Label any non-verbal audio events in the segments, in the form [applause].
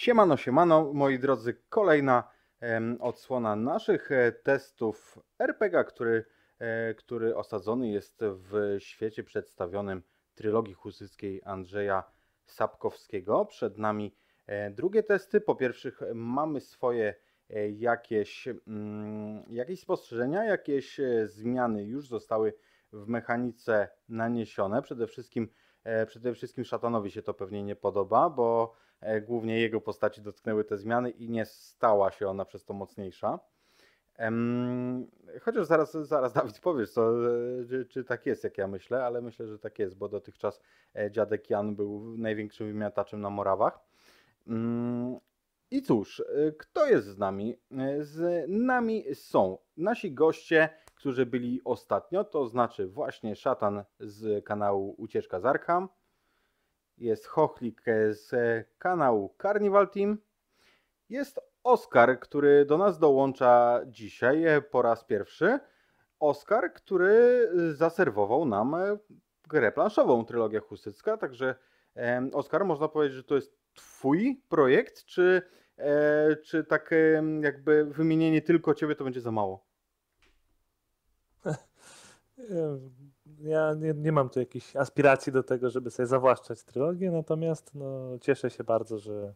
Siemano, siemano, moi drodzy, kolejna odsłona naszych e, testów RPG, który, e, który osadzony jest w świecie przedstawionym trylogii husyckiej Andrzeja Sapkowskiego. Przed nami e, drugie testy. Po pierwszych mamy swoje jakieś, mm, jakieś spostrzeżenia, jakieś zmiany już zostały w mechanice naniesione. Przede wszystkim, przede wszystkim szatanowi się to pewnie nie podoba, bo głównie jego postaci dotknęły te zmiany i nie stała się ona przez to mocniejsza. Chociaż zaraz, zaraz [laughs] Dawid powiesz, co, e, czy, czy tak jest, jak ja myślę, ale myślę, że tak jest, bo dotychczas e, dziadek Jan był największym wymiataczem na Morawach. Mm, I cóż, e, kto jest z nami? E, Z nami są nasi goście, którzy byli ostatnio, to znaczy właśnie szatan z kanału Ucieczka z Arkham, jest Chochlik z kanału Carnival Team, jest Oskar, który do nas dołącza dzisiaj e, po raz pierwszy. Oskar, który zaserwował nam e, grę planszową Trylogia Husycka, także Oskar, można powiedzieć, że to jest twój projekt, czy, e, czy tak jakby wymienienie tylko ciebie to będzie za mało? [laughs] Ja nie, nie mam tu jakichś aspiracji do tego, żeby sobie zawłaszczać trylogię, natomiast no, cieszę się bardzo, że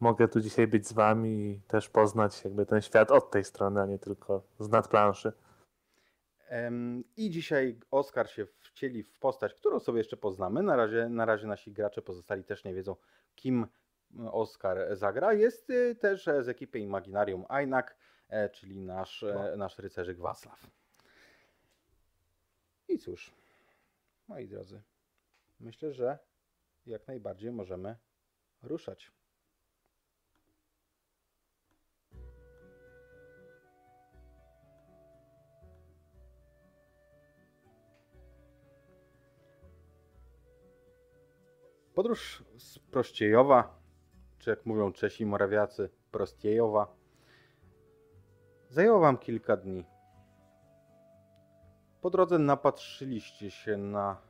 mogę tu dzisiaj być z wami i też poznać jakby ten świat od tej strony, a nie tylko z nadplanszy. I dzisiaj Oskar się wcieli w postać, którą sobie jeszcze poznamy. Na razie, na razie nasi gracze pozostali też nie wiedzą, kim Oskar zagra. Jest y, też e, z ekipy Imaginarium Ainak, e, czyli nasz, e, nasz rycerzyk Wacław. I cóż, moi drodzy, myślę, że jak najbardziej możemy ruszać. Podróż z Prościejowa, czy jak mówią Czesi Morawiacy, Prostiejowa, zajęła wam kilka dni. Po drodze napatrzyliście się na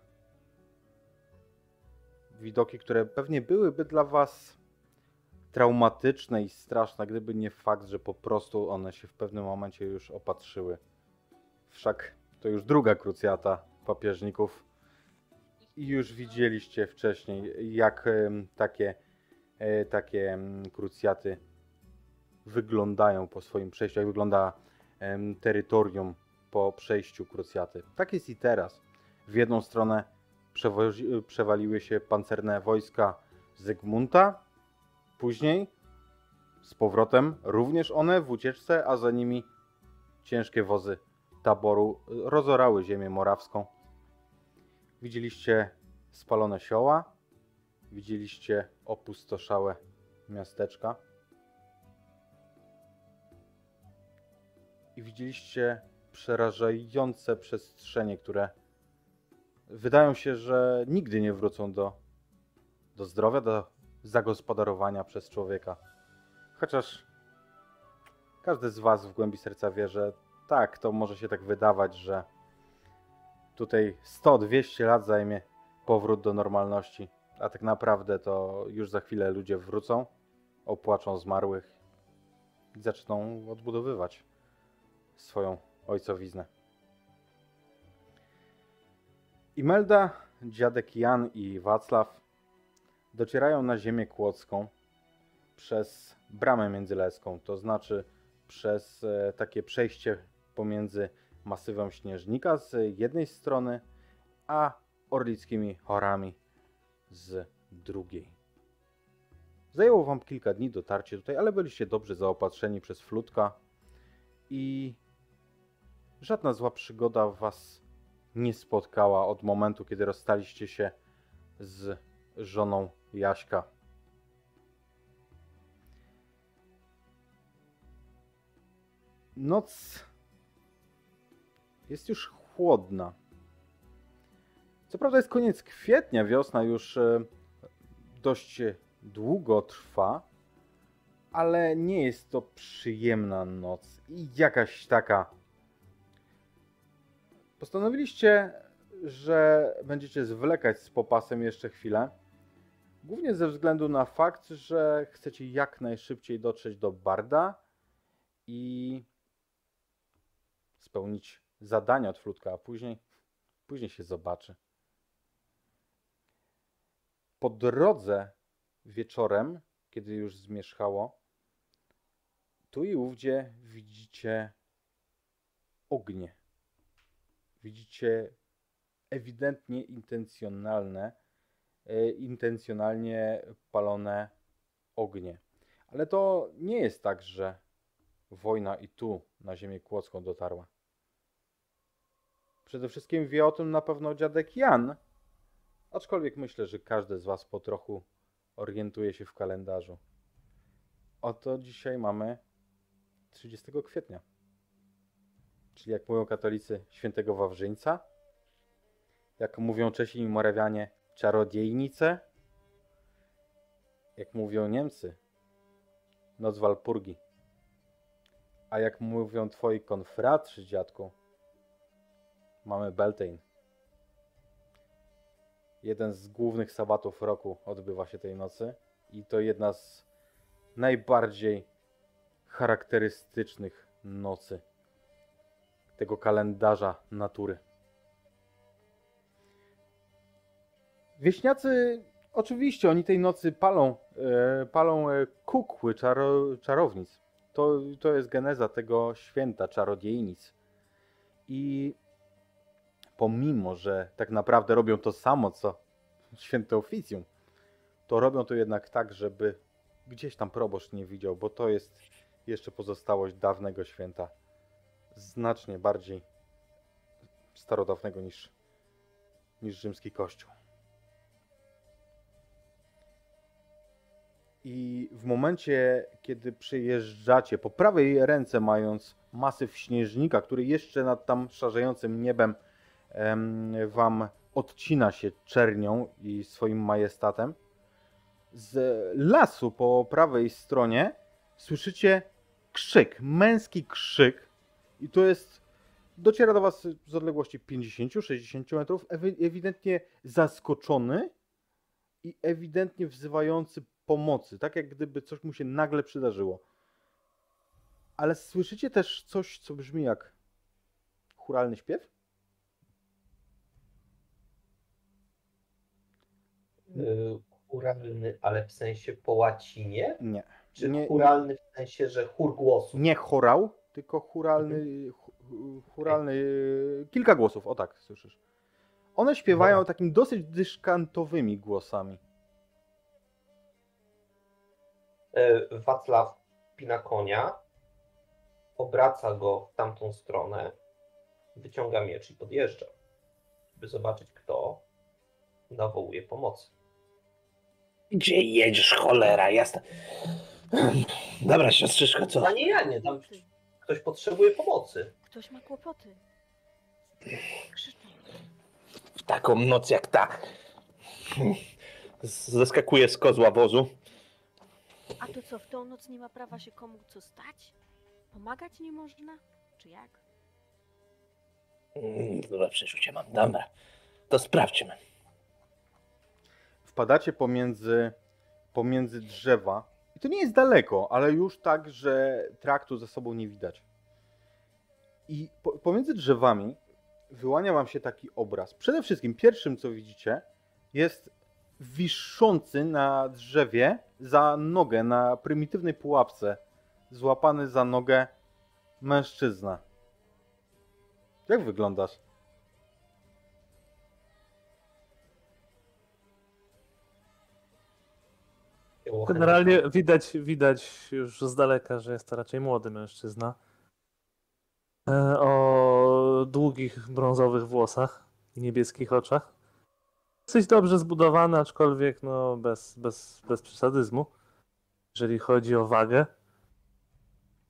widoki, które pewnie byłyby dla was traumatyczne i straszne, gdyby nie fakt, że po prostu one się w pewnym momencie już opatrzyły. Wszak to już druga krucjata papieżników i już widzieliście wcześniej, jak takie, e, takie krucjaty wyglądają po swoim przejściu, jak wygląda terytorium po przejściu krucjaty. Tak jest i teraz. W jedną stronę przewaliły się pancerne wojska Zygmunta, później z powrotem również one w ucieczce, a za nimi ciężkie wozy taboru rozorały ziemię morawską. Widzieliście spalone sioła, widzieliście opustoszałe miasteczka i widzieliście przerażające przestrzenie, które wydają się, że nigdy nie wrócą do, do zdrowia, do zagospodarowania przez człowieka. Chociaż każdy z Was w głębi serca wie, że tak, to może się tak wydawać, że tutaj 100-200 lat zajmie powrót do normalności, a tak naprawdę to już za chwilę ludzie wrócą, opłaczą zmarłych i zaczną odbudowywać swoją ojcowiznę. Imelda, dziadek Jan i Wacław docierają na ziemię kłodzką przez bramę międzyleską, to znaczy przez e, takie przejście pomiędzy masywem śnieżnika z jednej strony, a orlickimi chorami z drugiej. Zajęło wam kilka dni dotarcie tutaj, ale byliście dobrze zaopatrzeni przez flutka i żadna zła przygoda was nie spotkała od momentu, kiedy rozstaliście się z żoną Jaśka. Noc jest już chłodna. Co prawda jest koniec kwietnia, wiosna już e, dość długo trwa, ale nie jest to przyjemna noc i jakaś taka. Postanowiliście, że będziecie zwlekać z popasem jeszcze chwilę, Głównie ze względu na fakt, że chcecie jak najszybciej dotrzeć do Barda i spełnić zadania od Flutka, a później, później się zobaczy. Po drodze wieczorem, kiedy już zmierzchało, tu i ówdzie widzicie ognie. Widzicie ewidentnie intencjonalne, e, intencjonalnie palone ognie. Ale to nie jest tak, że wojna i tu na ziemię kłodzką dotarła. Przede wszystkim wie o tym na pewno dziadek Jan, aczkolwiek myślę, że każdy z Was po trochu orientuje się w kalendarzu. Oto dzisiaj mamy 30 kwietnia. Czyli jak mówią katolicy, świętego Wawrzyńca. Jak mówią Czesi i Morawianie, czarodziejnice. Jak mówią Niemcy, noc Walpurgi. A jak mówią twoi konfratrzy, dziadku, mamy Beltane. Jeden z głównych sabatów roku odbywa się tej nocy i to jedna z najbardziej charakterystycznych nocy tego kalendarza natury. Wieśniacy, oczywiście, oni tej nocy palą, e, palą e, kukły czaro, czarownic. To, to jest geneza tego święta czarodziejnic. I pomimo, że tak naprawdę robią to samo, co święte oficjum, to robią to jednak tak, żeby gdzieś tam proboszcz nie widział, bo to jest jeszcze pozostałość dawnego święta. Znacznie bardziej starodawnego niż, niż rzymski kościół. I w momencie, kiedy przyjeżdżacie, po prawej ręce mając masyw śnieżnika, który jeszcze nad tam szarzejącym niebem em, wam odcina się czernią i swoim majestatem, z lasu po prawej stronie słyszycie krzyk, męski krzyk. I to jest. Dociera do Was z odległości 50-60 metrów, ewi- ewidentnie zaskoczony i ewidentnie wzywający pomocy, tak jak gdyby coś mu się nagle przydarzyło. Ale słyszycie też coś, co brzmi jak churalny śpiew? Y, churalny, ale w sensie po łacinie? Nie. Czy Nie- churalny w sensie, że chór głosów? Nie chorał, tylko churalny, chu- churalny, kilka głosów, o tak, słyszysz. One śpiewają Dobra. takim dosyć dyszkantowymi głosami. Y, Wacław pina konia, obraca go w tamtą stronę, wyciąga miecz i podjeżdża, by zobaczyć, kto nawołuje pomocy. Gdzie jedziesz, cholera jasna? Dobra, siostrzyczko, co? Panie Janie, tam ktoś potrzebuje pomocy. Ktoś ma kłopoty. Krzyczą. W taką noc jak ta. Zeskakuje z kozła wozu. A to co, w tą noc nie ma prawa się komu co stać? Pomagać nie można? Czy jak? Mm, Dobra, przeczucie mam. Dobra, to sprawdźmy. Wpadacie pomiędzy, pomiędzy drzewa. I to nie jest daleko, ale już tak, że traktu za sobą nie widać. I po, pomiędzy drzewami wyłania wam się taki obraz. Przede wszystkim pierwszym, co widzicie, jest wiszący na drzewie za nogę, na prymitywnej pułapce, złapany za nogę mężczyzna. Jak wyglądasz? Generalnie widać, widać już z daleka, że jest to raczej młody mężczyzna. E, O długich brązowych włosach i niebieskich oczach. Dosyć dobrze zbudowany, aczkolwiek no bez, bez, bez przesadyzmu, jeżeli chodzi o wagę.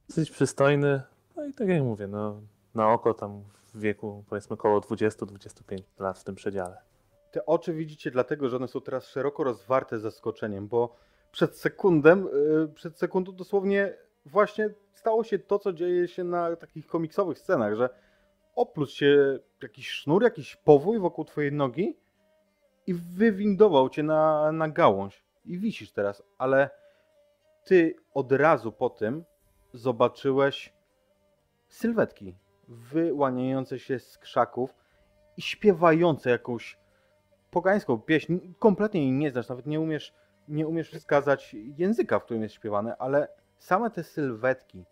Dosyć przystojny, no i tak jak mówię, no na oko tam w wieku powiedzmy około 20-25 lat w tym przedziale. Te oczy widzicie dlatego, że one są teraz szeroko rozwarte zaskoczeniem, bo przed sekundem, yy, przed sekundą dosłownie właśnie stało się to, co dzieje się na takich komiksowych scenach, że opluł się jakiś sznur, jakiś powój wokół twojej nogi i wywindował cię na, na gałąź. i wisisz teraz, ale ty od razu po tym zobaczyłeś sylwetki wyłaniające się z krzaków i śpiewające jakąś pogańską pieśń. Kompletnie jej nie znasz, nawet nie umiesz, nie umiesz wskazać języka, w którym jest śpiewane, ale same te sylwetki,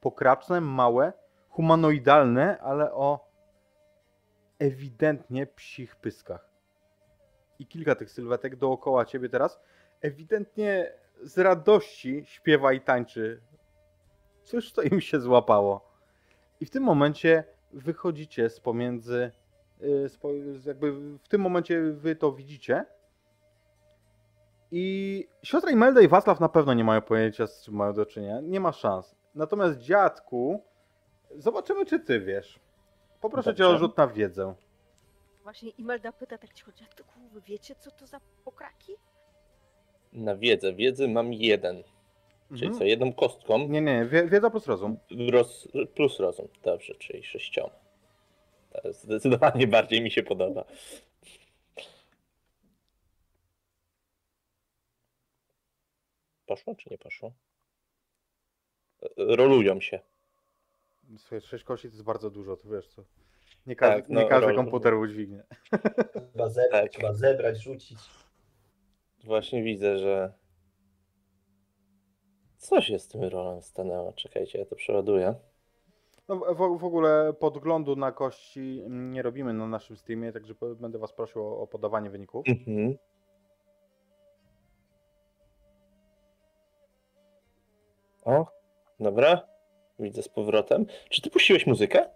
pokraczne, małe, humanoidalne, ale o ewidentnie psich pyskach. I kilka tych sylwetek dookoła ciebie teraz ewidentnie z radości śpiewa i tańczy. Cóż to im się złapało? I w tym momencie wychodzicie z pomiędzy. y, Jakby w tym momencie wy to widzicie. I siostra Imelda i Wacław na pewno nie mają pojęcia, z czym mają do czynienia. Nie ma szans. Natomiast dziadku, zobaczymy, czy ty wiesz. Poproszę cię o Dobrze. rzut na wiedzę. Właśnie Imelda pyta tak cicho, dziadku, wy wiecie co to za pokraki? Na wiedzę. Wiedzy mam jeden. Czyli Mhm. co, jedną kostką Nie, nie, wie, wiedza plus rozum. roz, plus rozum. Dobrze, czyli sześcioma. To zdecydowanie bardziej mi się podoba. Poszło czy nie poszło? Rolują się. Słuchaj, 6 kości to jest bardzo dużo, to wiesz co. Nie, każdy, Tak, no, nie każdy rol- komputer udźwignie. [laughs] Trzeba zebrać, Tak. trzeba zebrać, rzucić. Właśnie widzę, że coś się z tym rolem stanęło. Czekajcie, ja to przeładuję. No, w, w ogóle podglądu na kości nie robimy na naszym Steamie, także będę was prosił o, o podawanie wyników. Mhm. O, dobra. Widzę z powrotem. Czy ty puściłeś muzykę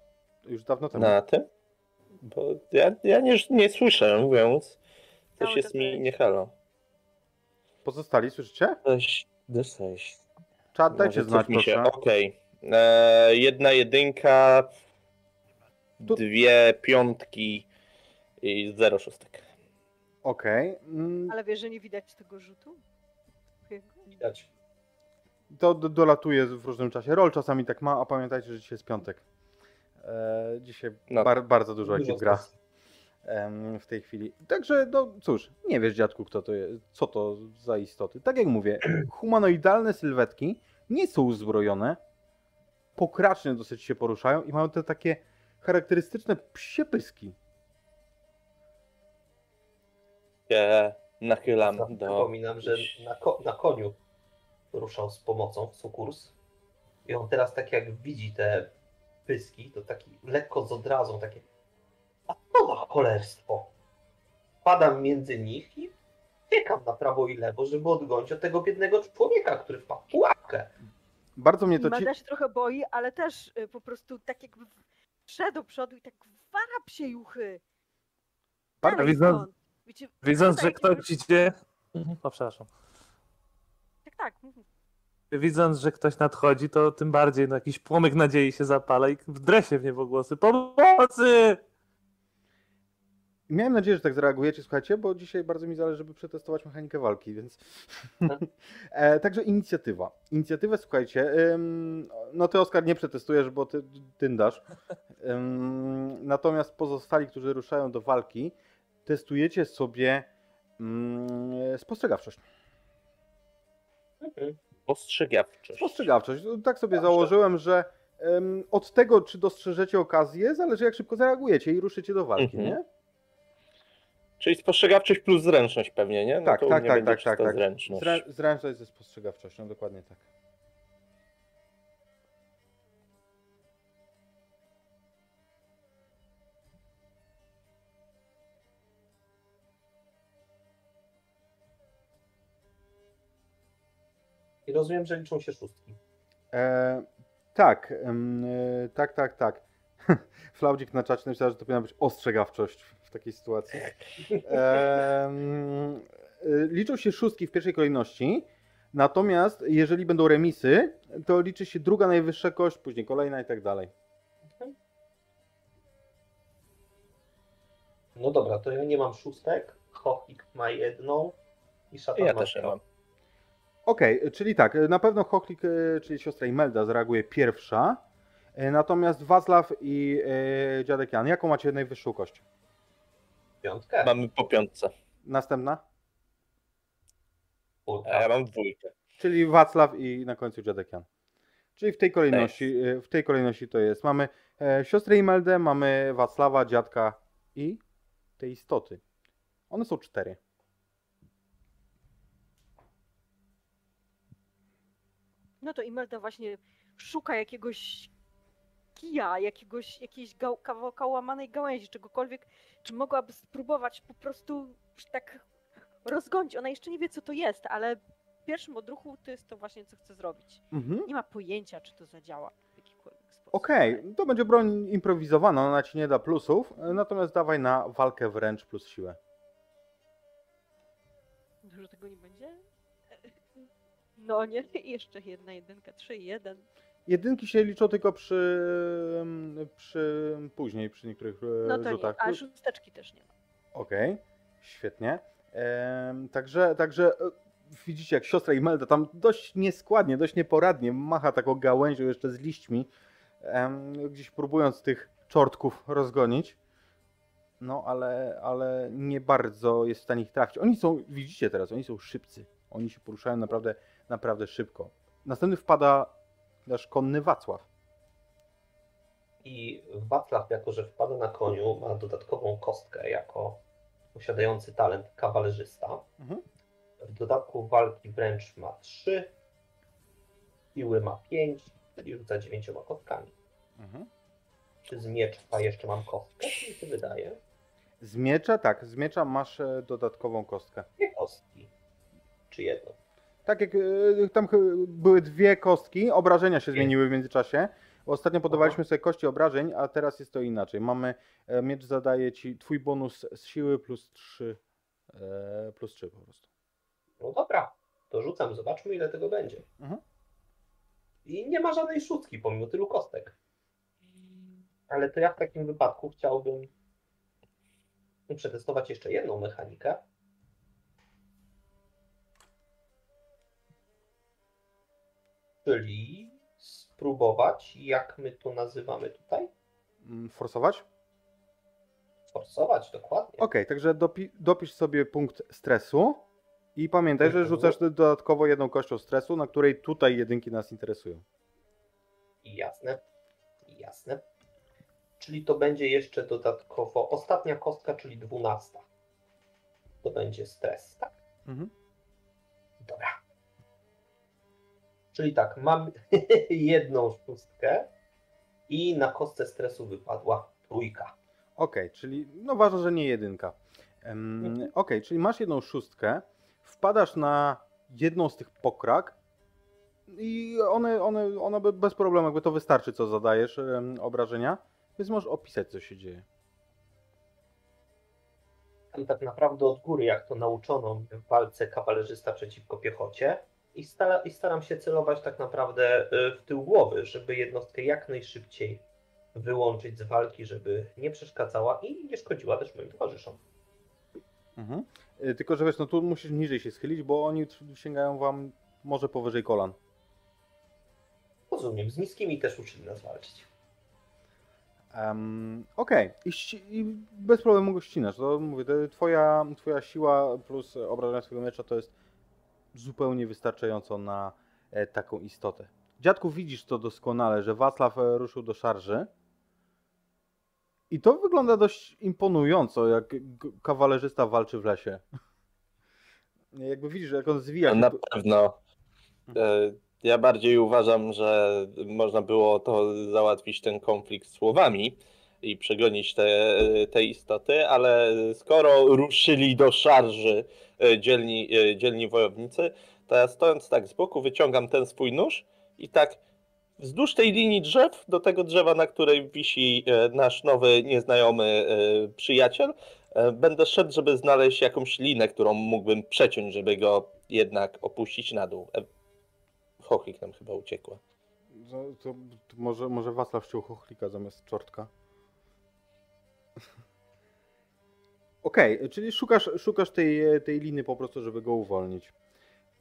Już dawno temu. na tym? Bo ja, ja nie, nie słyszę, mówiąc. Coś Cały jest mi nie halo. Pozostali, słyszycie? Coś, coś. Czat, dajcie znać, mi się. Okej. E, Jedna jedynka, Tu- dwie piątki i zero szóstek. Okej. Mm, Ale wiesz, że nie widać tego rzutu? Widać. To do, dolatuje w różnym czasie. Roll czasami tak ma, a pamiętajcie, że dzisiaj jest piątek. E, dzisiaj No. bar, bardzo dużo ekip gra em, w tej chwili. Także, no cóż, nie wiesz dziadku, kto to jest, co to za istoty. Tak jak mówię, [clears throat] humanoidalne sylwetki nie są uzbrojone, pokracznie dosyć się poruszają i mają te takie charakterystyczne psie pyski. się nachylam do. Przypominam, że na, ko- na koniu ruszał z pomocą w sukurs. I on teraz tak jak widzi te pyski, to taki lekko z odrazą, takie a to za cholerstwo. Padam między nich i biegam na prawo i lewo, żeby odgonić od tego biednego człowieka, który wpadł w pułapkę. Bardzo mnie to ci... Imelda się trochę boi, ale też y, po prostu tak jakby wszedł do przodu i tak warab się juchy. Bardzo widząc- Widząc, że ktoś idzie. O, przepraszam. Tak, tak. Widząc, że ktoś nadchodzi, to tym bardziej no, jakiś płomyk nadziei się zapala i wdre się w niebo głosy. Pomocy! Miałem nadzieję, że tak zareagujecie, słuchajcie, bo dzisiaj bardzo mi zależy, żeby przetestować mechanikę walki, więc... [laughs] e, także inicjatywa. Inicjatywę, słuchajcie, ym, no ty Oskar nie przetestujesz, bo ty tyndasz. Ym, natomiast pozostali, którzy ruszają do walki, testujecie sobie ym, spostrzegawczość. Ostrzegawczość. Spostrzegawczość. No, Tak sobie Dobrze. założyłem, że ym, od tego, czy dostrzeżecie okazję, zależy jak szybko zareagujecie i ruszycie do walki, Mhm. nie? Czyli spostrzegawczość plus zręczność pewnie, nie? No Tak, tak, tak, będzie tak, czysta tak, tak. Zręczność. Zrę, zręczność ze spostrzegawczością, dokładnie tak. I rozumiem, że liczą się szóstki. E, tak, e, tak, tak, tak. [laughs] Flaudzik na czacie napisał, że to powinna być ostrzegawczość w takiej sytuacji. E, liczą się szóstki w pierwszej kolejności, natomiast jeżeli będą remisy, to liczy się druga najwyższa kość, później kolejna i tak dalej. No dobra, to ja nie mam szóstek. Chochik ma jedną i szatan Ja ma też nie zero. mam. Okej, czyli tak, na pewno Hochlik, e, czyli siostra Imelda zareaguje pierwsza, e, natomiast Wacław i e, dziadek Jan, jaką macie najwyższą kość? Piątkę. Mamy po piątce. Następna? A ja mam dwójkę. Czyli Wacław i na końcu dziadek Jan. Czyli w tej kolejności, e, w tej kolejności to jest. Mamy e, siostrę Imeldę, mamy Wacława, dziadka i te istoty. One są cztery. No to Imelda właśnie szuka jakiegoś kija, jakiegoś, jakiejś gał, kawałka łamanej gałęzi, czegokolwiek, czy mogłaby spróbować po prostu tak rozgonić. Ona jeszcze nie wie, co to jest, ale w pierwszym odruchu to jest to właśnie, co chce zrobić. Mhm. Nie ma pojęcia, czy to zadziała w jakikolwiek sposób. Okej, to będzie broń improwizowana, ona ci nie da plusów, natomiast dawaj na walkę wręcz plus siłę. Dużo tego nie będzie? No nie, [laughs] jeszcze jedna jedynka, trzy, jeden. Jedynki się liczą tylko przy, mm, przy później, przy niektórych e, No to nie, rzutach. a szósteczki też nie ma. Okej, świetnie. Em, także, także e, widzicie, jak siostra Imelda tam dość nieskładnie, dość nieporadnie macha taką gałęzią jeszcze z liśćmi, gdzieś próbując tych czortków rozgonić. No, ale, ale nie bardzo jest w stanie ich trafić. Oni są, widzicie teraz, oni są szybcy. Oni się poruszają naprawdę, naprawdę szybko. Następny wpada nasz konny Wacław. I Wacław, jako że wpada na koniu, ma dodatkową kostkę jako posiadający talent kawalerzysta. Mhm. W dodatku walki wręcz ma 3, siły ma 5, czyli rzuca 9 kostkami. Mhm. Czy z miecza jeszcze mam kostkę? Mi się wydaje? Z miecza, tak, z miecza masz e, dodatkową kostkę. Dwie kostki. Czy jedną? Tak jak e, tam były dwie kostki, obrażenia się zmieniły w międzyczasie. Ostatnio podawaliśmy sobie kości obrażeń, a teraz jest to inaczej. Mamy, e, miecz zadaje ci twój bonus z siły plus 3, e, plus 3 po prostu. No dobra, to rzucam, zobaczmy ile tego będzie. Mhm. I nie ma żadnej szóstki pomimo tylu kostek. Ale to ja w takim wypadku chciałbym przetestować jeszcze jedną mechanikę. Czyli spróbować, jak my to nazywamy tutaj? Mm, Forsować? Forsować, dokładnie. Okej, także dopi- dopisz sobie punkt stresu i pamiętaj, że Mhm. rzucasz dodatkowo jedną kością stresu, na której tutaj jedynki nas interesują. Jasne. Jasne. Czyli to będzie jeszcze dodatkowo ostatnia kostka, czyli dwunasta. To będzie stres, tak? Mhm. Dobra. Czyli tak, mam [laughs] jedną szóstkę i na kostce stresu wypadła trójka. Okej, czyli no ważne, że nie jedynka. Mhm. Okej, czyli masz jedną szóstkę, wpadasz na jedną z tych pokrak i one, one, one be- bez problemu, jakby to wystarczy, co zadajesz em, obrażenia, więc możesz opisać, co się dzieje. Tam tak naprawdę od góry, jak to nauczono w walce kawalerzysta przeciwko piechocie. I, stara, I staram się celować tak naprawdę y, w tył głowy, żeby jednostkę jak najszybciej wyłączyć z walki, żeby nie przeszkadzała i nie szkodziła też moim towarzyszom. Mhm. Y, Tylko, że wiesz, no tu musisz niżej się schylić, bo oni sięgają wam może powyżej kolan. Rozumiem, z niskimi też uczyli nas walczyć. Em, Okej, I, ści- i bez problemu go ścinasz. To mówię, to twoja, twoja siła plus obrażenia swojego miecza to jest zupełnie wystarczająco na e, taką istotę. Dziadku, widzisz to doskonale, że Wacław e, ruszył do szarży. I to wygląda dość imponująco, jak kawalerzysta walczy w lesie. [laughs] Jakby widzisz, jak on zwija. Na pewno. E, Ja bardziej uważam, że można było to załatwić ten konflikt słowami i przegonić te, te istoty, ale skoro ruszyli do szarży e, dzielni, e, dzielni wojownicy, to ja stojąc tak z boku wyciągam ten swój nóż i tak wzdłuż tej linii drzew, do tego drzewa, na której wisi e, nasz nowy, nieznajomy przyjaciel, będę szedł, żeby znaleźć jakąś linę, którą mógłbym przeciąć, żeby go jednak opuścić na dół. Chochlik nam chyba uciekła. To, to, to może, może Wacław ściął chochlika zamiast czortka. Okej, czyli szukasz, szukasz tej, tej liny po prostu, żeby go uwolnić.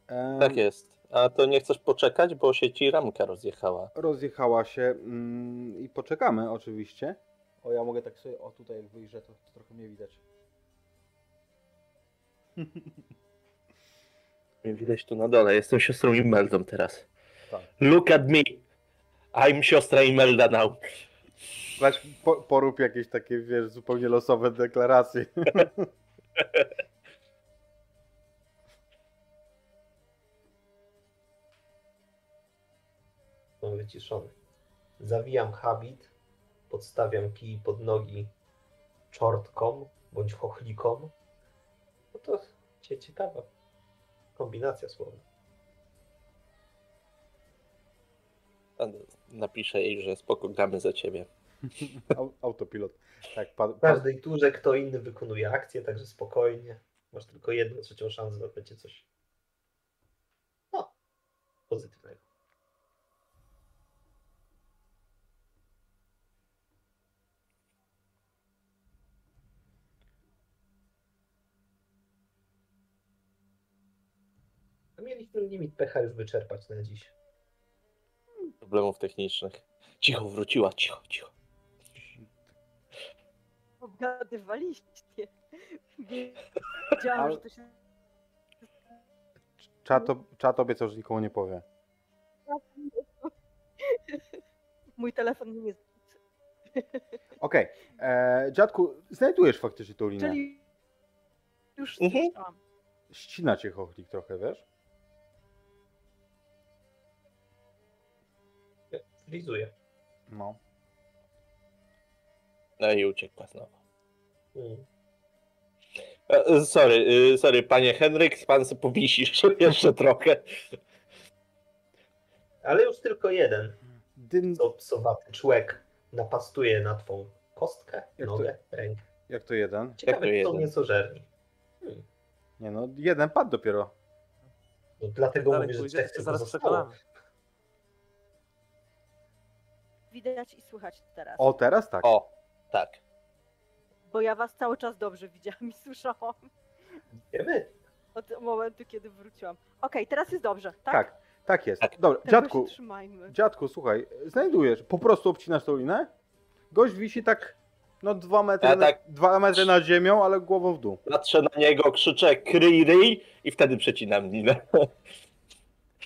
Em, Tak jest. A to nie chcesz poczekać, bo się ci ramka rozjechała. Rozjechała się mm, i poczekamy oczywiście. O, ja mogę tak sobie, o tutaj jak wyjrzę, to, to trochę mnie widać. [laughs] Mnie widać tu na dole, jestem siostrą Imeldą teraz. Tak. Look at me. I'm siostra Imelda now. Weź po, porób jakieś takie, wiesz, zupełnie losowe deklaracje. [laughs] Mam wyciszony. Zawijam habit, podstawiam kij pod nogi czortkom bądź chochlikom. No to cie- ciekawa kombinacja słowna. A, Napiszę jej, że spoko, gramy za ciebie. [laughs] Au- Autopilot. Tak, pa, W pa, każdej turze kto inny wykonuje akcję, także spokojnie. Masz tylko jedną trzecią szansę, że będzie coś no, pozytywnego. A Mieliśmy limit pecha już wyczerpać na dziś. Problemów technicznych. Cicho, wróciła, cicho, cicho. Obgadywaliście. [laughs] Wiedziałam, Ale- że to się czat, ob- czat obiecał, że nikomu nie powie. Mój telefon nie jest. Okej. e, Dziadku, znajdujesz faktycznie tą linię. Czyli już Mhm. słyszałam. Ścina cię chochlik trochę, wiesz? Frizuję. No. No i uciekła znowu. Mm. E, e, Sorry, y, sorry, panie Henryk, pan se powisisz [laughs] jeszcze trochę. Ale już tylko jeden. Dyn... co psowaty człek napastuje na twą kostkę, Jak to- nogę, rękę. Jak to jeden? Jak to Ciekawe, jeden? Hmm. Nie no, jeden padł dopiero. No, dlatego Dalej mówię, że pójdzie, to tylko zaraz przekonamy. Widać i słychać teraz. O, teraz tak. O, tak. Bo ja was cały czas dobrze widziałam i słyszałam. Wiemy? Od momentu, kiedy wróciłam. Okej, teraz jest dobrze, tak? Tak, tak jest. Tak. Dobra, Tego dziadku, dziadku, słuchaj, znajdujesz, po prostu obcinasz tą linę, gość wisi tak, no dwa metry, Ja na, tak- dwa metry nad ziemią, ale głową w dół. Patrzę na niego, krzyczę kryj ryj i wtedy przecinam linę.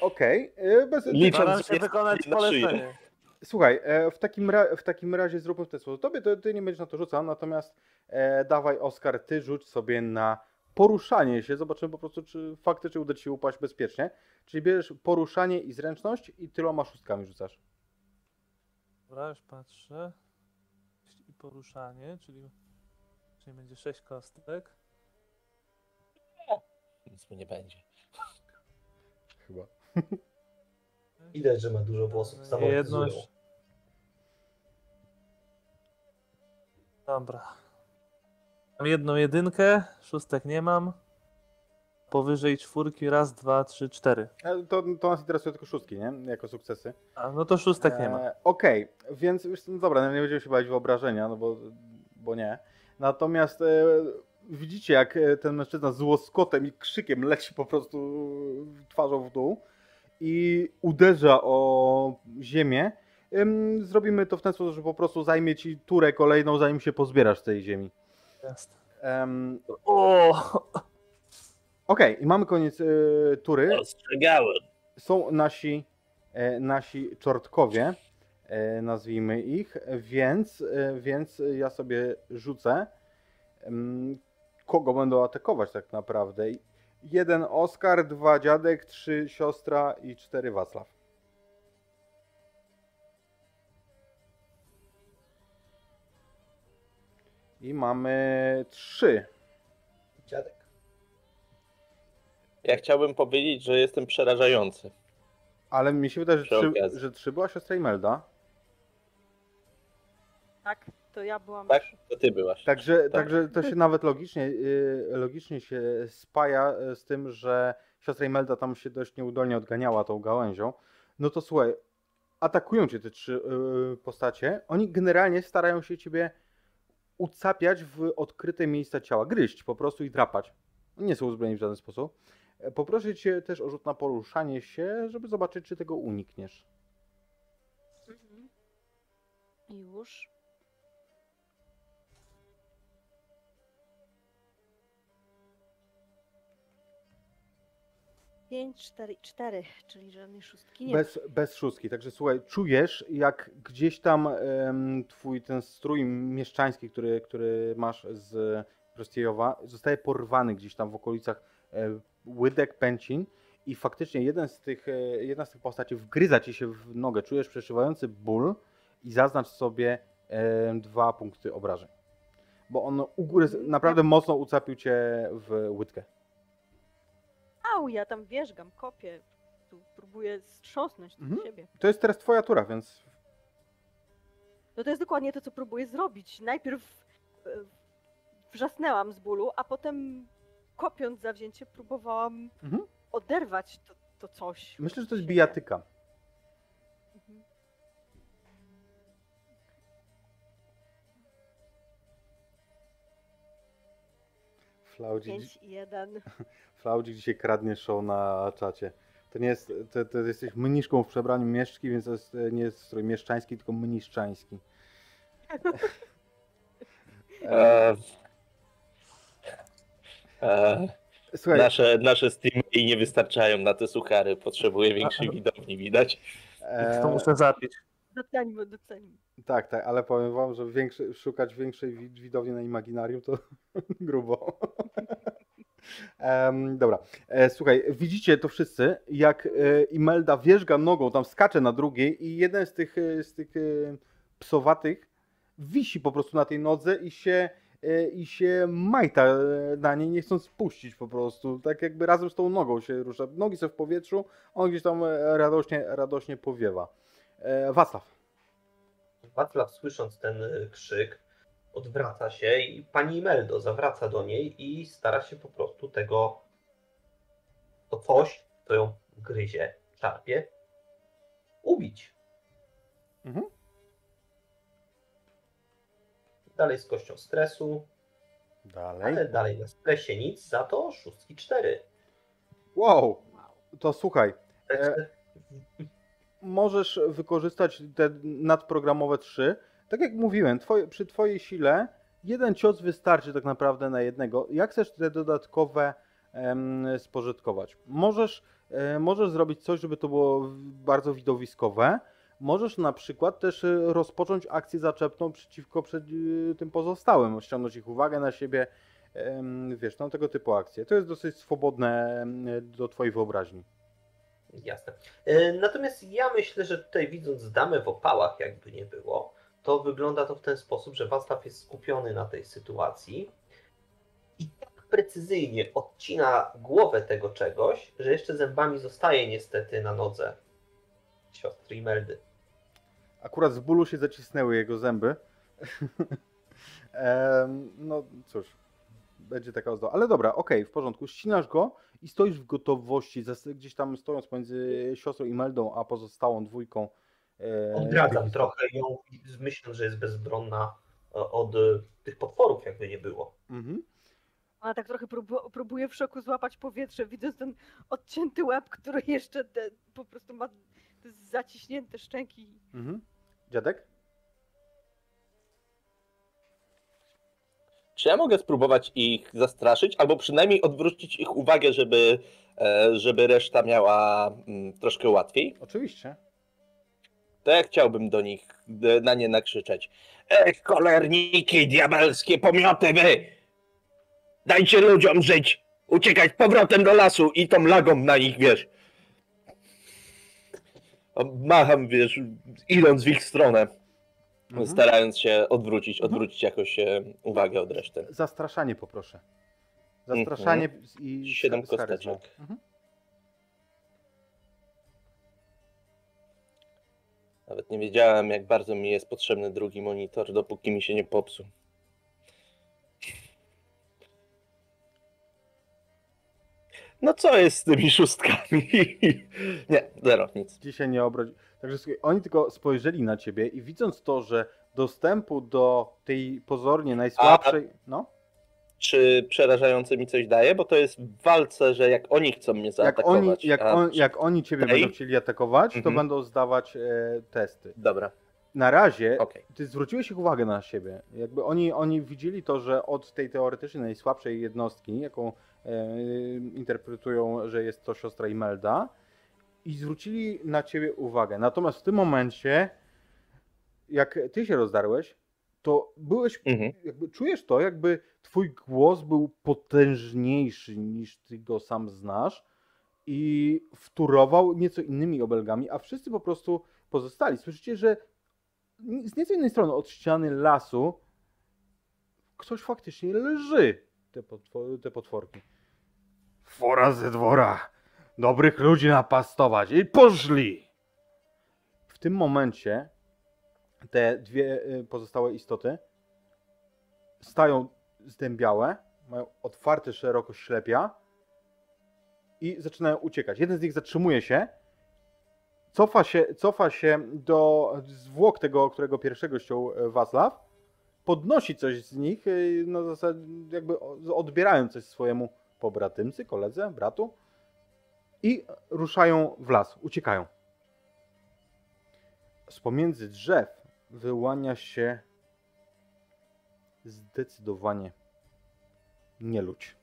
Okej, e, bez... Licząc się wykonać na szyję. polecenie. Słuchaj, e, w takim, ra- w takim razie zróbmy w ten sposób. Tobie to, ty nie będziesz na to rzucał, natomiast e, dawaj Oskar, ty rzuć sobie na poruszanie się. Zobaczymy po prostu, czy faktycznie uda ci się upaść bezpiecznie. Czyli bierzesz poruszanie i zręczność i tyloma szóstkami rzucasz. Dobra, już patrzę. I poruszanie, czyli, czyli będzie 6 kostek. Nic mu nie będzie. Chyba. Widać, że ma dużo włosów. Jedność. Dobra. Mam jedną jedynkę, szóstek nie mam. Powyżej czwórki raz, dwa, trzy, cztery. E, to, to nas interesuje tylko szóstki, nie? Jako sukcesy. A, no to szóstek nie ma. E, Okej, więc wiesz, co, no dobra, nie będziemy się bawić wyobrażenia, no bo, bo nie. Natomiast e, widzicie, jak e, ten mężczyzna z łoskotem i krzykiem leci po prostu twarzą w dół i uderza o ziemię. Zrobimy to w ten sposób, że po prostu zajmie ci turę kolejną, zanim się pozbierasz z tej ziemi. Jasne. Em, O! Okej, i mamy koniec e, tury. Ostrzegałem. są nasi, e, nasi czortkowie, e, nazwijmy ich, więc, więc ja sobie rzucę, kogo będą atakować tak naprawdę. Jeden Oskar, dwa dziadek, trzy siostra i cztery Wacław. I mamy trzy. Dziadek. Ja chciałbym powiedzieć, że jestem przerażający. Ale mi się wydaje, że Przy trzy, okazji. że trzy była siostra Imelda. Tak, to ja byłam. Tak? To ty byłaś. Także, także to się nawet logicznie, y, logicznie się spaja y, z tym, że siostra Imelda tam się dość nieudolnie odganiała tą gałęzią. No to słuchaj, atakują cię te trzy y, postacie. Oni generalnie starają się ciebie ucapiać w odkryte miejsca ciała, gryźć po prostu i drapać. Nie są uzbrojeni w żaden sposób. E, Poproszę cię też o rzut na poruszanie się, żeby zobaczyć, czy tego unikniesz. Mhm. Już. 5, 4, 4, czyli żadnej szóstki nie Bez, bez szóstki. Także słuchaj, czujesz jak gdzieś tam twój ten strój mieszczański, który, który masz z Prostiejowa, zostaje porwany gdzieś tam w okolicach e, łydek, pęcin i faktycznie jeden z tych, e, jedna z tych postaci wgryza ci się w nogę. Czujesz przeszywający ból i zaznacz sobie e, dwa punkty obrażeń. Bo on ugryzł, naprawdę mocno ucapił cię w łydkę. Au, ja tam wierzgam, kopię. Tu próbuję strząsnąć Mhm. siebie. To jest teraz twoja tura, więc No to jest dokładnie to, co próbuję zrobić. Najpierw e, wrzasnęłam z bólu, a potem kopiąc zawzięcie próbowałam Mhm. oderwać to, to coś. myślę, że to jest bijatyka. Flaudzi, 5 i 1. Flaudzi dzisiaj kradnie show na czacie. To nie jest, to, to jesteś mniszką w przebraniu mieszczki, więc to jest, e, nie jest strój mieszczański, tylko mniszczański. [laughs] E, E, Słuchaj, nasze, nasze streamy nie wystarczają na te suchary. Potrzebuję większej widowni, widać. e, To muszę zapić. Docenimy, docenimy. tak, tak, ale powiem wam, że większy, szukać większej wi- widowni na Imaginarium to [laughs] grubo. [laughs] Em, dobra, e, słuchaj, widzicie to wszyscy, jak e, Imelda wierzga nogą, tam skacze na drugiej i jeden z tych, e, z tych e, psowatych wisi po prostu na tej nodze i się, e, i się majta na niej, nie chcąc puścić po prostu, tak jakby razem z tą nogą się rusza. Nogi są w powietrzu, on gdzieś tam radośnie, radośnie powiewa. E, Wacław. Wacław słysząc ten y, krzyk odwraca się i pani Imeldo zawraca do niej i stara się po prostu tego to coś, co ją gryzie, czarpie, ubić. Mhm. Dalej z kością stresu, Dalej. ale dalej na stresie nic, za to szóstki cztery. Wow, to słuchaj, Także możesz wykorzystać te nadprogramowe trzy. Tak jak mówiłem, twoje, przy twojej sile jeden cios wystarczy tak naprawdę na jednego. Jak chcesz te dodatkowe em, spożytkować? Możesz, e, możesz zrobić coś, żeby to było bardzo widowiskowe. Możesz na przykład też e, rozpocząć akcję zaczepną przeciwko przed, e, tym pozostałym, ściągnąć ich uwagę na siebie, wiesz, no tego typu akcje. To jest dosyć swobodne do twojej wyobraźni. Jasne. E, Natomiast ja myślę, że tutaj widząc damę w opałach, jakby nie było, to wygląda to w ten sposób, że Wacław jest skupiony na tej sytuacji i tak precyzyjnie odcina głowę tego czegoś, że jeszcze zębami zostaje niestety na nodze siostry Imeldy. Akurat z bólu się zacisnęły jego zęby. [laughs] No cóż, będzie taka ozdoba. Ale dobra, okej, w porządku. Ścinasz go i stoisz w gotowości, gdzieś tam stojąc pomiędzy siostrą Imeldą a pozostałą dwójką. e, Odradzam trochę ją, myśląc, że jest bezbronna e, od e, tych potworów, jakby nie było. Mhm. Ona tak trochę próbu- próbuje w szoku złapać powietrze, widząc ten odcięty łeb, który jeszcze te, po prostu ma te zaciśnięte szczęki. Mhm. Dziadek? Czy ja mogę spróbować ich zastraszyć, albo przynajmniej odwrócić ich uwagę, żeby, e, żeby reszta miała mm, troszkę łatwiej? Oczywiście. To ja chciałbym do nich, d- na nie nakrzyczeć. Ech, kolerniki, diabelskie pomioty wy! Dajcie ludziom żyć! Uciekać powrotem do lasu i tą lagą na nich, wiesz. Macham, wiesz, idąc w ich stronę, Mhm. starając się odwrócić, Mhm. odwrócić jakoś e, uwagę od reszty. Zastraszanie poproszę. Zastraszanie i Siedem kosteczek. Mhm. Nawet nie wiedziałem, jak bardzo mi jest potrzebny drugi monitor, dopóki mi się nie popsuł. No co jest z tymi szóstkami? [laughs] nie, zero, nic. Dzisiaj nie obrodzi. Także słuchaj, oni tylko spojrzeli na ciebie i widząc to, że dostępu do tej pozornie najsłabszej. No, Czy przerażający mi coś daje? Bo to jest w walce, że jak oni chcą mnie jak zaatakować. oni, jak, a- on, jak oni ciebie Tej? będą chcieli atakować, to Mhm. będą zdawać e, testy. Dobra. Na razie Okej. ty zwróciłeś ich uwagę na siebie. Jakby oni, oni widzieli to, że od tej teoretycznie najsłabszej jednostki, jaką e, interpretują, że jest to siostra Imelda, i zwrócili na ciebie uwagę. Natomiast w tym momencie, jak ty się rozdarłeś, to byłeś, Mhm. jakby czujesz to, jakby twój głos był potężniejszy niż ty go sam znasz i wturował nieco innymi obelgami, a wszyscy po prostu pozostali. Słyszycie, że z nieco innej strony od ściany lasu ktoś faktycznie leży, te, potwo- te potworki. Fora ze dwora, dobrych ludzi napastować i poszli! W tym momencie te dwie y, pozostałe istoty stają zdębiałe, mają otwarte szeroko ślepia i zaczynają uciekać. Jeden z nich zatrzymuje się, cofa się, cofa się do zwłok tego, którego pierwszego ściął e, Wacław, podnosi coś z nich, e, na zasadzie jakby odbierając coś swojemu pobratymcy, koledze, bratu i ruszają w las, uciekają. Z pomiędzy drzew wyłania się zdecydowanie nie ludź.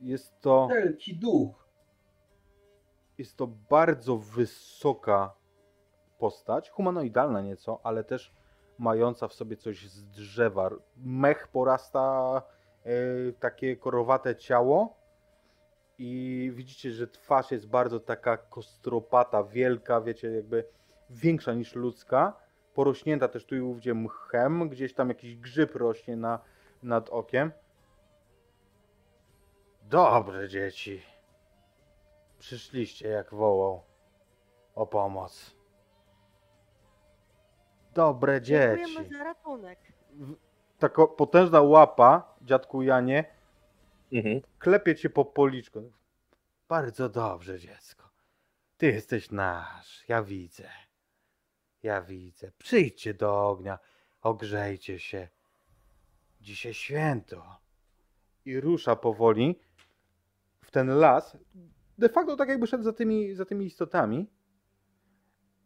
Jest to Wielki duch. jest to bardzo wysoka postać, humanoidalna nieco, ale też mająca w sobie coś z drzewa. Mech porasta e, takie korowate ciało i widzicie, że twarz jest bardzo taka kostropata, wielka, wiecie, jakby większa niż ludzka, porośnięta też tu i ówdzie mchem, gdzieś tam jakiś grzyb rośnie na, nad okiem. Dobre dzieci. Przyszliście jak wołał o pomoc. Dobre dzieci. Dziękujemy za ratunek. Taka potężna łapa, dziadku Janie, Mhm. klepie cię po policzku. Bardzo dobrze, dziecko. Ty jesteś nasz, ja widzę. Ja widzę. Przyjdźcie do ognia, ogrzejcie się. Dzisiaj święto. I rusza powoli w ten las. De facto tak jakby szedł za tymi, za tymi istotami,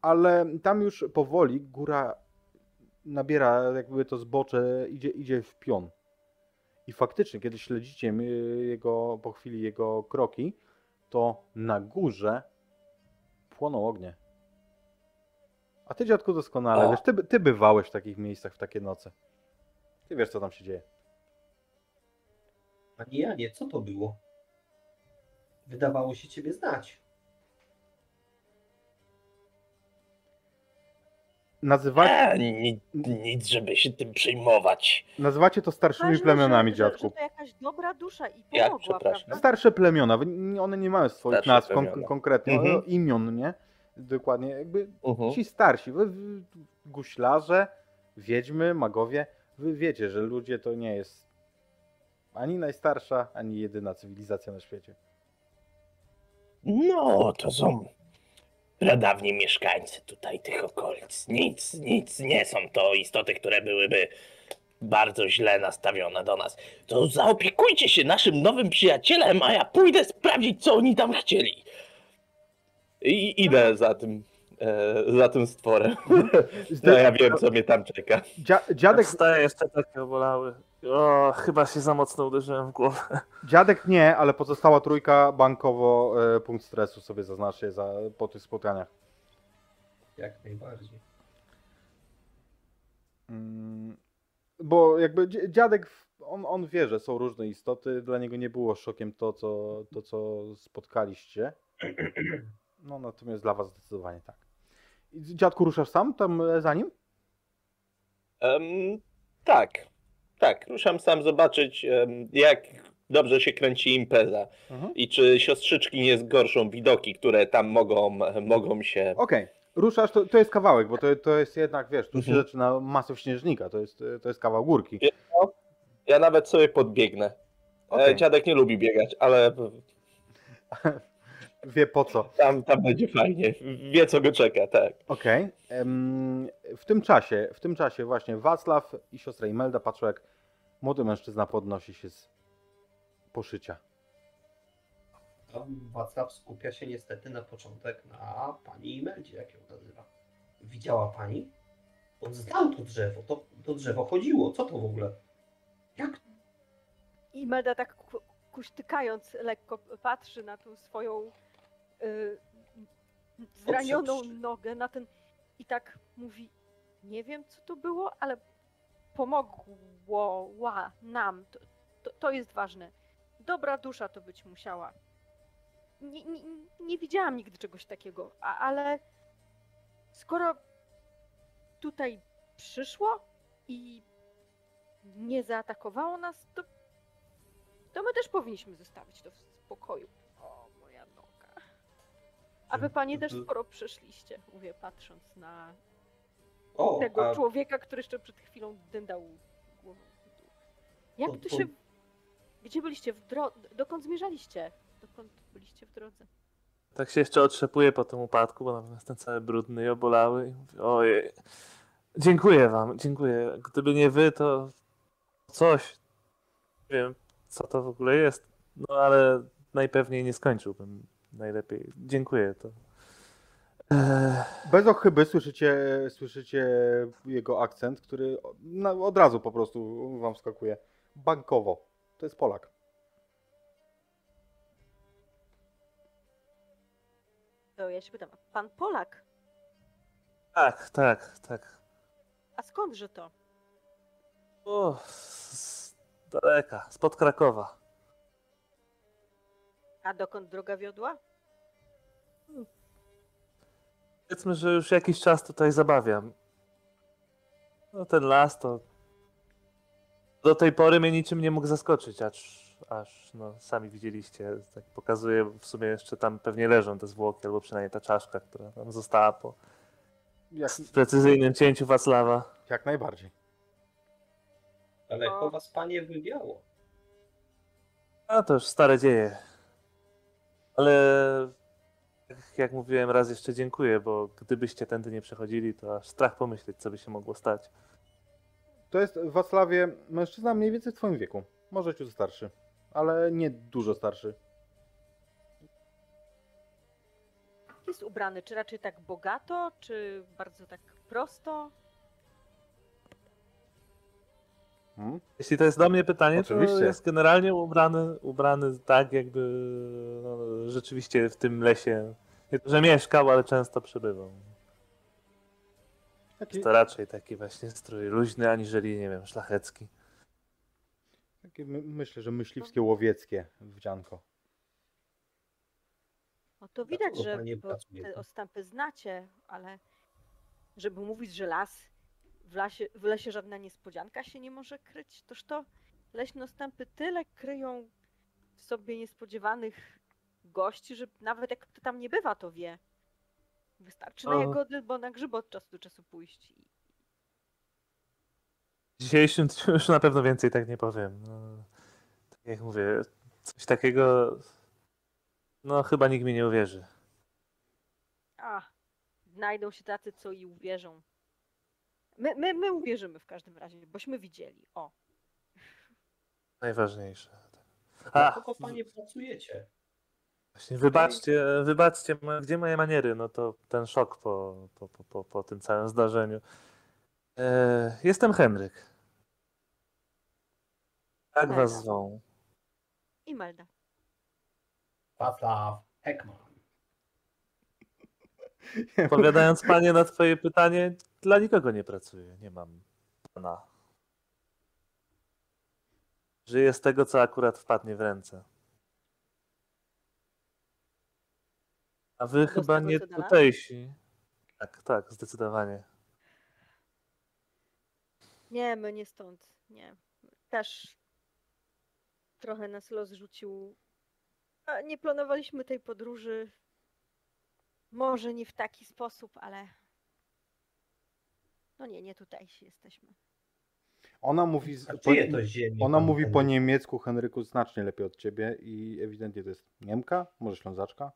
ale tam już powoli góra nabiera jakby to zbocze, idzie, idzie w pion. I faktycznie, kiedy śledzicie y, jego, po chwili jego kroki, to na górze płoną ognie. A ty, dziadku, doskonale O. wiesz, ty, ty bywałeś w takich miejscach w takie noce. Ty wiesz, co tam się dzieje. Panie Janie, co to było? Wydawało się ciebie znać. Nazywa, E, ni, nic, żeby się tym przejmować. nazywacie to starszymi plemionami, że, dziadku. Że, to jakaś dobra dusza i Ja pomogła, przepraszam. prawda? Starsze plemiona, one nie mają swoich Starsze nazw kon- konkretnie, Mhm. imion, nie? Dokładnie, jakby Mhm. ci starsi, wy, wy, guślarze, wiedźmy, magowie, wy wiecie, że ludzie to nie jest ani najstarsza, ani jedyna cywilizacja na świecie. No, to są pradawni mieszkańcy tutaj tych okolic. Nic, nic nie są to istoty, które byłyby bardzo źle nastawione do nas. To zaopiekujcie się naszym nowym przyjacielem, a ja pójdę sprawdzić, co oni tam chcieli. I idę za tym, e, za tym stworem. [laughs] No, ja wiem, co mnie tam czeka. Dzia, dziadek, wstaję, jeszcze takie obolały. O, chyba się za mocno uderzyłem w głowę. dziadek nie, ale pozostała trójka bankowo e, punkt stresu sobie zaznaczcie za, po tych spotkaniach. Jak najbardziej. Mm, Bo jakby dzi- dziadek, on, on wie, że są różne istoty, dla niego nie było szokiem to, co, to, co spotkaliście. No natomiast dla was zdecydowanie tak. Dziadku, ruszasz sam tam e, za nim? Em, tak, tak. Ruszam sam zobaczyć, jak dobrze się kręci impreza. Mhm. I czy siostrzyczki nie zgorszą widoki, które tam mogą, mogą się. Okej, ruszasz, to, to jest kawałek, bo to, to jest jednak, wiesz, tu się Mhm. zaczyna masyw śnieżnika, to jest, to jest kawał górki. Ja nawet sobie podbiegnę. E, Dziadek nie lubi biegać, ale [laughs] Wie po co. tam, tam będzie fajnie. Wie, co go czeka, tak. Okej. em, W tym czasie, w tym czasie właśnie Wacław i siostra Imelda patrzą, jak młody mężczyzna podnosi się z poszycia. Wacław skupia się niestety na początek na pani Imeldzie, jak ją nazywa. widziała pani? On znał to drzewo, to, to drzewo chodziło, co to w ogóle? Jak? Imelda tak ku- kuśtykając lekko patrzy na tą swoją zranioną Oczywiście. nogę, na ten i tak mówi, nie wiem co to było, ale pomogło ła, nam, to, to, to jest ważne. Dobra dusza to być musiała. Nie, nie, nie widziałam nigdy czegoś takiego, a, ale skoro tutaj przyszło i nie zaatakowało nas, to to my też powinniśmy zostawić to w spokoju. A wy panie też sporo przeszliście, mówię, patrząc na O, tego a człowieka, który jeszcze przed chwilą dyndał głową. Jak To- tu to- się... Gdzie byliście w drodze? Dokąd zmierzaliście? Dokąd byliście w drodze? Tak się jeszcze otrzepuję po tym upadku, bo na jestem cały brudny i obolały. I mówię, ojej. Dziękuję wam, dziękuję. Gdyby nie wy, to coś. Nie wiem, co to w ogóle jest. No ale najpewniej nie skończyłbym. Najlepiej. Dziękuję to. Bez ochyby słyszycie, słyszycie jego akcent, który od razu po prostu wam wskakuje. Bankowo. To jest Polak. To ja się pytam, pan Polak? tak, tak, tak. A skądże to? O, z, z daleka, spod Krakowa. A dokąd droga wiodła? Powiedzmy, że już jakiś czas tutaj zabawiam. No ten las to. Do tej pory mnie niczym nie mógł zaskoczyć, aż, aż no sami widzieliście, tak pokazuję, w sumie jeszcze tam pewnie leżą te zwłoki, albo przynajmniej ta czaszka, która tam została po Jak, precyzyjnym cięciu Wacława. jak najbardziej. ale po was panie wywiało. A to już stare dzieje. Ale jak- jak mówiłem, raz jeszcze dziękuję, bo gdybyście tędy nie przechodzili, to aż strach pomyśleć, co by się mogło stać. To jest w Wacławie mężczyzna mniej więcej w twoim wieku. Może ciut starszy, ale nie dużo starszy. Jest ubrany, czy raczej tak bogato, czy bardzo tak prosto? Hmm? Jeśli to jest do mnie pytanie, Oczywiście. to jest generalnie ubrany, ubrany tak, jakby no, rzeczywiście w tym lesie, nie to, że mieszkał, ale często przebywał. Taki, To raczej taki właśnie strój luźny, aniżeli, nie wiem, szlachecki. takie my, myślę, że myśliwskie łowieckie wdzianko. No to widać, że te ostępy znacie, ale żeby mówić, że las, w, lasie, w lesie żadna niespodzianka się nie może kryć, toż to leśne tyle kryją w sobie niespodziewanych gości, że nawet jak kto tam nie bywa, to wie. Wystarczy na jagody, bo na grzyby od czasu do czasu pójść. W dzisiejszym [laughs] już na pewno więcej tak nie powiem. No, tak jak mówię, coś takiego, no chyba nikt mi nie uwierzy. A, znajdą się tacy, co i uwierzą. My, my, my uwierzymy w każdym razie, bośmy widzieli. O, Najważniejsze. A, kogo panie pracujecie? Właśnie, wybaczcie, wybaczcie, gdzie moje maniery? No to ten szok po, po, po, po, po tym całym zdarzeniu. E, jestem Henryk. Jak was Henryk. zwą? Imelda. Wacław Heckman. Odpowiadając panie na twoje pytanie, dla nikogo nie pracuję. Nie mam pana. Żyję z tego, co akurat wpadnie w ręce. A wy chyba nie nas? tutejsi. Tak, tak, zdecydowanie. Nie, my nie stąd. Nie. Też trochę nas los rzucił. A nie planowaliśmy tej podróży. Może nie w taki sposób, ale. No nie, nie tutejsi jesteśmy. Ona mówi, A po, to ziemie? ona mówi po niemiecku, Henryku, znacznie lepiej od ciebie i ewidentnie to jest Niemka, może Ślązaczka.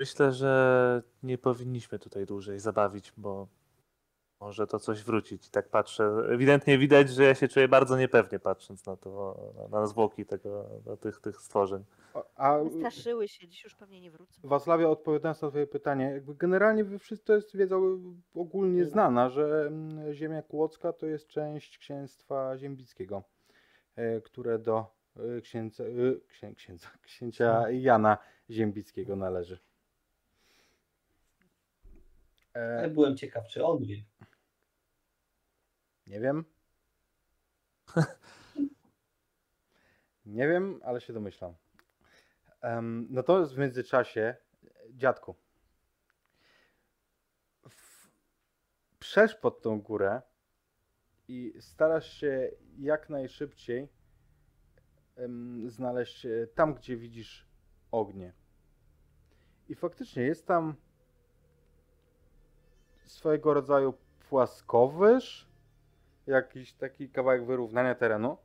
Myślę, że nie powinniśmy tutaj dłużej zabawić, bo może to coś wrócić. I tak patrzę, ewidentnie widać, że ja się czuję bardzo niepewnie patrząc na to, na, na zwłoki tego, na tych, tych stworzeń. A Wystraszyły się, dziś już pewnie nie wrócą. Wasławia, odpowiadając na twoje pytanie, jakby generalnie to jest wiedza ogólnie znana, że mm, ziemia kłodzka to jest część księstwa ziembickiego, e, które do e, księdza, e, księ, księdza, księcia Jana Ziembickiego należy. Ale E, byłem ciekaw, czy on wie. Nie wiem. [laughs] Nie wiem, ale się domyślam. Em, Natomiast w międzyczasie, dziadku, w- przesz pod tą górę i starasz się jak najszybciej em, znaleźć e, tam, gdzie widzisz ognie. I faktycznie jest tam swojego rodzaju płaskowyż, jakiś taki kawałek wyrównania terenu.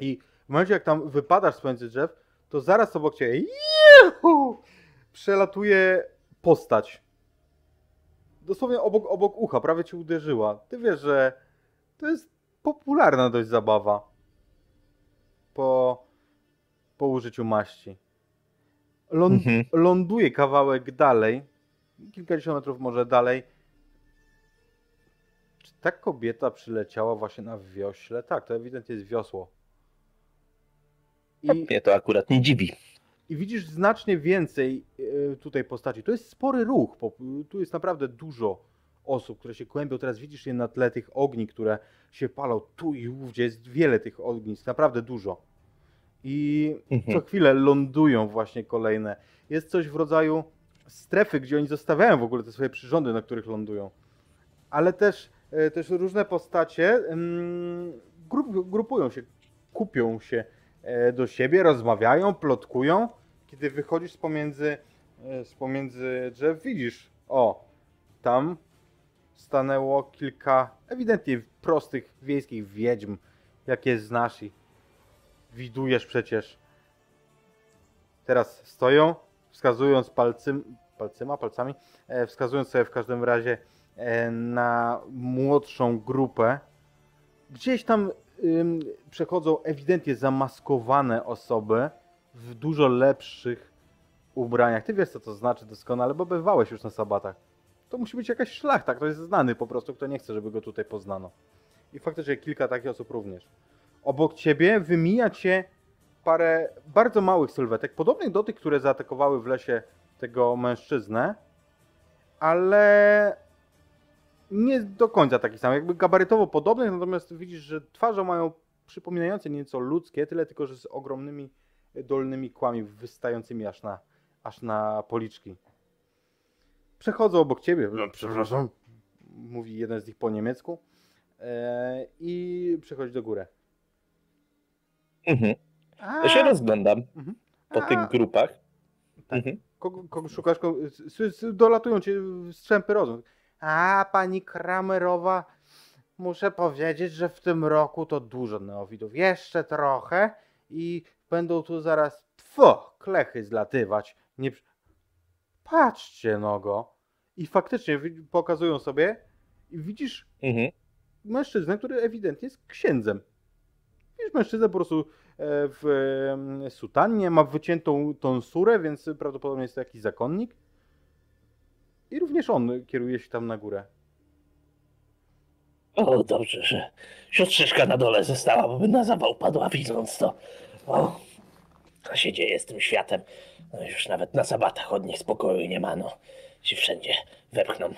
I w momencie, jak tam wypadasz z pomiędzy drzew, to zaraz obok ciebie juhu, przelatuje postać. Dosłownie obok, obok ucha, prawie ci uderzyła. Ty wiesz, że to jest popularna dość zabawa po, po użyciu maści. Ląd, Mhm. Ląduje kawałek dalej, kilkadziesiąt metrów może dalej. Czy ta kobieta przyleciała właśnie na wiośle? Tak, to ewidentnie jest wiosło. I, Mnie to akurat nie dziwi. I widzisz znacznie więcej e, tutaj postaci. To jest spory ruch. Tu jest naprawdę dużo osób, które się kłębią. Teraz widzisz je na tle tych ogni, które się palą tu i ówdzie. Jest wiele tych ognisk, naprawdę dużo. I Mhm. co chwilę lądują właśnie kolejne. Jest coś w rodzaju strefy, gdzie oni zostawiają w ogóle te swoje przyrządy, na których lądują. Ale też, też różne postacie mm, grup, grupują się, kupią się e, do siebie, rozmawiają, plotkują. Kiedy wychodzisz z pomiędzy, e, z pomiędzy drzew, widzisz, o, tam stanęło kilka ewidentnie prostych wiejskich wiedźm, jakie znasz i widujesz przecież. Teraz stoją, wskazując palcym, palcyma, palcami, e, wskazując sobie w każdym razie e, na młodszą grupę. Gdzieś tam przechodzą ewidentnie zamaskowane osoby w dużo lepszych ubraniach. Ty wiesz, co to znaczy doskonale, bo bywałeś już na sabatach. To musi być jakaś szlachta, kto jest znany po prostu, kto nie chce, żeby go tutaj poznano. I faktycznie kilka takich osób również. Obok ciebie wymija cię parę bardzo małych sylwetek, podobnych do tych, które zaatakowały w lesie tego mężczyznę, ale nie do końca takich samych, jakby gabarytowo podobnych, natomiast widzisz, że twarze mają przypominające nieco ludzkie, tyle tylko, że z ogromnymi dolnymi kłami wystającymi aż na, aż na policzki. Przechodzą obok ciebie, no, przepraszam, mówi jeden z nich po niemiecku e, i przechodzi do góry. Mhm. Ja się rozglądam Mhm. po A, tych grupach. Tak. Mhm. Kogo, kogo szukasz? Kogo, s- s- dolatują cię strzępy rozum. A, pani Kramerowa, muszę powiedzieć, że w tym roku to dużo neofitów. Jeszcze trochę i będą tu zaraz tfo, klechy zlatywać. Nie... Patrzcie, nogo. I faktycznie pokazują sobie i widzisz Mhm. mężczyznę, który ewidentnie jest księdzem. Widzisz mężczyznę po prostu e, w em, sutannie, ma wyciętą tonsurę, więc prawdopodobnie jest to jakiś zakonnik. I również on kieruje się tam na górę. O, dobrze, że siostrzyczka na dole została, bo by na zawał padła widząc to. O, co się dzieje z tym światem? No już nawet na sabatach od nich spokoju nie ma, no. Się wszędzie wepchną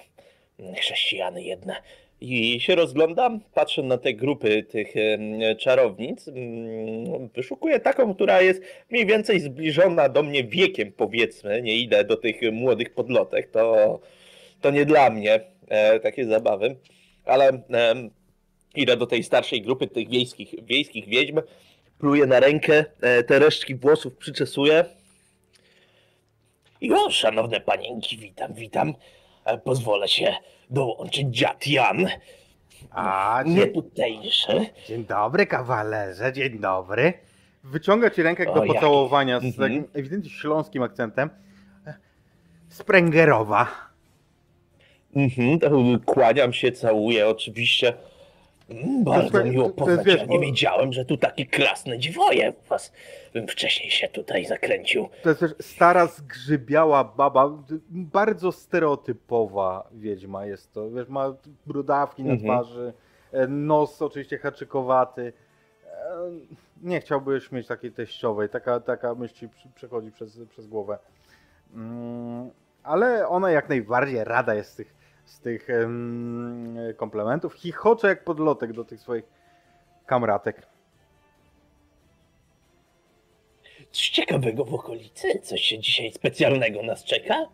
chrześcijany jedne. I się rozglądam, patrzę na te grupy tych czarownic. Mm, Wyszukuję taką, która jest mniej więcej zbliżona do mnie wiekiem, powiedzmy. Nie idę do tych młodych podlotek, to, to nie dla mnie e, takie zabawy. Ale idę do tej starszej grupy tych wiejskich, wiejskich wiedźm, pluję na rękę, e, te resztki włosów przyczesuję. I o, szanowne panienki, witam, witam. Pozwolę się dołączyć dziad Jan, A, nie tutejszy. dzień dobry, kawalerze, dzień dobry. Wyciąga ci rękę do O, jaki- pocałowania z Mhm. ewidentnie śląskim akcentem. Sprengerowa. Mhm, kłaniam się, całuję oczywiście. Mm, Bardzo miło to- jest, poznać. wiesz, Ja nie wiedziałem, że tu takie krasne dziwoje was. Bym wcześniej się tutaj zakręcił. To jest też stara, zgrzybiała baba, bardzo stereotypowa wiedźma jest to. Wiesz, ma brudawki na Mhm. twarzy, e, nos oczywiście haczykowaty. E, Nie chciałbyś mieć takiej teściowej, taka, taka myśl ci przechodzi przez, przez głowę. Mm, Ale ona jak najbardziej rada jest z tych, z tych em, komplementów. Chichocze jak podlotek do tych swoich kamratek. Coś ciekawego w okolicy? Coś się dzisiaj specjalnego nas czeka?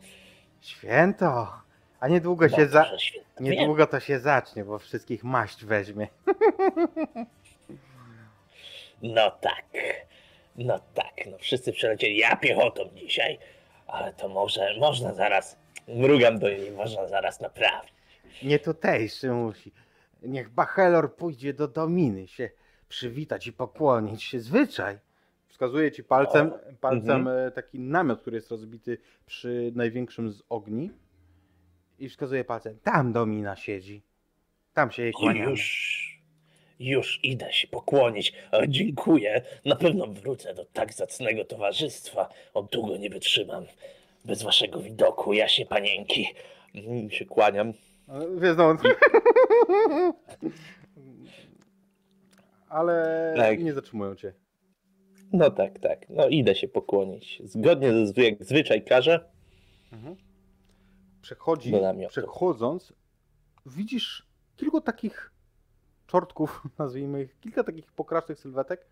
Święto! A niedługo się za... że święta. Niedługo to się zacznie, bo wszystkich maść weźmie. [laughs] No tak. No tak, no wszyscy przelecieli. Ja piechotą dzisiaj. Ale to może, można zaraz, mrugam do niej, można zaraz naprawić. Nie tutejszy musi. Niech Bachelor pójdzie do Dominy się przywitać i pokłonić się. Zwyczaj. Wskazuje ci palcem, palcem e, taki namiot, który jest rozbity przy największym z ogni. I wskazuje palcem. Tam Domina siedzi. Tam się jej kłaniamy. Już, już idę się pokłonić. Dziękuję. Na pewno wrócę do tak zacnego towarzystwa. Od długo nie wytrzymam. Bez waszego widoku, jaśnie panienki. Mm, Się kłaniam. Wiesz, no... [laughs] Ale Tak. nie zatrzymują cię. No tak, tak. No idę się pokłonić. Zgodnie ze zwy- jak zwyczaj każe. Mhm. Przechodzi, przechodząc, widzisz kilku takich czortków, [laughs] nazwijmy ich, kilka takich pokracznych sylwetek,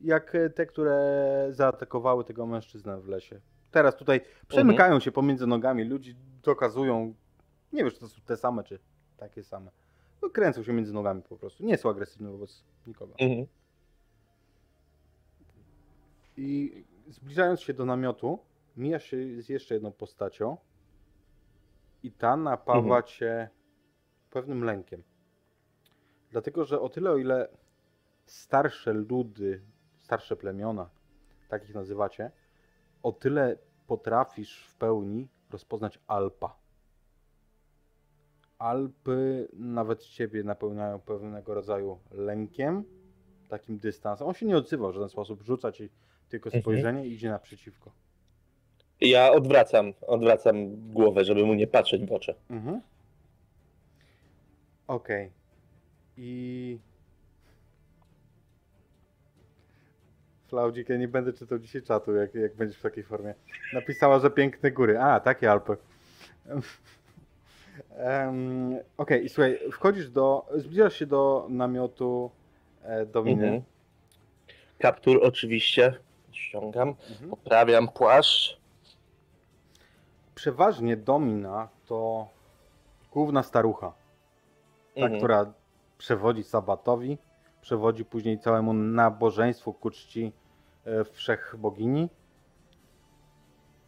jak te, które zaatakowały tego mężczyznę w lesie. Teraz tutaj przemykają się pomiędzy nogami ludzi, dokazują, nie wiesz, czy to są te same, czy takie same. No, kręcą się między nogami po prostu. Nie są agresywne wobec nikogo. Mhm. I zbliżając się do namiotu, mijasz się z jeszcze jedną postacią i ta napawa Mhm. cię pewnym lękiem. Dlatego, że o tyle, o ile starsze ludy, starsze plemiona, takich nazywacie, o tyle potrafisz w pełni rozpoznać Alpa. Alpy nawet ciebie napełniają pewnego rodzaju lękiem, takim dystansem. On się nie odzywa w żaden sposób, rzuca ci tylko Mhm. spojrzenie i idzie naprzeciwko. Ja odwracam, odwracam głowę, żeby mu nie patrzeć w oczy. Mhm. Okej. I... Flaudzik, ja nie będę czytał dzisiaj czatu, jak, jak będziesz w takiej formie. Napisała, że piękne góry. A, takie Alpy. [laughs] Em, Okej, i słuchaj, wchodzisz do... Zbliżasz się do namiotu e, Dominy. Mhm. Kaptur oczywiście ściągam, Mhm. poprawiam płaszcz. Przeważnie Domina to główna starucha. ta, Mhm. która przewodzi Sabatowi, przewodzi później całemu nabożeństwu ku czci wszechbogini.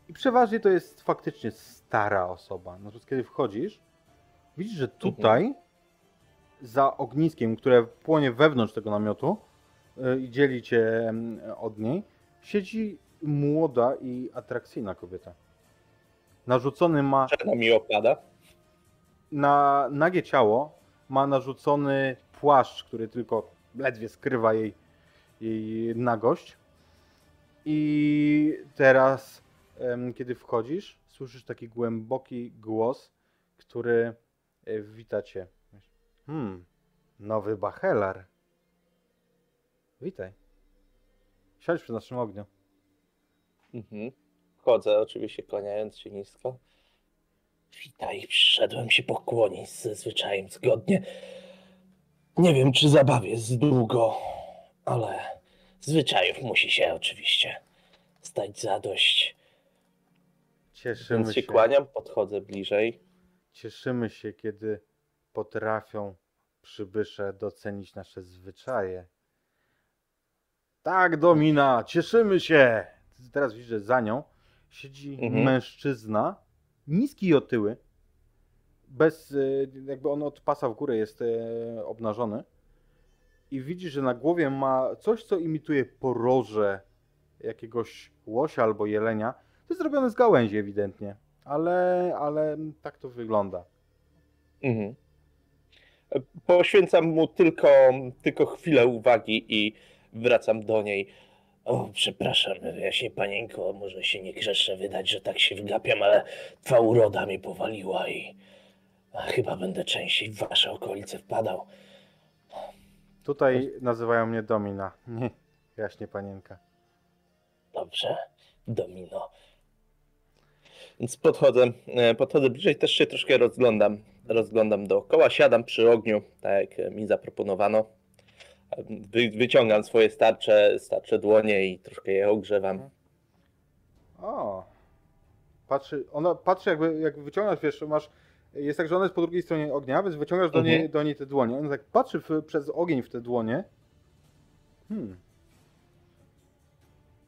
I przeważnie to jest faktycznie stara osoba. Natomiast kiedy wchodzisz, widzisz, że tutaj za ogniskiem, które płonie wewnątrz tego namiotu e, i dzieli cię em, od niej, siedzi młoda i atrakcyjna kobieta. Narzucony ma Czarna mi opada. na nagie ciało ma narzucony płaszcz, który tylko ledwie skrywa jej, jej nagość. I teraz, kiedy wchodzisz, słyszysz taki głęboki głos, który e, wita cię. Hmm, nowy bachelar. Witaj. Siądź przy naszym ogniu. Mhm. Wchodzę, oczywiście kłaniając się nisko. Witaj, przyszedłem się pokłonić ze zwyczajem zgodnie. Nie wiem, czy zabawię z długo, ale zwyczajów musi się oczywiście stać zadość. Cieszymy Więc się się. kłaniam, podchodzę bliżej. Cieszymy się, kiedy potrafią przybysze docenić nasze zwyczaje. Tak, Domina, cieszymy się! Teraz widzisz, że za nią siedzi Mhm. mężczyzna, niski i otyły, bez, y, jakby on od pasa w górę jest e, obnażony i widzisz, że na głowie ma coś, co imituje poroże jakiegoś łosia albo jelenia. To jest zrobione z gałęzi ewidentnie, ale, ale tak to wygląda. Mhm. Poświęcam mu tylko, tylko chwilę uwagi i wracam do niej. O, przepraszam, jaśnie panienko, może się nie grzeszę wydać, że tak się wgapiam, ale twa uroda mi powaliła i chyba będę częściej w wasze okolice wpadał. Tutaj nazywają mnie Domina. Nie, jaśnie panienka. Dobrze, Domino. Więc podchodzę, e, podchodzę bliżej, też się troszkę rozglądam. Rozglądam dookoła, siadam przy ogniu, tak jak mi zaproponowano. Wy, wyciągam swoje starcze, starcze dłonie i troszkę je ogrzewam. O. Patrzy, ona patrzy jakby, jak wyciągasz, wiesz, masz, jest tak, że ona jest po drugiej stronie ognia, więc wyciągasz do, Mhm. niej, do niej te dłonie. Ona tak patrzy w, przez ogień w te dłonie. Hmm.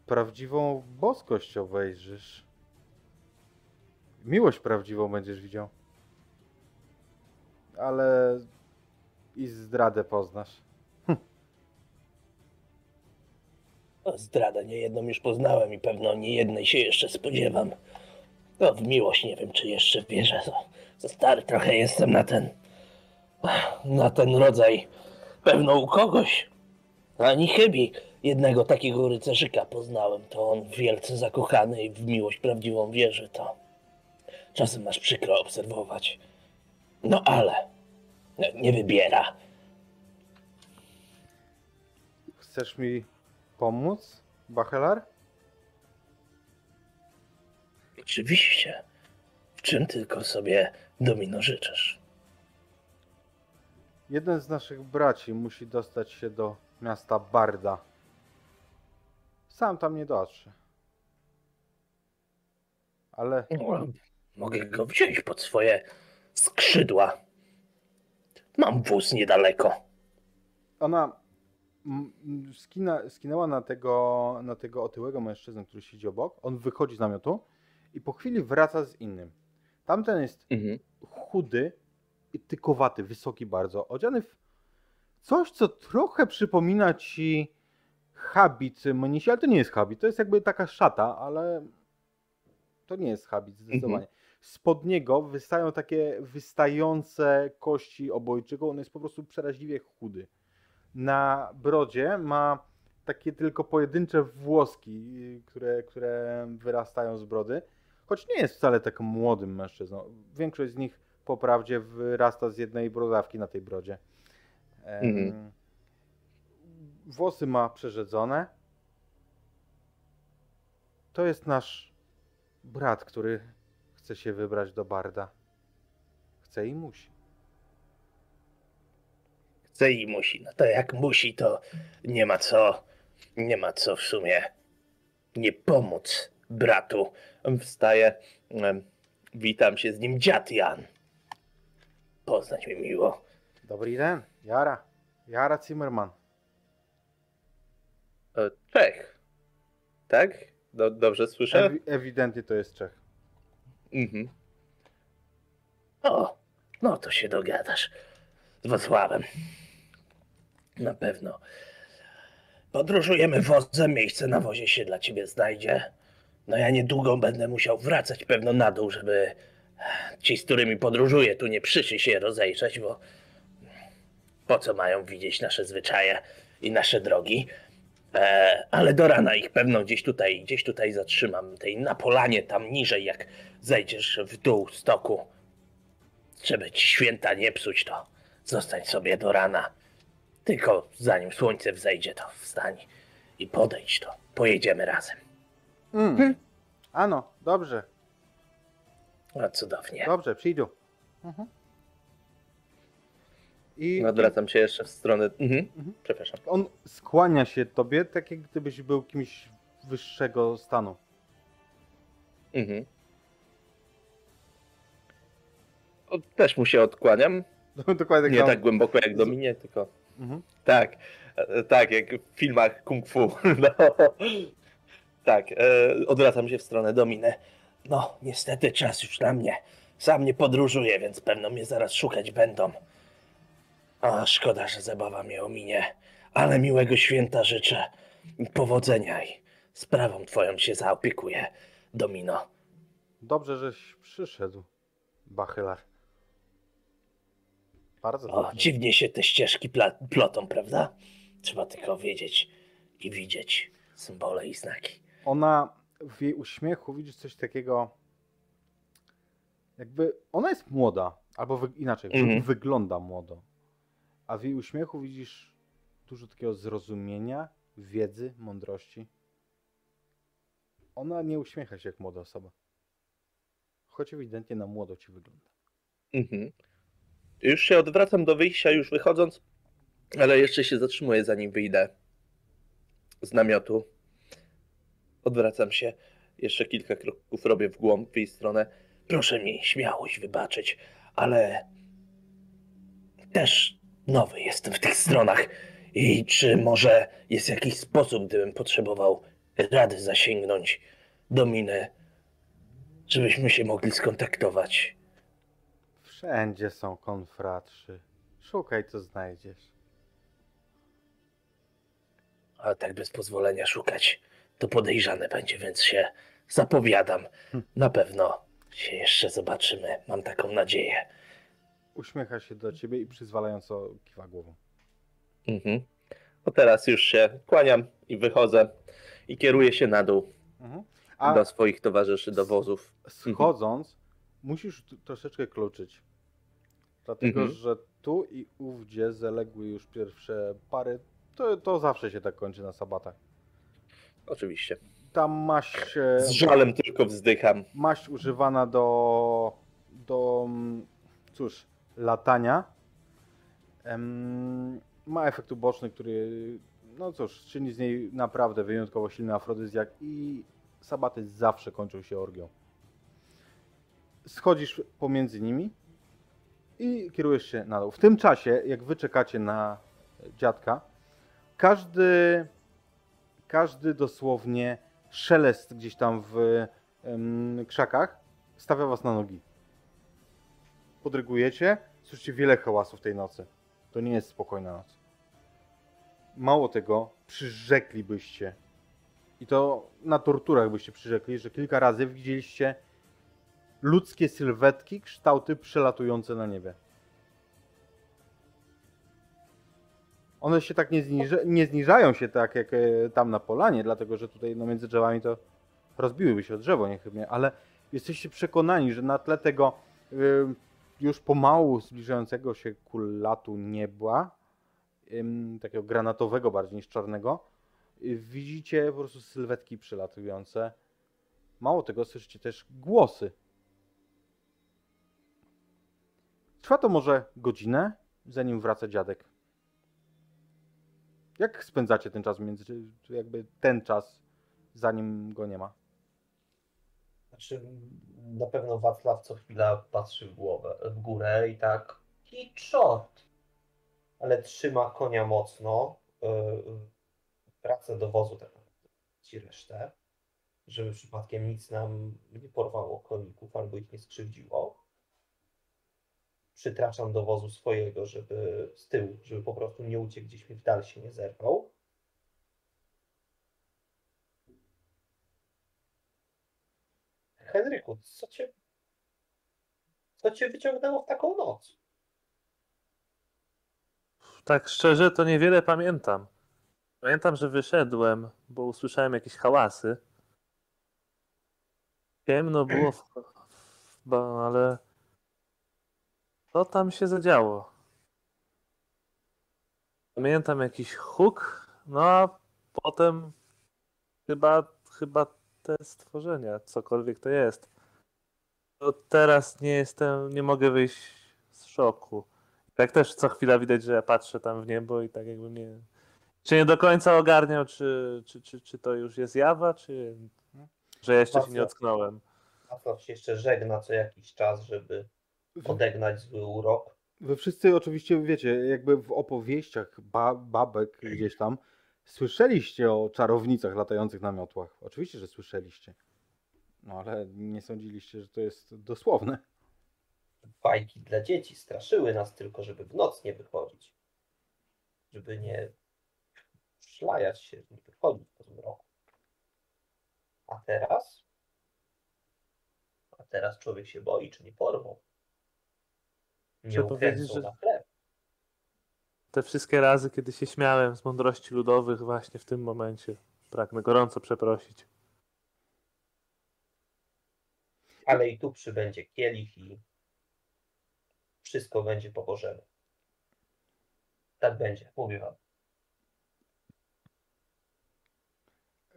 Prawdziwą boskość obejrzysz. Miłość prawdziwą będziesz widział. Ale i zdradę poznasz. O, zdradę niejedną już poznałem i pewno niejednej się jeszcze spodziewam. No, w miłość nie wiem, czy jeszcze wierzę. Za, za stary trochę jestem na ten... na ten rodzaj. Pewno u kogoś. Ani chybi. Jednego takiego rycerzyka poznałem. To on wielce zakochany i w miłość prawdziwą wierzy. To czasem masz przykro obserwować. No ale... no, Nie wybiera. Chcesz mi pomóc, Bachelar? Oczywiście. W czym tylko sobie domino życzysz? Jeden z naszych braci musi dostać się do miasta Barda. Sam tam nie dotrze. Ale No, Mogę go wziąć pod swoje skrzydła. Mam wóz niedaleko. ona skina, skinęła na tego, na tego otyłego mężczyznę, który siedzi obok. On wychodzi z namiotu i po chwili wraca z innym. Tamten jest Mhm. chudy i tykowaty, wysoki bardzo, odziany w coś, co trochę przypomina ci habit mnisi, ale to nie jest habit, to jest jakby taka szata, ale to nie jest habit zdecydowanie. Spod niego wystają takie wystające kości obojczyką, on jest po prostu przeraźliwie chudy. Na brodzie ma takie tylko pojedyncze włoski, które, które wyrastają z brody, choć nie jest wcale tak młodym mężczyzną. Większość z nich po prawdzie wyrasta z jednej brodawki na tej brodzie. Mhm. Włosy ma przerzedzone. To jest nasz brat, który chce się wybrać do Barda. Chce i musi. Chce i musi. No to jak musi, to nie ma co. Nie ma co w sumie nie pomóc bratu. Wstaję, Witam się z nim, dziad Jan. Poznać mi miło. Dobry den, Jara. Jara Zimmerman. e, Czech. Tak? Do, dobrze słyszę? Ewi- ewidentnie to jest Czech. Mhm. O, no to się dogadasz. Z Wacławem. Na pewno. Podróżujemy wozem, miejsce na wozie się dla ciebie znajdzie. No ja niedługo będę musiał wracać pewno na dół, żeby ci, z którymi podróżuję, tu nie przyszli się rozejrzeć, bo po co mają widzieć nasze zwyczaje i nasze drogi. E, ale do rana ich pewno gdzieś tutaj, gdzieś tutaj zatrzymam. Tej na polanie tam niżej, jak zejdziesz w dół stoku. Żeby ci święta nie psuć, to zostań sobie do rana. Tylko zanim słońce wzejdzie, to wstań i podejdź, to pojedziemy razem. Mm. Ano, dobrze, A cudownie. dobrze, przyjdą. Mhm. I Odwracam się jeszcze w stronę. Mhm. Mhm. Przepraszam. on skłania się tobie, tak jak gdybyś był kimś wyższego stanu. Mhm. O, też mu się odkłaniam. [laughs] Dokładnie Nie samo. tak głęboko jak [laughs] Dominie, tylko. Mhm. Tak, e, tak, jak w filmach kung fu. [laughs] No. Tak, e, odwracam się w stronę Dominy. No, niestety czas już na mnie. Sam nie podróżuję, więc pewno mnie zaraz szukać będą. A szkoda, że zabawa mnie ominie. Ale miłego święta życzę. Powodzenia i sprawą twoją się zaopiekuję, Domino. Dobrze, żeś przyszedł, Bachylar. Bardzo O, dobrze. dziwnie się te ścieżki plotą, prawda? Trzeba tylko wiedzieć i widzieć symbole i znaki. Ona w jej uśmiechu widzisz coś takiego. Jakby ona jest młoda, albo wy, inaczej, Mhm. wygląda młodo. A w jej uśmiechu widzisz dużo takiego zrozumienia, wiedzy, mądrości. Ona nie uśmiecha się jak młoda osoba. Choć ewidentnie na młodo ci wygląda. Mhm. Już się odwracam do wyjścia, już wychodząc, ale jeszcze się zatrzymuję, zanim wyjdę z namiotu. Odwracam się, jeszcze kilka kroków robię w głąb, w jej stronę. Proszę mi śmiałość wybaczyć, ale też nowy jestem w tych stronach. I czy może jest jakiś sposób, gdybym potrzebował rady zasięgnąć do miny, żebyśmy się mogli skontaktować? Wszędzie są konfratrzy. Szukaj, co znajdziesz. A tak bez pozwolenia szukać, to podejrzane będzie, więc się zapowiadam. Na pewno się jeszcze zobaczymy, mam taką nadzieję. Uśmiecha się do ciebie i przyzwalająco kiwa głową. Mhm. No teraz już się kłaniam i wychodzę i kieruję się na dół Mhm. Do swoich towarzyszy, do wozów. schodząc, musisz t- troszeczkę kluczyć. Dlatego, Mhm. że tu i ówdzie zaległy już pierwsze pary. To, to zawsze się tak kończy na sabatach. Oczywiście. Ta maść, e, Z żalem tylko wzdycham. maść używana do, do mm, cóż, latania em, ma efekt uboczny, który, no cóż, czyni z niej naprawdę wyjątkowo silny afrodyzjak i sabaty zawsze kończą się orgią. Schodzisz pomiędzy nimi i kierujesz się na dół. W tym czasie, jak wy czekacie na dziadka, każdy, każdy dosłownie szelest gdzieś tam w krzakach stawia was na nogi. Podrygujecie, słyszycie wiele hałasów tej nocy. To nie jest spokojna noc. Mało tego, przyrzeklibyście, i to na torturach byście przyrzekli, że kilka razy widzieliście ludzkie sylwetki, kształty przelatujące na niebie. One się tak nie, zniża, nie zniżają się tak jak e, tam na polanie, dlatego że tutaj no, między drzewami to rozbiłyby się o drzewo niechybnie, ale jesteście przekonani, że na tle tego y, już pomału zbliżającego się ku latu nieba, ym, takiego granatowego bardziej niż czarnego, y, widzicie po prostu sylwetki przelatujące. Mało tego, słyszycie też głosy. Trwa to może godzinę, zanim wraca dziadek. Jak spędzacie ten czas między, jakby ten czas, zanim go nie ma? Znaczy, na pewno Wacław co chwila patrzy w głowę, w górę i tak i czort. Ale trzyma konia mocno. Yy, wraca do wozu tak ci resztę, żeby przypadkiem nic nam nie porwało koników albo ich nie skrzywdziło. Przytraczam do wozu swojego, żeby z tyłu, żeby po prostu nie uciekł gdzieś mi w dal się nie zerwał. Henryku, co cię, co cię wyciągnęło w taką noc? Tak szczerze, to niewiele pamiętam. Pamiętam, że wyszedłem, bo usłyszałem jakieś hałasy. Ciemno było, w, w, bo, ale co tam się zadziało? Pamiętam jakiś huk, no a potem chyba, chyba te stworzenia, cokolwiek to jest. To teraz nie jestem, nie mogę wyjść z szoku. Tak też co chwila widać, że ja patrzę tam w niebo i tak jakby mnie. Czy nie do końca ogarniał, czy, czy, czy, czy to już jest jawa, czy że ja jeszcze się nie ocknąłem. Wacław się jeszcze żegna co jakiś czas, żeby odegnać zły urok. Wy wszyscy oczywiście wiecie, jakby w opowieściach ba babek gdzieś tam słyszeliście o czarownicach latających na miotłach. Oczywiście, że słyszeliście. No ale nie sądziliście, że to jest dosłowne. Bajki dla dzieci straszyły nas tylko, żeby w noc nie wychodzić. Żeby nie szlajać się, nie wychodzić po zmroku. A teraz? A teraz człowiek się boi, czy nie porwą. Nie Chcę powiedzieć, że- na chleb. te wszystkie razy, kiedy się śmiałem z mądrości ludowych, właśnie w tym momencie pragnę gorąco przeprosić. Ale i tu przybędzie kielich i wszystko będzie po Bożemu. Tak będzie, mówię wam.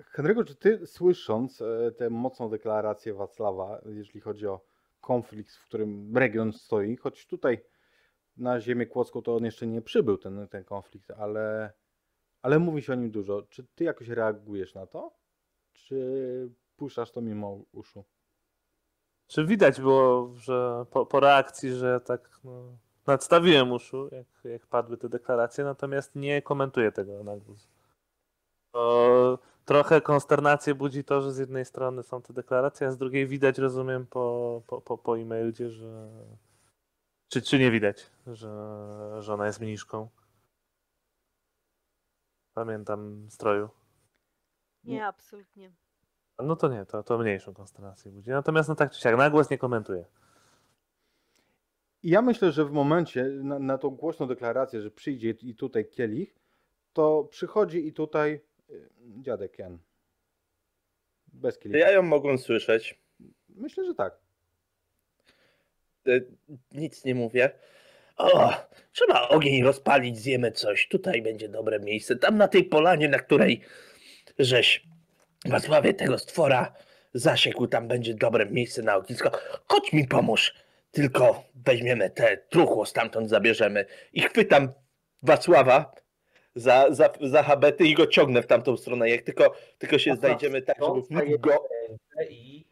Henryku, czy ty słysząc e, tę mocną deklarację Wacława, jeśli chodzi o konflikt, w którym region stoi, choć tutaj na ziemię kłodzką to on jeszcze nie przybył, ten, ten konflikt, ale, ale mówi się o nim dużo. Czy ty jakoś reagujesz na to? Czy puszczasz to mimo uszu? Czy widać było, że po, po reakcji, że tak no, nadstawiłem uszu, jak, jak padły te deklaracje, natomiast nie komentuję tego na głos. Trochę konsternację budzi to, że z jednej strony są te deklaracje, a z drugiej widać, rozumiem, po, po, po, po e-mailie, że. Czy, czy nie widać, że, że ona jest mniszką? Pamiętam stroju. Nie, absolutnie. No to nie, to, to mniejszą konsternację budzi. Natomiast no tak czy siak, na głos nie komentuję. I ja myślę, że w momencie na, na tą głośną deklarację, że przyjdzie i tutaj kielich, to przychodzi i tutaj dziadek Jan. Bez kielicha. ja ją mogłem słyszeć. Myślę, że tak. E, Nic nie mówię. O, trzeba ogień rozpalić, zjemy coś. Tutaj będzie dobre miejsce. Tam na tej polanie, na której żeś Wacławie tego stwora zasiekł, tam będzie dobre miejsce na ognisko. Chodź mi pomóż. Tylko weźmiemy te truchło stamtąd zabierzemy. I chwytam Wacława za, za, za habety i go ciągnę w tamtą stronę. Jak tylko, tylko się znajdziemy tak, żeby go... I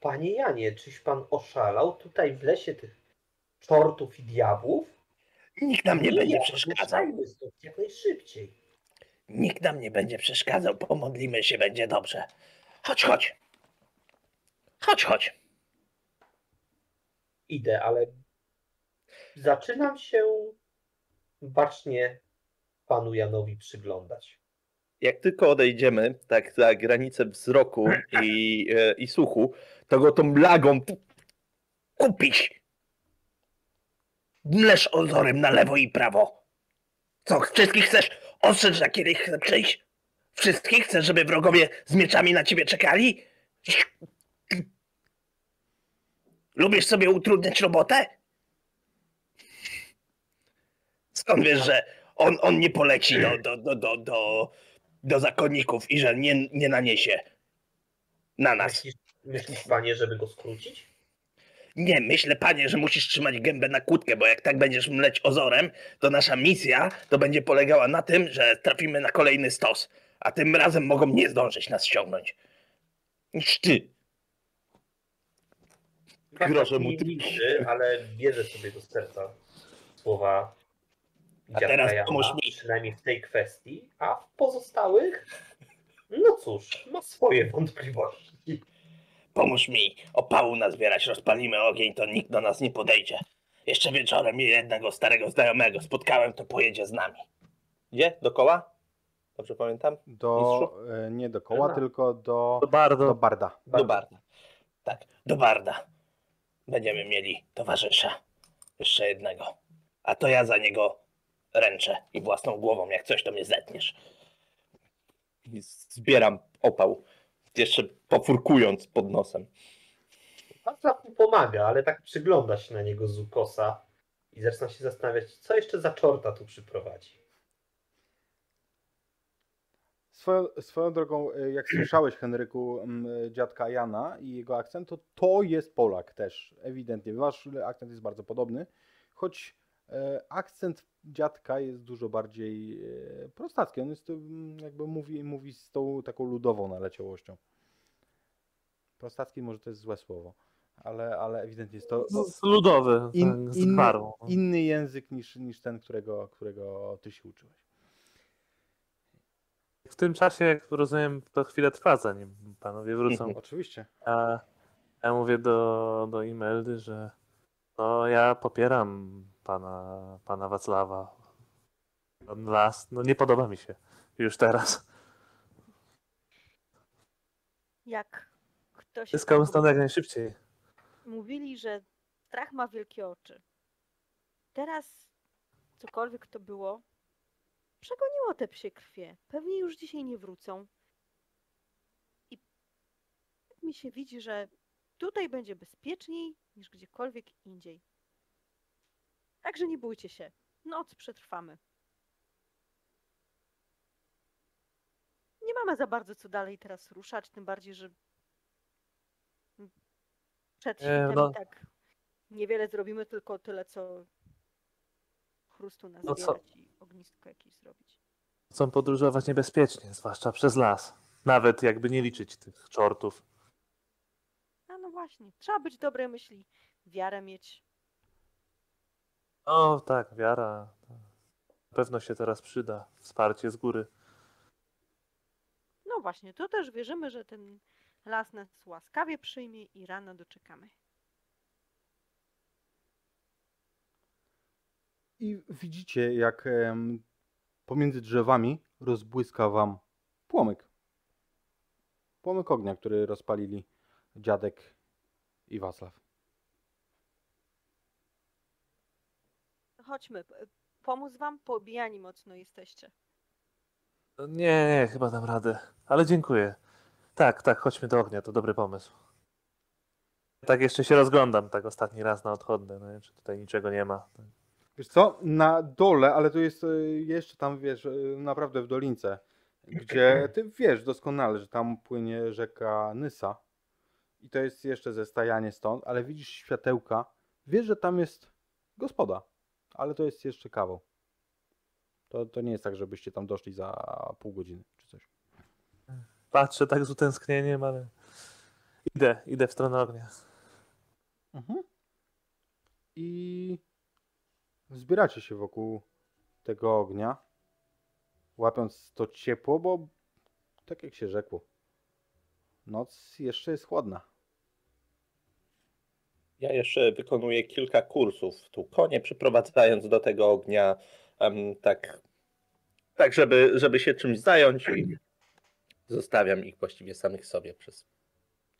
panie Janie, czyś pan oszalał tutaj w lesie tych czortów i diabłów? Nikt nam nie będzie jak przeszkadzał. stąd jak najszybciej. Nikt nam nie będzie przeszkadzał. Pomodlimy się, będzie dobrze. Chodź, chodź. Chodź, chodź. Idę, ale zaczynam się bacznie panu Janowi przyglądać. Jak tylko odejdziemy, tak za granicę wzroku i, e, i słuchu, to go tą lagą kupić. Mlesz ozorem na lewo i prawo. Co, wszystkich chcesz ostrzec, na kiedy chcę przyjść? Wszystkich chcesz, żeby wrogowie z mieczami na ciebie czekali? Lubisz sobie utrudniać robotę? Skąd wiesz, że on, on nie poleci do, do, do, do, do, do zakonników i że nie, nie naniesie na nas? Myślisz, myślisz panie, żeby go skrócić? Nie, myślę, panie, że musisz trzymać gębę na kłódkę, bo jak tak będziesz mleć ozorem, to nasza misja to będzie polegała na tym, że trafimy na kolejny stos, a tym razem mogą nie zdążyć nas ściągnąć. Niż ty. Grożę mu ty- ale bierze sobie do serca słowa A teraz Jana, pomóż mi. przynajmniej w tej kwestii, a w pozostałych, no cóż, ma swoje wątpliwości. Pomóż mi opału nazbierać, rozpalimy ogień, to nikt do nas nie podejdzie. Jeszcze wieczorem jednego starego znajomego spotkałem, to pojedzie z nami. Gdzie? Dokoła? Dobrze pamiętam? Do, e, nie do koła, Aha. tylko do, To bardzo. do barda. Do Barda. Tak, do Barda. Będziemy mieli towarzysza. Jeszcze jednego. A to ja za niego ręczę i własną głową, jak coś to mnie zetniesz. I Zbieram opał. Jeszcze pofurkując pod nosem. Wacław mu pomaga, ale tak przygląda się na niego z ukosa i zaczyna się zastanawiać, co jeszcze za czorta tu przyprowadzi. Swoją, swoją drogą, e, jak słyszałeś, Henryku, m, e, dziadka Jana i jego akcent, to to jest Polak też, ewidentnie. Wasz akcent jest bardzo podobny, choć akcent dziadka jest dużo bardziej e, prostacki. On jest, mm, jakby mówi, mówi z tą taką ludową naleciałością. Prostacki może to jest złe słowo, ale, ale ewidentnie jest to Z, z ludowy, in, z inny, inny język niż, niż ten, którego, którego ty się uczyłeś. W tym czasie, jak rozumiem, to chwilę trwa, zanim panowie wrócą. [laughs] Oczywiście. A ja mówię do, do Imeldy, że no ja popieram pana, pana Wacława. Pan las, no nie podoba mi się już teraz. Jak ktoś Zyskałem stan jak najszybciej. mówili, że strach ma wielkie oczy. Teraz cokolwiek to było, przegoniło te psie krwie. Pewnie już dzisiaj nie wrócą. I tak mi się widzi, że tutaj będzie bezpieczniej niż gdziekolwiek indziej. Także nie bójcie się. Noc przetrwamy. Nie mamy za bardzo co dalej teraz ruszać, tym bardziej, że przed Nie, świtem no. tak niewiele zrobimy, tylko tyle, co chrustu No nazbierać i ognisko jakieś zrobić. Chcą podróżować niebezpiecznie, zwłaszcza przez las. Nawet jakby nie liczyć tych czortów. A no właśnie, trzeba być dobrej myśli, wiarę mieć. O, tak, wiara. Na pewno się teraz przyda. Wsparcie z góry. No właśnie, to też wierzymy, że ten las nas łaskawie przyjmie i rano doczekamy. I widzicie, jak em, pomiędzy drzewami rozbłyska wam płomyk. Płomyk ognia, który rozpalili dziadek i Wacław. Chodźmy, pomóc wam? Pobijani mocno jesteście. Nie, nie, chyba dam radę. Ale dziękuję. Tak, tak, chodźmy do ognia, to dobry pomysł. Tak jeszcze się rozglądam, tak ostatni raz na odchodne, no, czy tutaj niczego nie ma. Wiesz co, na dole, ale to jest e, jeszcze tam, wiesz, e, naprawdę w dolince, gdzie ty wiesz doskonale, że tam płynie rzeka Nysa i to jest jeszcze zestajanie stąd, ale widzisz światełka, wiesz, że tam jest gospoda, ale to jest jeszcze kawał. To, to nie jest tak, żebyście tam doszli za pół godziny czy coś. Patrzę tak z utęsknieniem, ale idę, idę w stronę ognia. Mhm. I zbieracie się wokół tego ognia, łapiąc to ciepło, bo tak jak się rzekło, noc jeszcze jest chłodna. Ja jeszcze wykonuję kilka kursów tu konie przyprowadzając do tego ognia, em, tak, tak żeby, żeby się czymś zająć i zostawiam ich właściwie samych sobie przez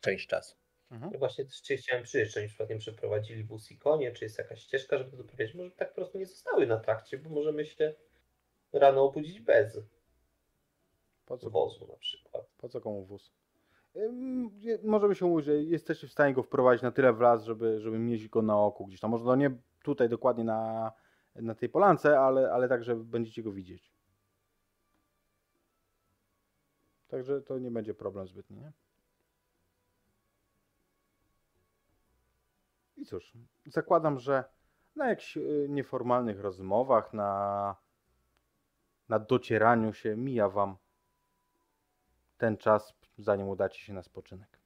część czasu. Mhm. Ja właśnie też cię chciałem przyjrzeć, czy oni przypadkiem przeprowadzili wóz i konie, czy jest jakaś ścieżka, żeby to doprowadzić. Może tak po prostu nie zostały na trakcie, bo możemy się rano obudzić bez Po co, wozu na przykład. po co komu wóz? Ym, je- Możemy się mówić, że jesteście w stanie go wprowadzić na tyle w las, żeby, żeby mieć go na oku gdzieś tam. Może no nie tutaj dokładnie na, na tej polance, ale, ale tak, że będziecie go widzieć. Także to nie będzie problem zbytni, nie? I cóż, zakładam, że na jakichś y, nieformalnych rozmowach, na, na docieraniu się mija wam ten czas, zanim udacie się na spoczynek.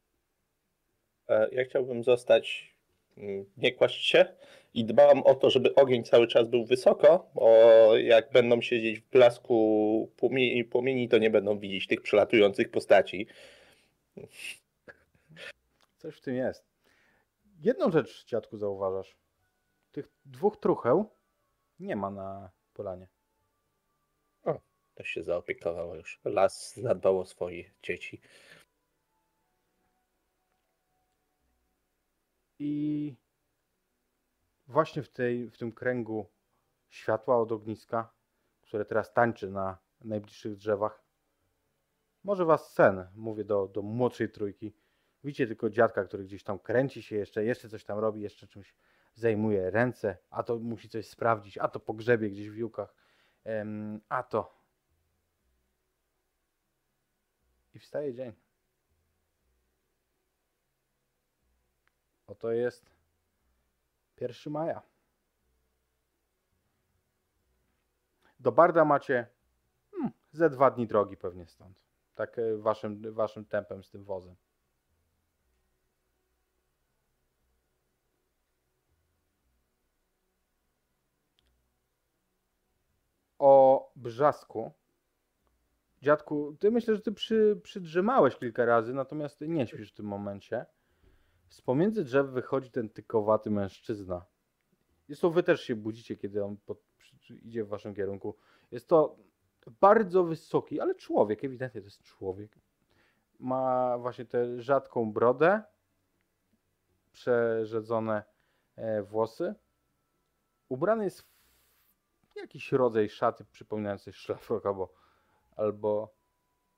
E, Ja chciałbym zostać, mm, nie kłaść się i dbam o to, żeby ogień cały czas był wysoko, bo jak będą siedzieć w blasku płomieni, płomieni to nie będą widzieć tych przelatujących postaci. Coś w tym jest. Jedną rzecz, dziadku, zauważasz. Tych dwóch trucheł nie ma na polanie. To się zaopiekowało już. Las zadbał o swoje dzieci. I właśnie w, tej, w tym kręgu światła od ogniska, które teraz tańczy na najbliższych drzewach, może was sen, mówię do, do młodszej trójki. Widzicie tylko dziadka, który gdzieś tam kręci się jeszcze, jeszcze coś tam robi, jeszcze czymś zajmuje ręce, a to musi coś sprawdzić, a to pogrzebie gdzieś w em, a to. I wstaje dzień. Oto jest 1 maja. Do Barda macie hmm, ze dwa dni drogi pewnie stąd. Tak e, waszym, waszym tempem z tym wozem. O brzasku. Dziadku, ty myślę, że ty przy, przydrzemałeś kilka razy, natomiast ty nie śpisz w tym momencie. Z pomiędzy drzew wychodzi ten tykowaty mężczyzna. Jest to wy też się budzicie, kiedy on pod, idzie w waszym kierunku. Jest to bardzo wysoki, ale człowiek, ewidentnie to jest człowiek. Ma właśnie tę rzadką brodę, przerzedzone e, włosy. Ubrany jest w jakiś rodzaj szaty przypominającej szlafrok albo, albo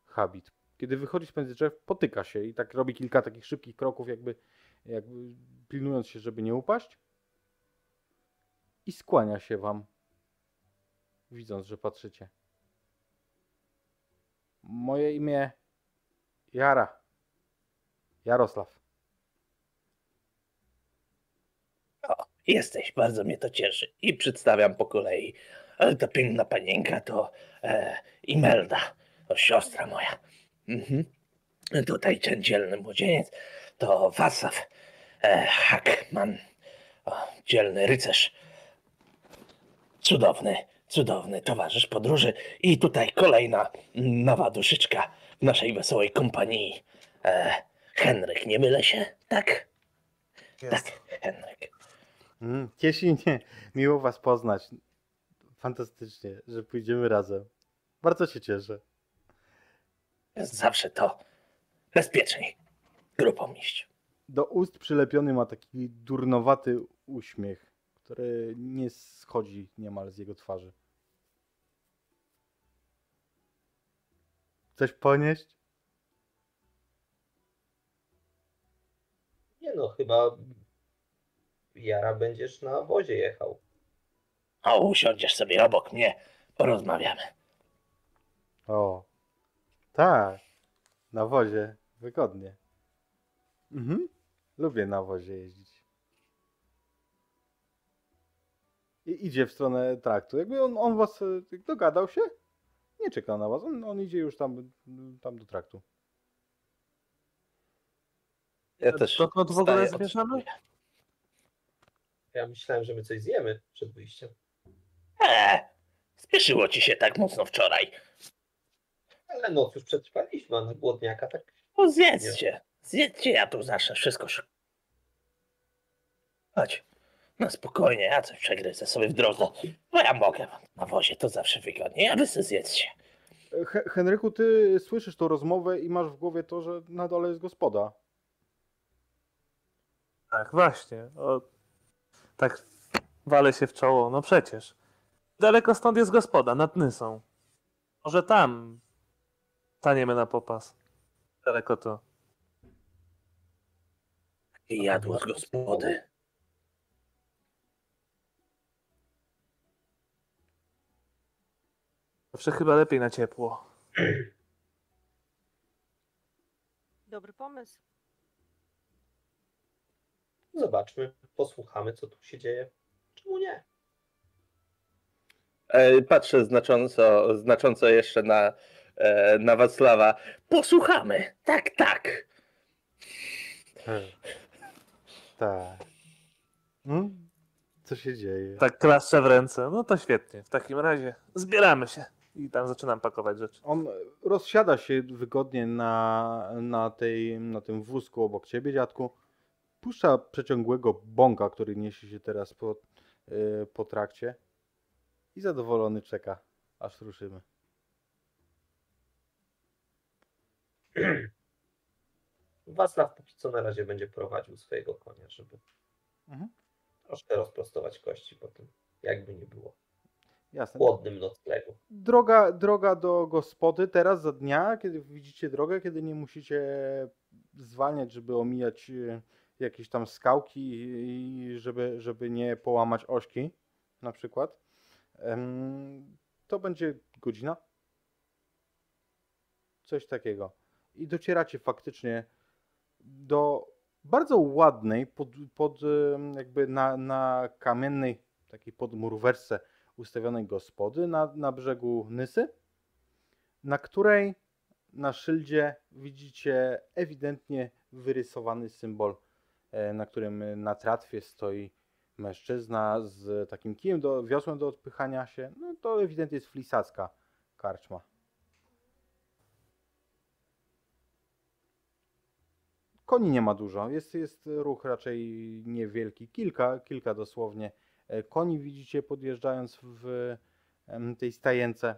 habit. Kiedy wychodzi z między drzew, potyka się i tak robi kilka takich szybkich kroków, jakby, jakby pilnując się, żeby nie upaść. I skłania się wam, widząc, że patrzycie. Moje imię Jara. Jarosław. O, jesteś, bardzo mnie to cieszy. I przedstawiam po kolei. Ale ta piękna panienka to e, Imelda, to siostra moja. Mhm. Tutaj ten dzielny młodzieniec to Wasaw e, Hackman, o, dzielny rycerz. Cudowny, cudowny towarzysz podróży. I tutaj kolejna nowa duszyczka w naszej wesołej kompanii. E, Henryk, nie mylę się? Tak? Tak, Henryk. Mm, cieszy mnie, miło was poznać. Fantastycznie, że pójdziemy razem. Bardzo się cieszę. Jest zawsze to bezpieczniej grupą iść. Do ust przylepiony ma taki durnowaty uśmiech, który nie schodzi niemal z jego twarzy. Chcesz ponieść? Nie no, chyba Jara będziesz na wozie jechał. O, usiądziesz sobie obok mnie, porozmawiamy. O, tak. Na wozie, wygodnie. Mhm. Lubię na wozie jeździć. I idzie w stronę traktu. Jakby on, on was e, dogadał się? Nie czeka na was. On, on idzie już tam, tam do traktu. Ja też Dokąd w ogóle zmierzamy? Ja myślałem, że my coś zjemy przed wyjściem. Eee, spieszyło ci się tak mocno wczoraj. Ale noc już przetrwaliśmy, a na głodniaka tak... No zjedzcie, zjedzcie, ja tu zacznę wszystko szy... Chodź, no spokojnie, ja coś przegryzę sobie w drodze. Bo ja mogę, na wozie to zawsze wygodnie, a wy sobie zjedzcie. He Henryku, ty słyszysz tą rozmowę i masz w głowie to, że na dole jest gospoda. Tak, właśnie. O, tak wale się w czoło. No przecież. Daleko stąd jest gospoda, nad Nysą. Może tam staniemy na popas. Daleko to. I jadło z gospody. Zawsze chyba lepiej na ciepło. Dobry pomysł. Zobaczmy, posłuchamy, co tu się dzieje. Czemu nie? E, Patrzę znacząco, znacząco jeszcze na, e, na Wacława. Posłuchamy, tak, tak. Tak. Hmm? Co się dzieje? Tak klaszczę w ręce. No to świetnie. W takim razie zbieramy się. I tam zaczynam pakować rzeczy. On rozsiada się wygodnie na, na, tej, na tym wózku obok ciebie, dziadku. Puszcza przeciągłego bąka, który niesie się teraz po, yy, po trakcie. I zadowolony czeka, aż ruszymy. [clears throat] Wacław póki co na razie będzie prowadził swojego konia, żeby Mhm. troszkę rozprostować kości po tym, jakby nie było. Jasne. Chłodnym noclegu. Droga, droga do gospody teraz za dnia, kiedy widzicie drogę, kiedy nie musicie zwalniać, żeby omijać e, jakieś tam skałki i żeby, żeby nie połamać ośki na przykład. To będzie godzina. Coś takiego. I docieracie faktycznie do bardzo ładnej, pod, pod jakby na, na kamiennej takiej podmurwerce ustawionej gospody na, na brzegu Nysy, na której na szyldzie widzicie ewidentnie wyrysowany symbol, e, na którym na tratwie stoi mężczyzna z takim kijem do, wiosłem do odpychania się. No to ewidentnie jest flisacka karczma. Koni nie ma dużo, jest, jest ruch raczej niewielki, kilka, kilka dosłownie E, Koni widzicie podjeżdżając w tej stajence.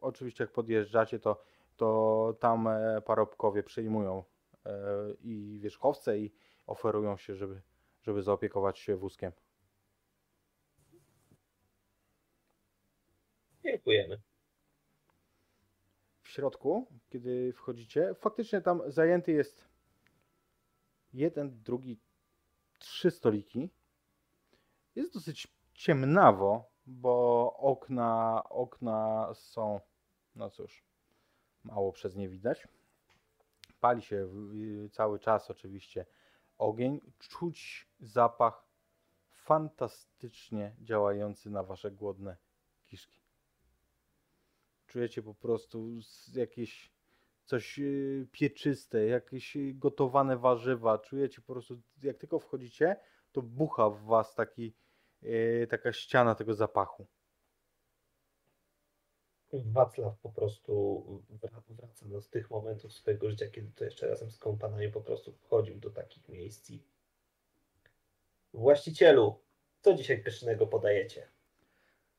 Oczywiście jak podjeżdżacie, to, to tam e, parobkowie przejmują e, i wierzchowce i oferują się, żeby, żeby zaopiekować się wózkiem. porządkujemy. w środku, kiedy wchodzicie, faktycznie tam zajęty jest jeden, drugi, trzy stoliki. Jest dosyć ciemnawo, bo okna, okna są, no cóż, mało przez nie widać. Pali się cały czas oczywiście ogień. Czuć zapach fantastycznie działający na wasze głodne kiszki czujecie po prostu jakieś coś y, pieczyste, jakieś y, gotowane warzywa. Czujecie po prostu, jak tylko wchodzicie, to bucha w was taki, y, taka ściana tego zapachu. Wacław po prostu wra- wraca do tych momentów swojego życia, kiedy to jeszcze razem z kompanami po prostu wchodził do takich miejsc i Właścicielu, co dzisiaj pysznego podajecie?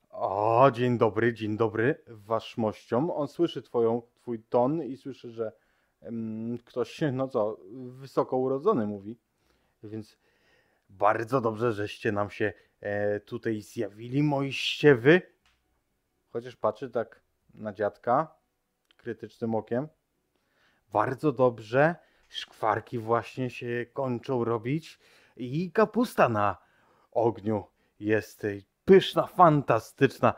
O, dzień dobry, dzień dobry, waszmościom. On słyszy twoją, twój ton i słyszy, że em, ktoś, no co, wysoko urodzony mówi. Więc bardzo dobrze, żeście nam się e, tutaj zjawili, moi ściewy. Chociaż patrzy tak na dziadka krytycznym okiem. Bardzo dobrze. Szkwarki właśnie się kończą robić i kapusta na ogniu jest pyszna, fantastyczna.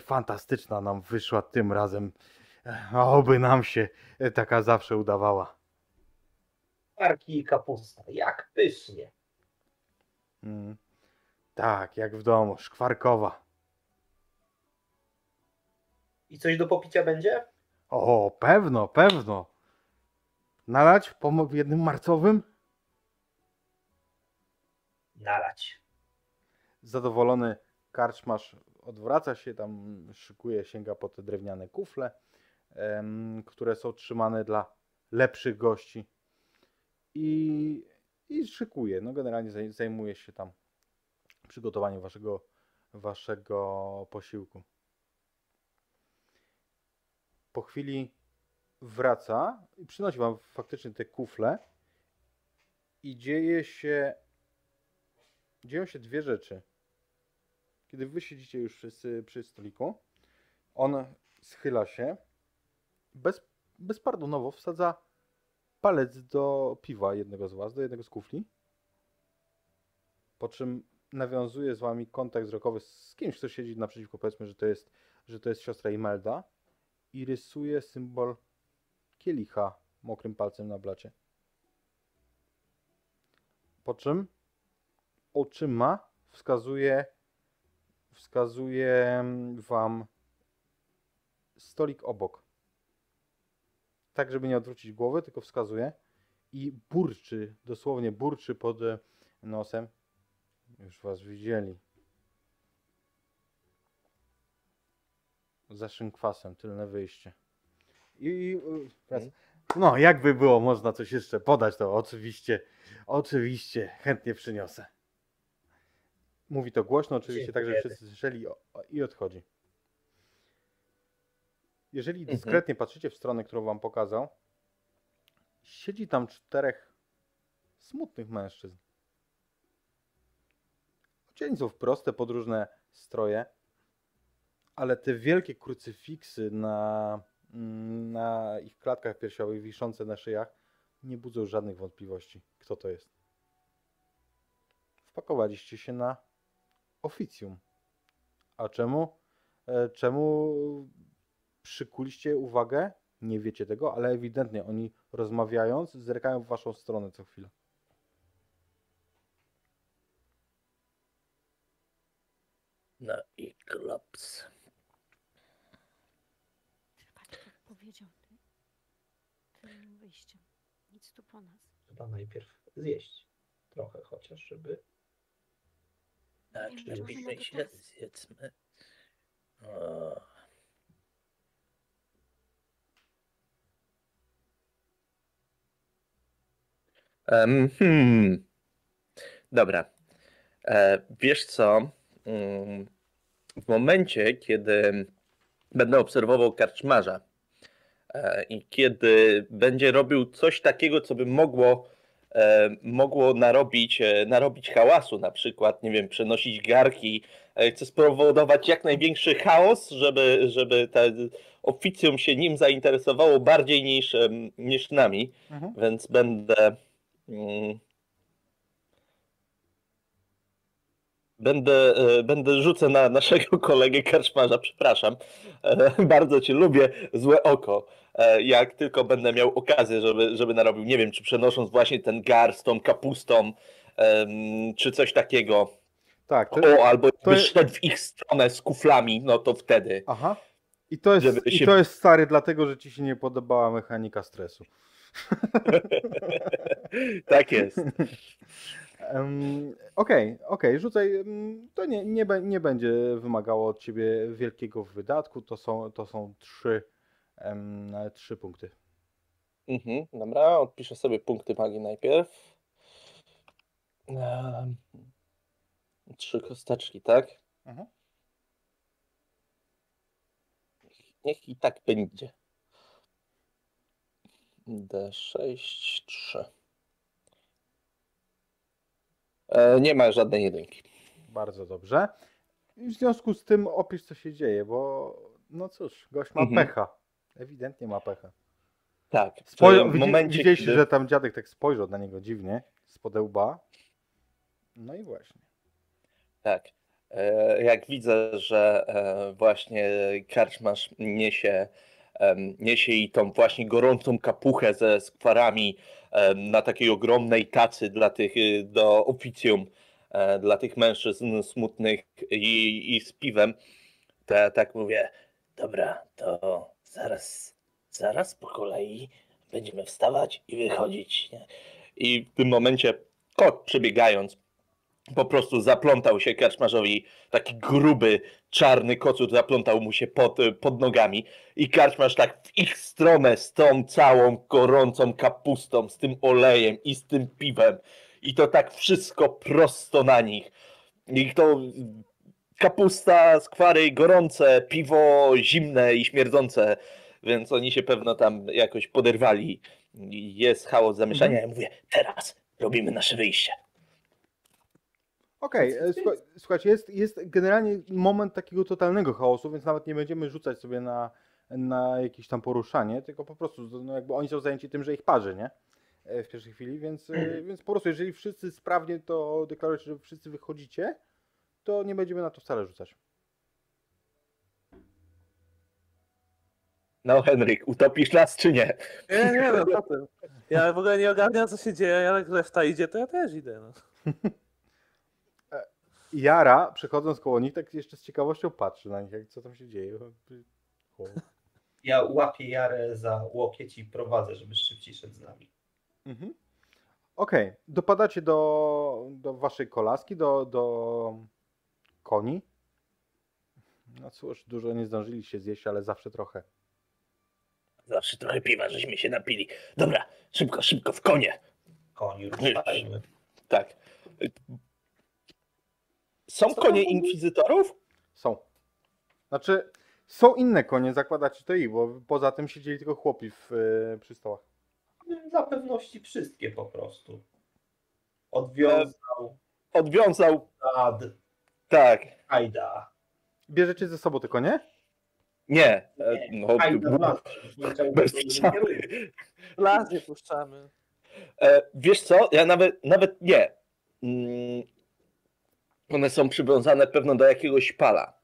Fantastyczna nam wyszła tym razem. E, Oby nam się e, taka zawsze udawała. Parki i kapusta, jak pysznie. Mm. Tak, jak w domu, szkwarkowa. I coś do popicia będzie? O, pewno, pewno. Nalać mo- jednym marcowym? Nalać. Zadowolony karczmarz odwraca się, tam szykuje, sięga po te drewniane kufle, em, które są trzymane dla lepszych gości. I, i szykuje. No generalnie zaj- zajmuje się tam przygotowaniem waszego, waszego posiłku. Po chwili wraca i przynosi wam faktycznie te kufle i dzieje się dzieją się dwie rzeczy. Kiedy wy siedzicie już wszyscy przy stoliku, on schyla się, bez, bezpardonowo wsadza palec do piwa jednego z was, do jednego z kufli, po czym nawiązuje z wami kontakt wzrokowy z kimś, kto siedzi naprzeciwko, powiedzmy, że to jest, że to jest siostra Imelda i rysuje symbol kielicha mokrym palcem na blacie. Po czym oczyma wskazuje, wskazuje wam stolik obok. Tak, żeby nie odwrócić głowy, tylko wskazuje i burczy, dosłownie burczy pod nosem. Już was widzieli. Za szynkwasem, tylne wyjście. I, i wraca. no, jakby było można coś jeszcze podać, to oczywiście, oczywiście chętnie przyniosę. Mówi to głośno, oczywiście, tak, żeby wszyscy słyszeli o- o- i odchodzi. Jeżeli Mhm. dyskretnie patrzycie w stronę, którą wam pokazał, siedzi tam czterech smutnych mężczyzn. Odzieni są w proste, podróżne stroje, ale te wielkie krucyfiksy na, mm, na ich klatkach piersiowych, wiszące na szyjach, nie budzą żadnych wątpliwości, kto to jest. Wpakowaliście się na oficjum. A czemu? E, Czemu przykuliście uwagę? Nie wiecie tego, ale ewidentnie oni rozmawiając, zerkają w waszą stronę co chwilę. No i klops. Patrz, jak powiedział ty. Tylnym wyjściem. Nic tu po nas. Trzeba najpierw zjeść trochę chociaż, żeby... Czy wiem, teraz. zjedzmy? O, Em, hmm. Dobra. E, wiesz co? Mm, W momencie, kiedy będę obserwował karczmarza i kiedy będzie robił coś takiego, co by mogło e, mogło narobić, e, narobić hałasu, na przykład, nie wiem, przenosić garki. E, Chcę spowodować jak największy chaos, żeby, żeby te oficjum się nim zainteresowało bardziej niż, niż nami, Mhm. więc będę. Będę, e, będę rzucę na naszego [laughs] kolegę karczmarza, przepraszam. E, [laughs] Bardzo cię lubię, złe oko. E, Jak tylko będę miał okazję, żeby, żeby narobił, nie wiem, czy przenosząc właśnie ten gar z tą kapustą, czy coś takiego. Tak, to, O, albo to jest- szedł w ich stronę z kuflami, no to wtedy. aha. I to, jest, I się- to jest stary dlatego, że ci się nie podobała mechanika stresu. [laughs] tak jest. Em, Okej, okej, rzucaj. em, To nie, nie, nie będzie wymagało od ciebie wielkiego wydatku. To są, to są trzy, em, trzy punkty. Mhm, dobra, odpiszę sobie punkty magii najpierw. Em, Trzy kosteczki, tak? Mhm. Niech i tak będzie. D6, 3. E, nie ma żadnej jedynki. Bardzo dobrze. I w związku z tym opisz, co się dzieje, bo no cóż, gość ma Mhm. pecha. Ewidentnie ma pecha. Tak. Spoj- w momencie, widzieliście, kiedy- że tam dziadek tak spojrzał na niego dziwnie, z łba. No i właśnie. Tak. E, Jak widzę, że e, właśnie karczmarz niesie, niesie i tą właśnie gorącą kapuchę ze skwarami na takiej ogromnej tacy dla tych, y, do oficjum, e, dla tych mężczyzn smutnych i, i z piwem, to ja tak mówię, Dobra, to zaraz, zaraz po kolei będziemy wstawać i wychodzić. Nie? I w tym momencie kot przebiegając po prostu zaplątał się karczmarzowi, taki gruby, czarny kocur zaplątał mu się pod, pod nogami i karczmarz tak w ich stronę z tą całą gorącą kapustą, z tym olejem i z tym piwem i to tak wszystko prosto na nich. I to kapusta, skwary gorące, piwo zimne i śmierdzące, więc oni się pewno tam jakoś poderwali. Jest chaos zamieszania. Ja mówię, teraz robimy nasze wyjście. Okej, e, słuchaj, słuchajcie, jest, jest generalnie moment takiego totalnego chaosu, więc nawet nie będziemy rzucać sobie na, na jakieś tam poruszanie, tylko po prostu no jakby oni są zajęci tym, że ich parzy, nie? E, W pierwszej chwili, więc, e, więc po prostu jeżeli wszyscy sprawnie to deklarujecie, że wszyscy wychodzicie, to nie będziemy na to wcale rzucać. No Henryk, utopisz nas czy nie? Nie, nie, no co ty. Ja w ogóle nie ogarniam, co się dzieje, jak reszta idzie, to ja też idę. No. [laughs] Jara, przechodząc koło nich, tak jeszcze z ciekawością patrzy na nich, jak co tam się dzieje. O. Ja łapię Jarę za łokieć i prowadzę, żeby szybciej szedł z nami. Mhm. Okej, dopadacie do, do waszej kolaski, do, do koni. No cóż, dużo nie zdążyliście zjeść, ale zawsze trochę. Zawsze trochę piwa, żeśmy się napili. Dobra, szybko, szybko, w konie. Koni ruszajmy. Tak. Są Co konie inkwizytorów? Są. Znaczy, są inne konie, zakładacie to ich, bo poza tym siedzieli tylko chłopi w, y, przy stołach. Dla pewności wszystkie po prostu. Odwiązał Odwiązał. ad Tak. Ajda. Bierzecie ze sobą te konie? Nie. E, No, Ajda las. bez. Las nie puszczamy. E, wiesz co? Ja nawet, nawet nie. Mm, one są przywiązane pewno do jakiegoś pala.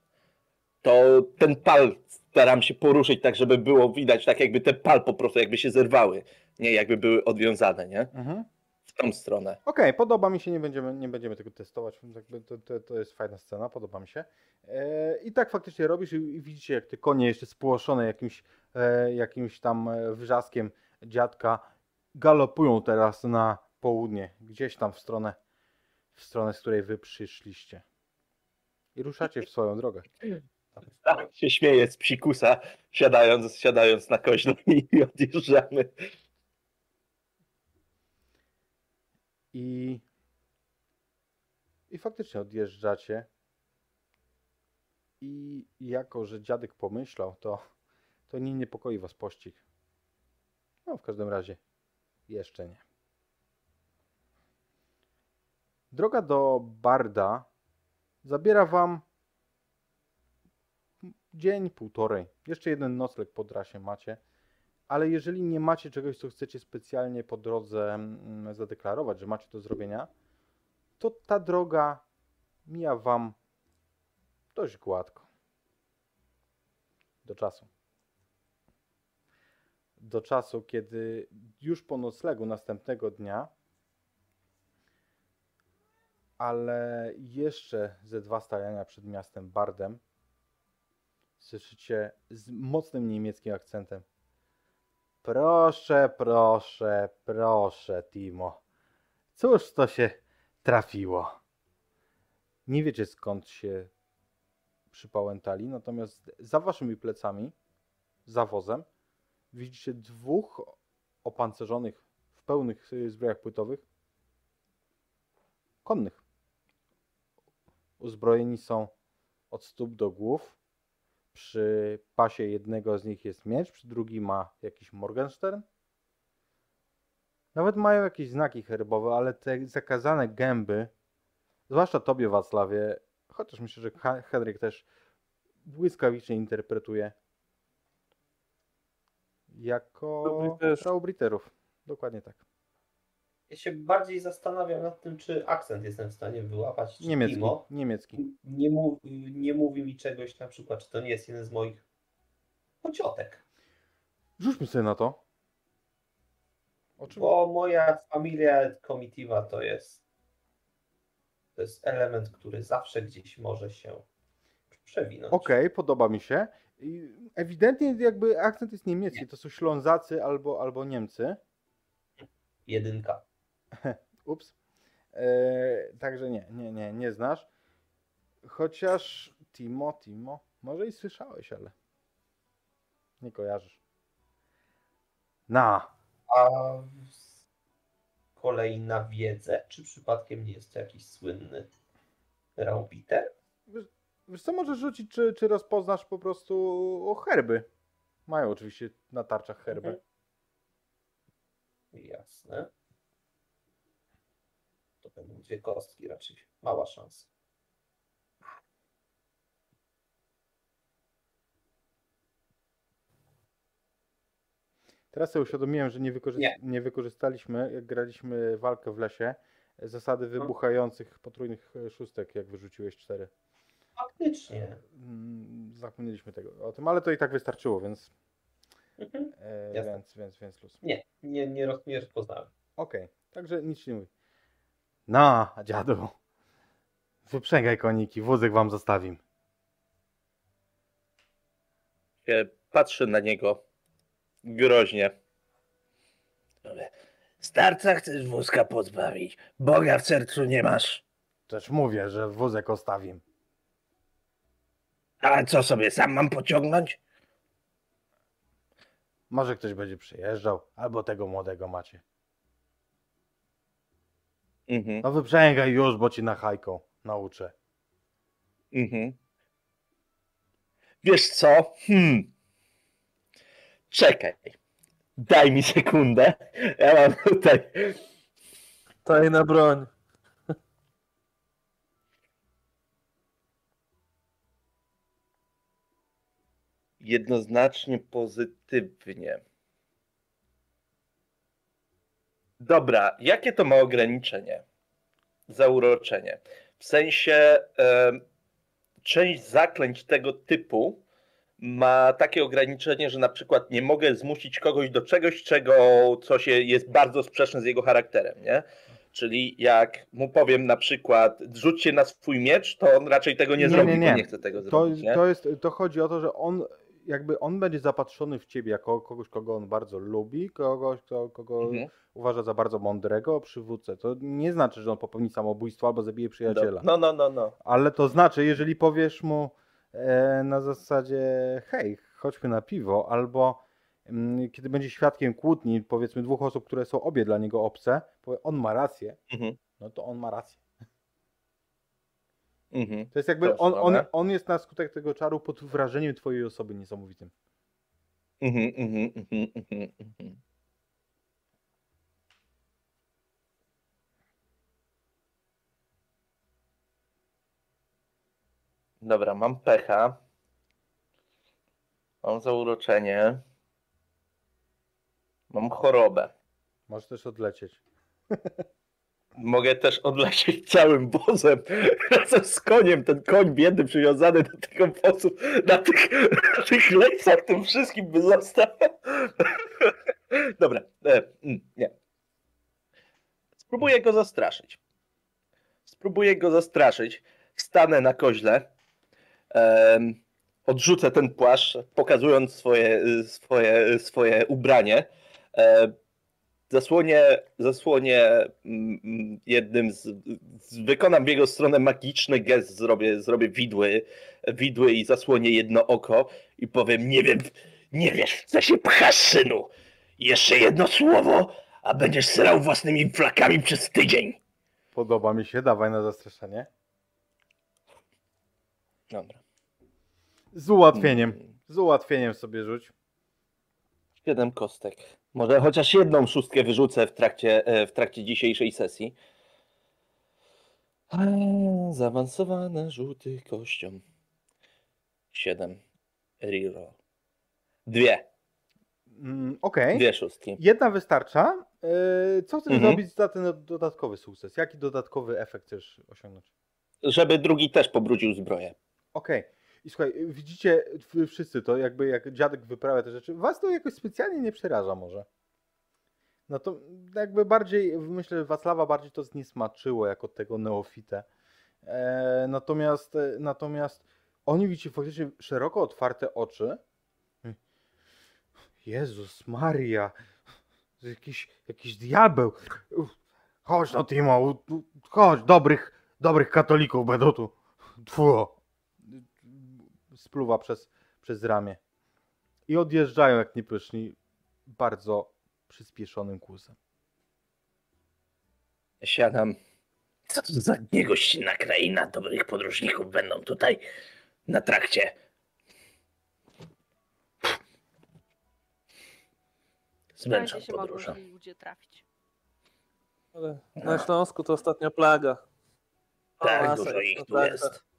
To ten pal staram się poruszyć tak, żeby było widać, tak jakby te pal po prostu jakby się zerwały. Nie jakby były odwiązane, nie? Mhm. W tą stronę. Okej, podoba mi się, nie będziemy, nie będziemy tego testować. To, to, to jest fajna scena, podoba mi się. E, I tak faktycznie robisz i, i widzicie, jak te konie jeszcze spłoszone jakimś, e, jakimś tam e, wrzaskiem dziadka galopują teraz na południe, gdzieś tam w stronę, w stronę, z której wy przyszliście. I ruszacie w swoją drogę. Tak się śmieje z psikusa, siadając, siadając na koźle [laughs] i odjeżdżamy. I, I faktycznie odjeżdżacie. I jako, że dziadek pomyślał, to, to nie niepokoi was pościg. No, w każdym razie jeszcze nie. Droga do Barda zabiera wam dzień, półtorej. Jeszcze jeden nocleg po trasie macie. Ale jeżeli nie macie czegoś, co chcecie specjalnie po drodze mm, zadeklarować, że macie do zrobienia, to ta droga mija wam dość gładko. Do czasu. Do czasu, kiedy już po noclegu następnego dnia, ale jeszcze ze dwa stajania przed miastem Bardem, słyszycie z mocnym niemieckim akcentem. Proszę, proszę, proszę, Timo. Cóż to się trafiło? Nie wiecie skąd się przypałętali, natomiast za waszymi plecami, za wozem, widzicie dwóch opancerzonych w pełnych y, zbrojach płytowych konnych. Uzbrojeni są od stóp do głów. Przy pasie jednego z nich jest miecz, przy drugim ma jakiś Morgenstern. Nawet mają jakieś znaki herbowe, ale te zakazane gęby, zwłaszcza tobie Wacławie, chociaż myślę, że Henryk też błyskawicznie interpretuje jako. Raubriterów. Dokładnie tak. Ja się bardziej zastanawiam nad tym, czy akcent jestem w stanie wyłapać. Czy Niemiecki. Timo Niemiecki. nie, mów, nie mówi mi czegoś, na przykład, czy to nie jest jeden z moich pociotek. Rzućmy sobie na to. O czym? Bo moja familia comitiva to jest to jest element, który zawsze gdzieś może się przewinąć. Okej, podoba mi się. Ewidentnie jakby akcent jest niemiecki. To są Ślązacy albo, albo Niemcy. Jedynka. [laughs] Ups. E, także nie, nie, nie, nie znasz. Chociaż Timo, Timo, może i słyszałeś, ale nie kojarzysz. Na, A kolei na wiedzę, czy przypadkiem nie jest to jakiś słynny Raubiter? wiesz co możesz rzucić, czy, czy rozpoznasz po prostu herby. Mają oczywiście na tarczach herby. Mhm. Jasne. To będą dwie kostki raczej. Mała szansa. Teraz sobie uświadomiłem, że nie, wykorzyst- Nie. nie wykorzystaliśmy, jak graliśmy walkę w lesie, zasady No. wybuchających potrójnych e, szóstek, jak wyrzuciłeś cztery. Faktycznie. Mm, Zapomnieliśmy tego o tym, ale to i tak wystarczyło, więc, Mhm. e, więc, więc, więc luz. Nie, nie, nie, roz, nie rozpoznałem. Okej, także nic nie mówi. No, dziadu, wyprzęgaj koniki, wózek wam zostawim. Się Patrzę na niego groźnie. Starca chcesz wózka pozbawić. Boga w sercu nie masz. Też mówię, że wózek ostawim. A co sobie, sam mam pociągnąć? Może ktoś będzie przyjeżdżał, albo tego młodego macie. Mhm, No wyprzęgaj już, bo ci na hajką nauczę. mhm. Wiesz co? Hmm. Czekaj. Daj mi sekundę. Ja mam tutaj. Tajna broń. jednoznacznie pozytywnie. Dobra, jakie to ma ograniczenie? Zauroczenie. W sensie część zaklęć tego typu ma takie ograniczenie, że na przykład nie mogę zmusić kogoś do czegoś, czego co się jest bardzo sprzeczne z jego charakterem, nie? Czyli jak mu powiem na przykład rzuć się na swój miecz, to on raczej tego nie, Nie, zrobi, nie, nie. nie chce tego To, zrobić, nie? to, jest, to chodzi o to, że on jakby on będzie zapatrzony w ciebie jako kogoś, kogo on bardzo lubi, kogoś, kto, kogo Mhm. uważa za bardzo mądrego przywódcę. To nie znaczy, że on popełni samobójstwo albo zabije przyjaciela. No, no, no, no. Ale to znaczy, jeżeli powiesz mu e, na zasadzie hej, chodźmy na piwo, albo mm, kiedy będzie świadkiem kłótni, powiedzmy dwóch osób, które są obie dla niego obce, powie, on ma rację, Mhm. no to on ma rację. Mhm. To jest jakby on, on, on jest na skutek tego czaru pod wrażeniem twojej osoby niesamowitym. Mhm, mhm, mhm, dobra, mam pecha. Mam zauroczenie. Mam chorobę. Możesz też odlecieć. [laughs] Mogę też odlecieć całym wozem [laughs] razem z koniem. Ten koń biedny przywiązany do tego wozu na tych, na tych lejcach tym wszystkim by został. [laughs] Dobra, e, mm, nie. Spróbuję go zastraszyć. Spróbuję go zastraszyć. Wstanę na koźle. odrzucę ten płaszcz, pokazując swoje, swoje, swoje ubranie. Zasłonię, zasłonię mm, mm, jednym z, z. Wykonam w jego stronę magiczny gest, zrobię, zrobię widły, widły i zasłonię jedno oko i powiem: Nie wiem, Nie wiesz, co się pchasz, synu. Jeszcze jedno słowo, a będziesz srał własnymi flakami przez tydzień. Podoba mi się, dawaj na zastraszenie. Dobra. Z ułatwieniem. Z ułatwieniem sobie rzuć. Siedem kostek. Może chociaż jedną szóstkę wyrzucę w trakcie, e, w trakcie dzisiejszej sesji. Eee, Zaawansowane rzuty kością. Siedem. Reroll. Dwie. Mm, Okej. Dwie szóstki. Jedna wystarcza. Yy, Co chcesz Mhm. zrobić za ten dodatkowy sukces? Jaki dodatkowy efekt chcesz osiągnąć? Żeby drugi też pobrudził zbroję. Okej. I słuchaj, widzicie wy wszyscy to, jakby jak dziadek wyprawia te rzeczy. Was to jakoś specjalnie nie przeraża może. No to jakby bardziej, myślę, że Wacława bardziej to zniesmaczyło jako tego neofitę. E, natomiast, e, natomiast oni widzicie faktycznie szeroko otwarte oczy. Jezus Maria, jakiś, jakiś diabeł. Chodź no Timo, chodź, dobrych, dobrych katolików będą tu. Tfu. Spluwa przez, przez ramię. I odjeżdżają jak niepyszni bardzo przyspieszonym kłusem. Siadam. Co to za niegościnna kraina dobrych podróżników będą tutaj na trakcie. Będzie się źli ludzie trafić. Ale na Śląsku to ostatnio plaga. Tak, dużo jest ich na tu plagach. jest.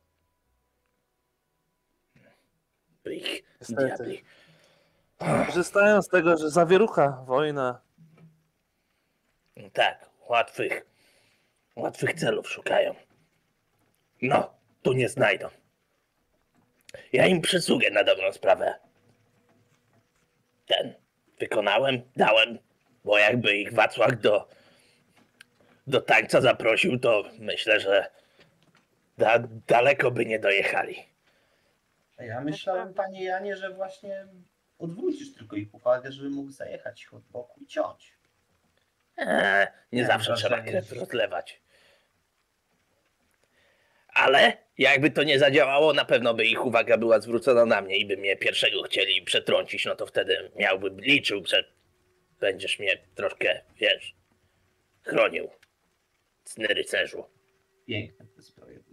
Ich Niestety. diabli. Korzystają z tego, że zawierucha, wojna. Tak, łatwych, łatwych celów szukają. No, tu nie znajdą. Ja im przysługę na dobrą sprawę. Ten wykonałem, dałem, bo jakby ich Wacłak do, do tańca zaprosił, to myślę, że da, daleko by nie dojechali. A ja myślałem, panie Janie, że właśnie odwrócisz tylko ich uwagę, żeby mógł zajechać ich od boku i ciąć. Eee, nie Mam zawsze trzeba krew rozlewać. Ale jakby to nie zadziałało, na pewno by ich uwaga była zwrócona na mnie i by mnie pierwszego chcieli przetrącić, no to wtedy miałbym, liczył, że będziesz mnie troszkę, wiesz, chronił. Cny rycerzu. Piękne były piękne.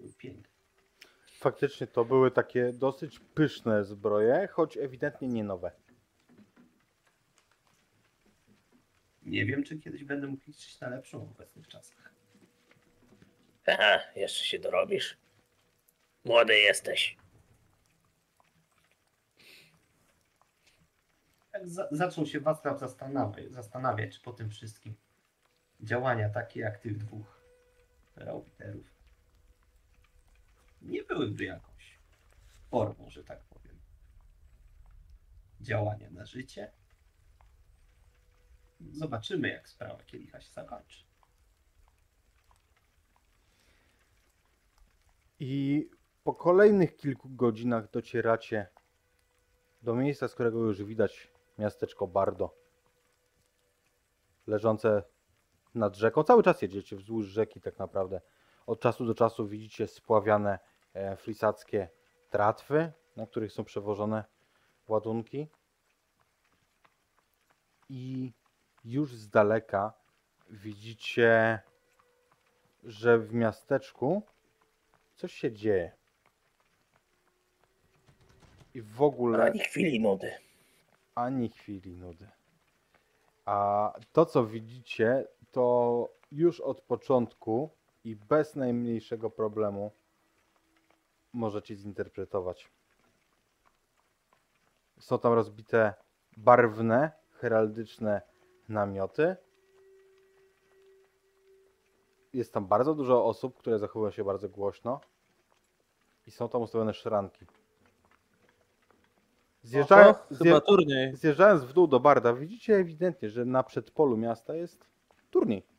Faktycznie to były takie dosyć pyszne zbroje, choć ewidentnie nie nowe. Nie wiem, czy kiedyś będę mógł liczyć na lepszą w obecnych czasach. Aha, jeszcze się dorobisz. Młody jesteś. Tak za zaczął się Wacław zastanawiać, zastanawiać po tym wszystkim. Działania takie jak tych dwóch raubiterów nie byłyby jakąś formą, że tak powiem, działania na życie. Zobaczymy, jak sprawa kielicha się zakończy. I po kolejnych kilku godzinach docieracie do miejsca, z którego już widać miasteczko Bardo. Leżące nad rzeką. Cały czas jedziecie wzdłuż rzeki tak naprawdę. Od czasu do czasu widzicie spławiane flisackie tratwy, na których są przewożone ładunki. I już z daleka widzicie, że w miasteczku coś się dzieje. I w ogóle Ani chwili nudy. ani chwili nudy. A to, co widzicie, to już od początku i bez najmniejszego problemu możecie zinterpretować. Są tam rozbite barwne, heraldyczne namioty. Jest tam bardzo dużo osób, które zachowują się bardzo głośno. I są tam ustawione szranki. Zjeżdżają, Oho, chyba zje, turniej. zjeżdżając w dół do Barda, widzicie ewidentnie, że na przedpolu miasta jest turniej.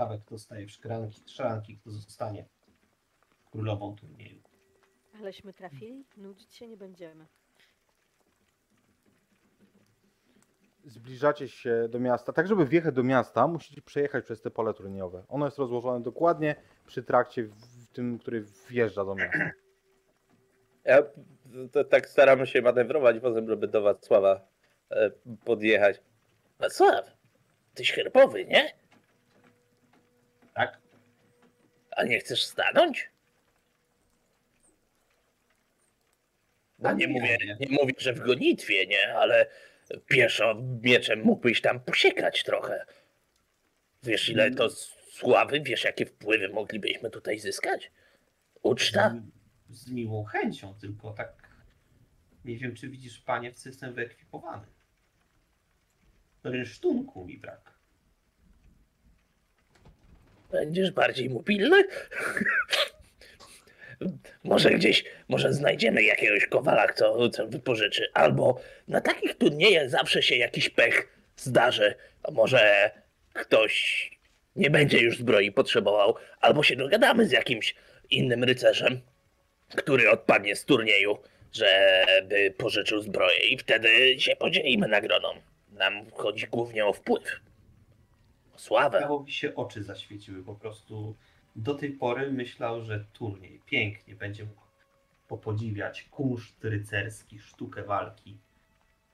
Ciekawe, kto staje w szklanki, szranki, kto zostanie królową turnieju. Aleśmy trafili, nudzić się nie będziemy. Zbliżacie się do miasta. Tak, żeby wjechać do miasta, musicie przejechać przez te pole turniejowe. Ono jest rozłożone dokładnie przy trakcie, w w tym, który wjeżdża do miasta. Ja to, tak staramy się manewrować wozem, żeby do Wacława e, podjechać. Wacław, tyś herbowy, nie? Tak? A nie chcesz stanąć? No nie mówię, nie. mówię, że w gonitwie, nie? Ale pieszo mieczem mógłbyś tam posiekać trochę. Wiesz ile to sławy, wiesz jakie wpływy moglibyśmy tutaj zyskać? Uczta? Z, z miłą chęcią, tylko tak nie wiem, czy widzisz, panie, w co jestem wyekwipowany. Rynsztunku mi brak. Będziesz bardziej mobilny? może gdzieś, może znajdziemy jakiegoś kowala, kto, co wypożyczy. Albo na takich turniejach zawsze się jakiś pech zdarzy. A może ktoś nie będzie już zbroi potrzebował, albo się dogadamy z jakimś innym rycerzem, który odpadnie z turnieju, żeby pożyczył zbroję i wtedy się podzielimy nagrodą. Nam chodzi głównie o wpływ. Sławę. Prawowi się oczy zaświeciły. Po prostu do tej pory myślał, że turniej pięknie będzie mógł popodziwiać kunszt rycerski, sztukę walki.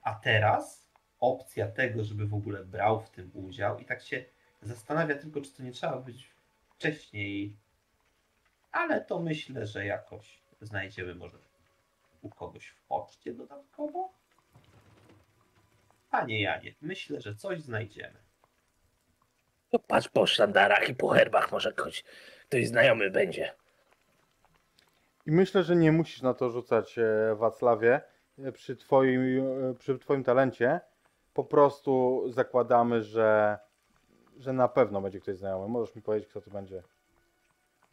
A teraz opcja tego, żeby w ogóle brał w tym udział i tak się zastanawia tylko, czy to nie trzeba być wcześniej. Ale to myślę, że jakoś znajdziemy może u kogoś w poczcie dodatkowo. Panie Janie, myślę, że coś znajdziemy. To patrz po sztandarach i po herbach, może ktoś, ktoś znajomy będzie. I myślę, że nie musisz na to rzucać, e, Wacławie, e, przy twoim, e, przy twoim talencie. Po prostu zakładamy, że, że na pewno będzie ktoś znajomy. Możesz mi powiedzieć, kto to będzie.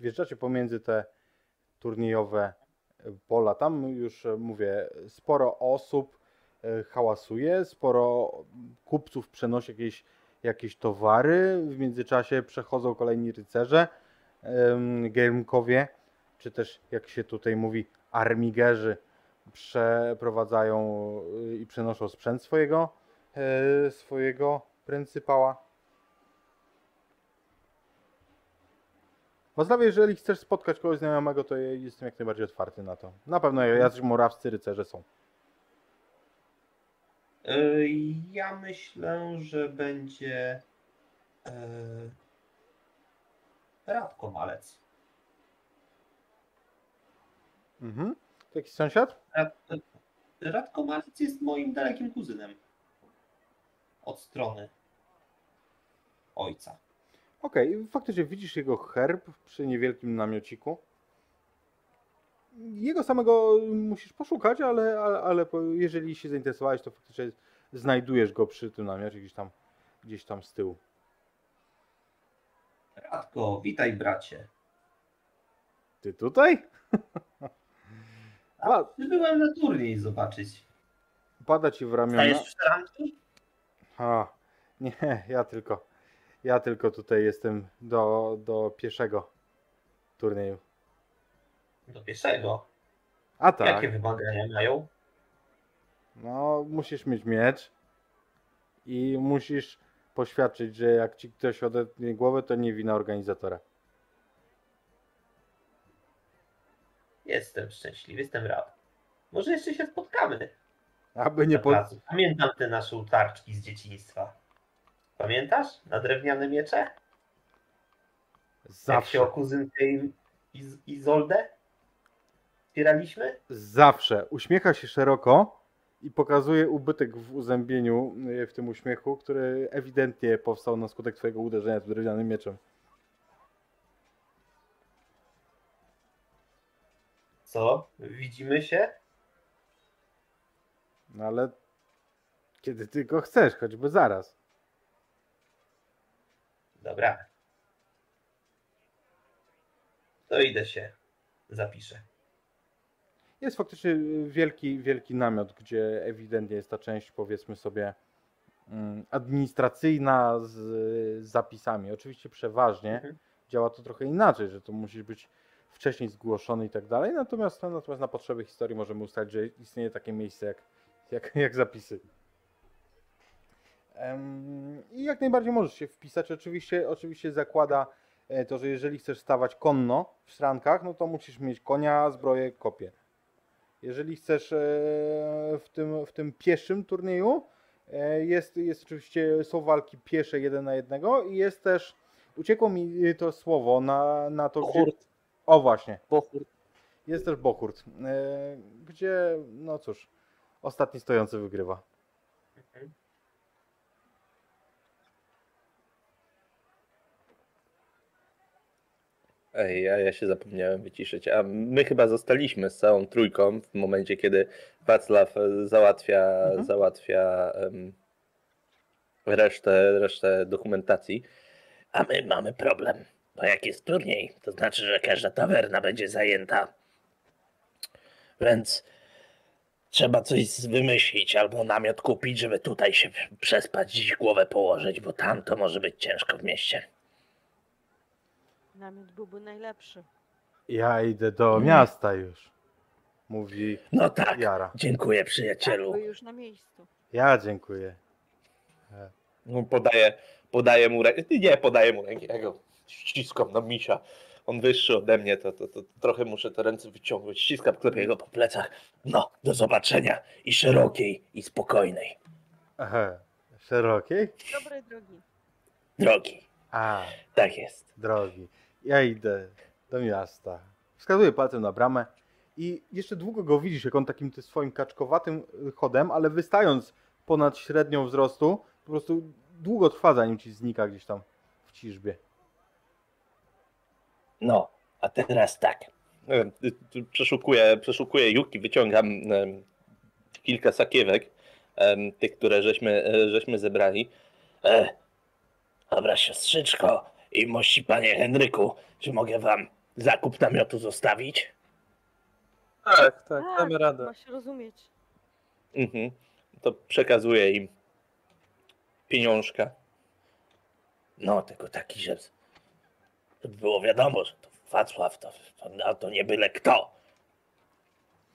Wjeżdżacie pomiędzy te turniejowe pola. Tam już mówię, sporo osób hałasuje, sporo kupców przenosi jakieś, jakieś towary. W międzyczasie przechodzą kolejni rycerze, giermkowie czy też jak się tutaj mówi, armigerzy przeprowadzają y, i przenoszą sprzęt swojego, e, swojego pryncypała. Wacławie, jeżeli chcesz spotkać kogoś znajomego, to jestem jak najbardziej otwarty na to. Na pewno jacyś morawscy rycerze są. Yy, Ja myślę, że będzie yy, Radko Malec. Mhm. To jakiś sąsiad? Rad, Radko Malec jest moim dalekim kuzynem. Od strony ojca. Okej, faktycznie widzisz jego herb przy niewielkim namiociku. Jego samego musisz poszukać, ale, ale, ale jeżeli się zainteresowałeś, to faktycznie znajdujesz go przy tym namiocie gdzieś tam, gdzieś tam z tyłu. Radko, witaj bracie. Ty tutaj? A, Byłem na turniej zobaczyć. pada ci w ramiona. Stajesz w szranki? A, nie, ja tylko, ja tylko tutaj jestem do, do pieszego turnieju. Do pieszego. A tak, Jakie wymagania mają? no musisz mieć miecz i musisz poświadczyć, że jak ci ktoś odetnie głowę, to nie wina organizatora. Jestem szczęśliwy, jestem rad. Może jeszcze się spotkamy. Aby nie po... Pamiętam te nasze utarczki z dzieciństwa. Pamiętasz? Na drewniane miecze? Jak się Zawsze, o kuzynkę i Iz- Izoldę wspieraliśmy? Zawsze. Uśmiecha się szeroko i pokazuje ubytek w uzębieniu y, w tym uśmiechu, który ewidentnie powstał na skutek twojego uderzenia z drewnianym mieczem. Co? Widzimy się? No ale kiedy tylko chcesz, choćby zaraz. Dobra. To idę się zapiszę. Jest faktycznie wielki, wielki namiot, gdzie ewidentnie jest ta część, powiedzmy sobie, mm, administracyjna z zapisami. Oczywiście przeważnie Mhm. działa to trochę inaczej, że to musi być wcześniej zgłoszony i tak dalej. Natomiast, natomiast na potrzeby historii możemy ustalić, że istnieje takie miejsce jak, jak, [laughs] jak zapisy. I jak najbardziej możesz się wpisać. Oczywiście, oczywiście zakłada e, to, że jeżeli chcesz stawać konno w szrankach, no to musisz mieć konia, zbroję, kopię. Jeżeli chcesz e, w tym, w tym pieszym turnieju, e, jest, jest oczywiście, są walki piesze jeden na jednego i jest też, uciekło mi to słowo na, na to, gdzie, Bohurt, o właśnie, bohurt. jest też Bohurt, e, gdzie, no cóż, ostatni stojący wygrywa. Ej, a ja się zapomniałem wyciszyć. A my chyba zostaliśmy z całą trójką w momencie, kiedy Wacław e, załatwia, Mhm. załatwia em, resztę, resztę dokumentacji. A my mamy problem. Bo jak jest turniej, to znaczy, że każda tawerna będzie zajęta. Więc trzeba coś wymyślić albo namiot kupić, żeby tutaj się przespać, dziś głowę położyć, bo tam to może być ciężko w mieście. Namiot byłby najlepszy. Ja idę do miasta już, mówi No tak, Jara. dziękuję Tak, przyjacielu. już na miejscu. Ja dziękuję. No, podaję, podaję mu rękę. Nie, podaję mu rękę. Ja go ściskam na misia. On wyższy ode mnie, to, to, to trochę muszę te ręce wyciągnąć. Ściskam, klepię go po plecach. No, do zobaczenia. I szerokiej, i spokojnej. Aha, szerokiej? Dobrej drogi. Drogi. A, Tak jest. drogi. Ja idę do miasta. Wskazuję palcem na bramę i jeszcze długo go widzisz, jak on takim swoim kaczkowatym chodem, ale wystając ponad średnią wzrostu, po prostu długo trwa, zanim ci znika gdzieś tam w ciżbie. No, a teraz tak. E, Przeszukuję, przeszukuję Juki, wyciągam em, kilka sakiewek, em, tych, które żeśmy, e, żeśmy zebrali. E, dobra, siostrzyczko i mości panie Henryku, czy mogę wam zakup namiotu zostawić? Tak, tak, damy radę. Ma się rozumieć. Mhm. To przekazuję im pieniążka. No, tylko taki, że żeby było wiadomo, że to Wacław to, to, no, to nie byle kto.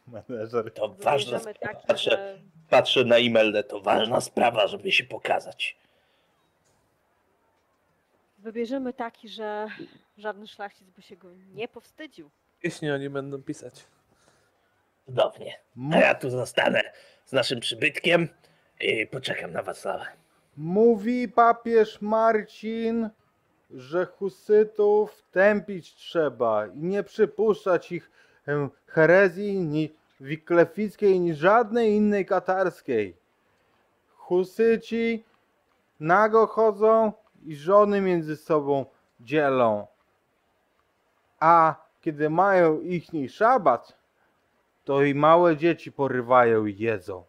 Menedżer. To ważna sprawa. taki, Patrzę. że Patrzę na to To ważna sprawa, żeby się pokazać. Wybierzemy taki, że żaden szlachcic by się go nie powstydził. Jeśli oni będą pisać. Cudownie. A ja tu zostanę z naszym przybytkiem i poczekam na Wacława. Mówi papież Marcin, że husytów tępić trzeba i nie przypuszczać ich em, herezji ni wiklefickiej, ni żadnej innej katarskiej. Husyci nago chodzą i żony między sobą dzielą. A kiedy mają ichni szabat, to i małe dzieci porywają i jedzą.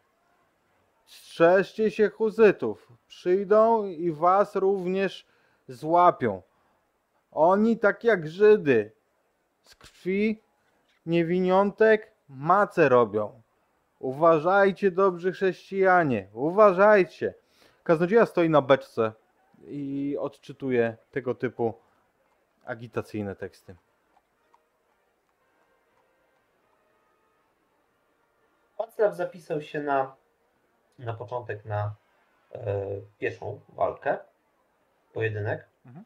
Strzeżcie się huzytów. Przyjdą i was również złapią. Oni tak jak Żydy. Z krwi niewiniątek mace robią. Uważajcie, dobrzy chrześcijanie. Uważajcie. Kaznodzieja stoi na beczce i odczytuje tego typu agitacyjne teksty. Wacław zapisał się na, na początek na e, pieszą walkę, pojedynek. Mhm.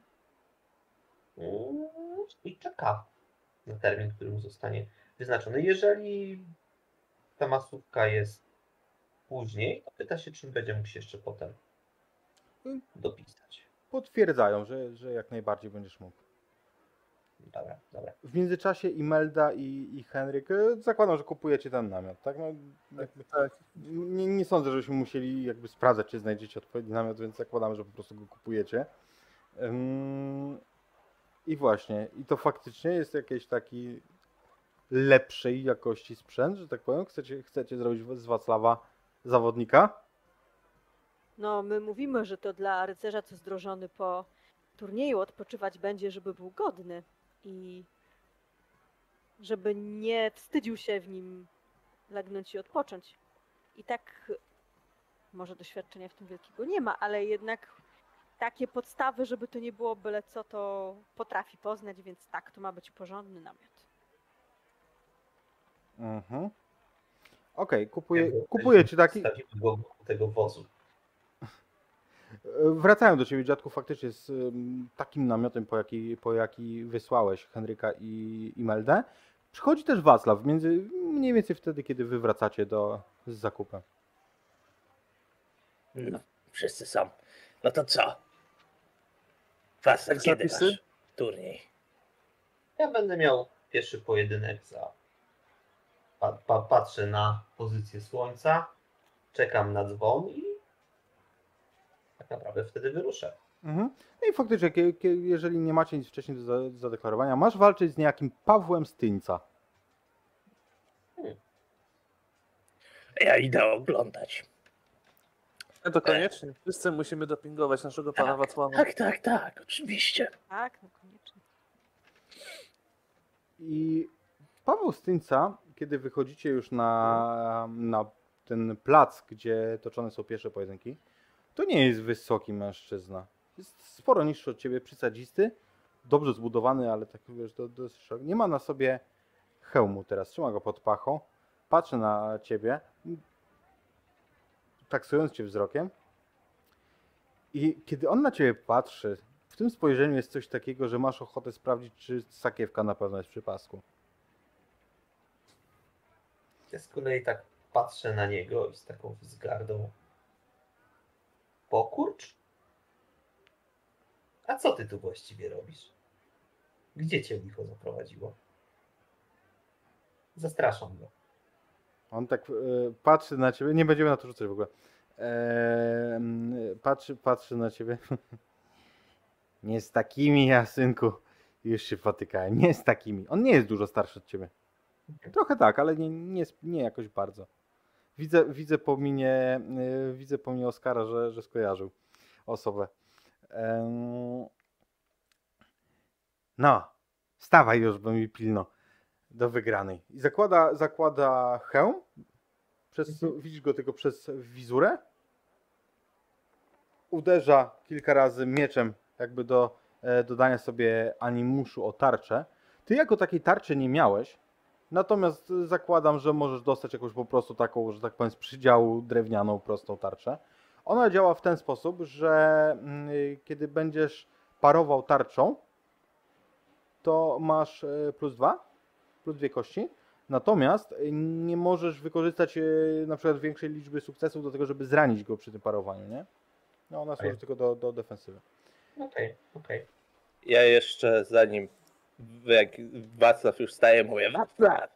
Mm, I czeka na termin, który mu zostanie wyznaczony. Jeżeli ta masówka jest później, to pyta się, czy będzie mógł się jeszcze potem. Dopisać. Potwierdzają, że, że jak najbardziej będziesz mógł. Dobra, dobra. W międzyczasie Imelda i, i Henryk, e, zakładam, że kupujecie ten namiot, tak? No, jakby, Tak. nie, nie sądzę, żebyśmy musieli jakby sprawdzać, czy znajdziecie odpowiedni namiot, więc zakładamy, że po prostu go kupujecie. Ym, I właśnie, i to faktycznie jest jakiś taki lepszej jakości sprzęt, że tak powiem? Chcecie, chcecie zrobić z Wacława zawodnika? No, my mówimy, że to dla rycerza, co zdrożony po turnieju, odpoczywać będzie, żeby był godny i żeby nie wstydził się w nim legnąć i odpocząć. I tak może doświadczenia w tym wielkiego nie ma, ale jednak takie podstawy, żeby to nie było byle co, to potrafi poznać, więc tak, to ma być porządny namiot. Mhm. Okej, kupuję, Jakby kupuję ci taki. Stawimy go wokół tego wozu. Wracają do ciebie, dziadku, faktycznie z takim namiotem, po jaki, po jaki wysłałeś Henryka i Imeldę. Przychodzi też Wacław, między, mniej więcej wtedy, kiedy wy wracacie do, z zakupem. No, wszyscy są. No to co? Was, Tak kiedy zapisy? masz turniej? Ja będę miał pierwszy pojedynek za. Pa, pa, patrzę na pozycję słońca, czekam na dzwon i tak naprawdę wtedy wyruszę. Mhm. No i faktycznie, jeżeli nie macie nic wcześniej do za- do zadeklarowania, masz walczyć z niejakim Pawłem Styńca. Ja idę oglądać. No to koniecznie. Wszyscy musimy dopingować naszego pana Wacława. Tak, tak, tak, oczywiście. Tak, no koniecznie. I Paweł Styńca, kiedy wychodzicie już na, na ten plac, gdzie toczone są pierwsze pojedynki, to nie jest wysoki mężczyzna. Jest sporo niższy od ciebie, przysadzisty, dobrze zbudowany, ale tak wiesz, do, szeroki. Nie ma na sobie hełmu teraz, trzyma go pod pachą, patrzy na ciebie, taksując cię wzrokiem. I kiedy on na ciebie patrzy, w tym spojrzeniu jest coś takiego, że masz ochotę sprawdzić, czy sakiewka na pewno jest przy pasku. Ja z kolei tak patrzę na niego i z taką wzgardą. Pokurcz? A co ty tu właściwie robisz? Gdzie cię licho zaprowadziło? Zastraszam go. On tak e, patrzy na ciebie, nie będziemy na to rzucać w ogóle. E, patrzy, patrzy na ciebie. [laughs] nie z takimi, ja synku. Już się potykałem. Nie z takimi. On nie jest dużo starszy od ciebie. Trochę tak, ale nie, nie, nie jakoś bardzo. Widzę, widzę po minie, e, widzę po minie Oskara, że, że skojarzył osobę. No, stawaj już, bo mi pilno do wygranej. I zakłada, zakłada hełm. Przez, Widzisz go tylko przez wizurę. Uderza kilka razy mieczem, jakby do e, dodania sobie animuszu o tarczę. Ty jako takiej tarczy nie miałeś, natomiast zakładam, że możesz dostać jakąś po prostu taką, że tak powiem, z przydziału drewnianą, prostą tarczę. Ona działa w ten sposób, że mm, kiedy będziesz parował tarczą, to masz e, plus dwa plus dwie kości. Natomiast y, nie możesz wykorzystać y, na przykład większej liczby sukcesów do tego, żeby zranić go przy tym parowaniu, nie? No ona służy Okej. tylko do, do defensywy. Okej, okej. Ja jeszcze zanim jak Wacław już staje, mówię Wacław!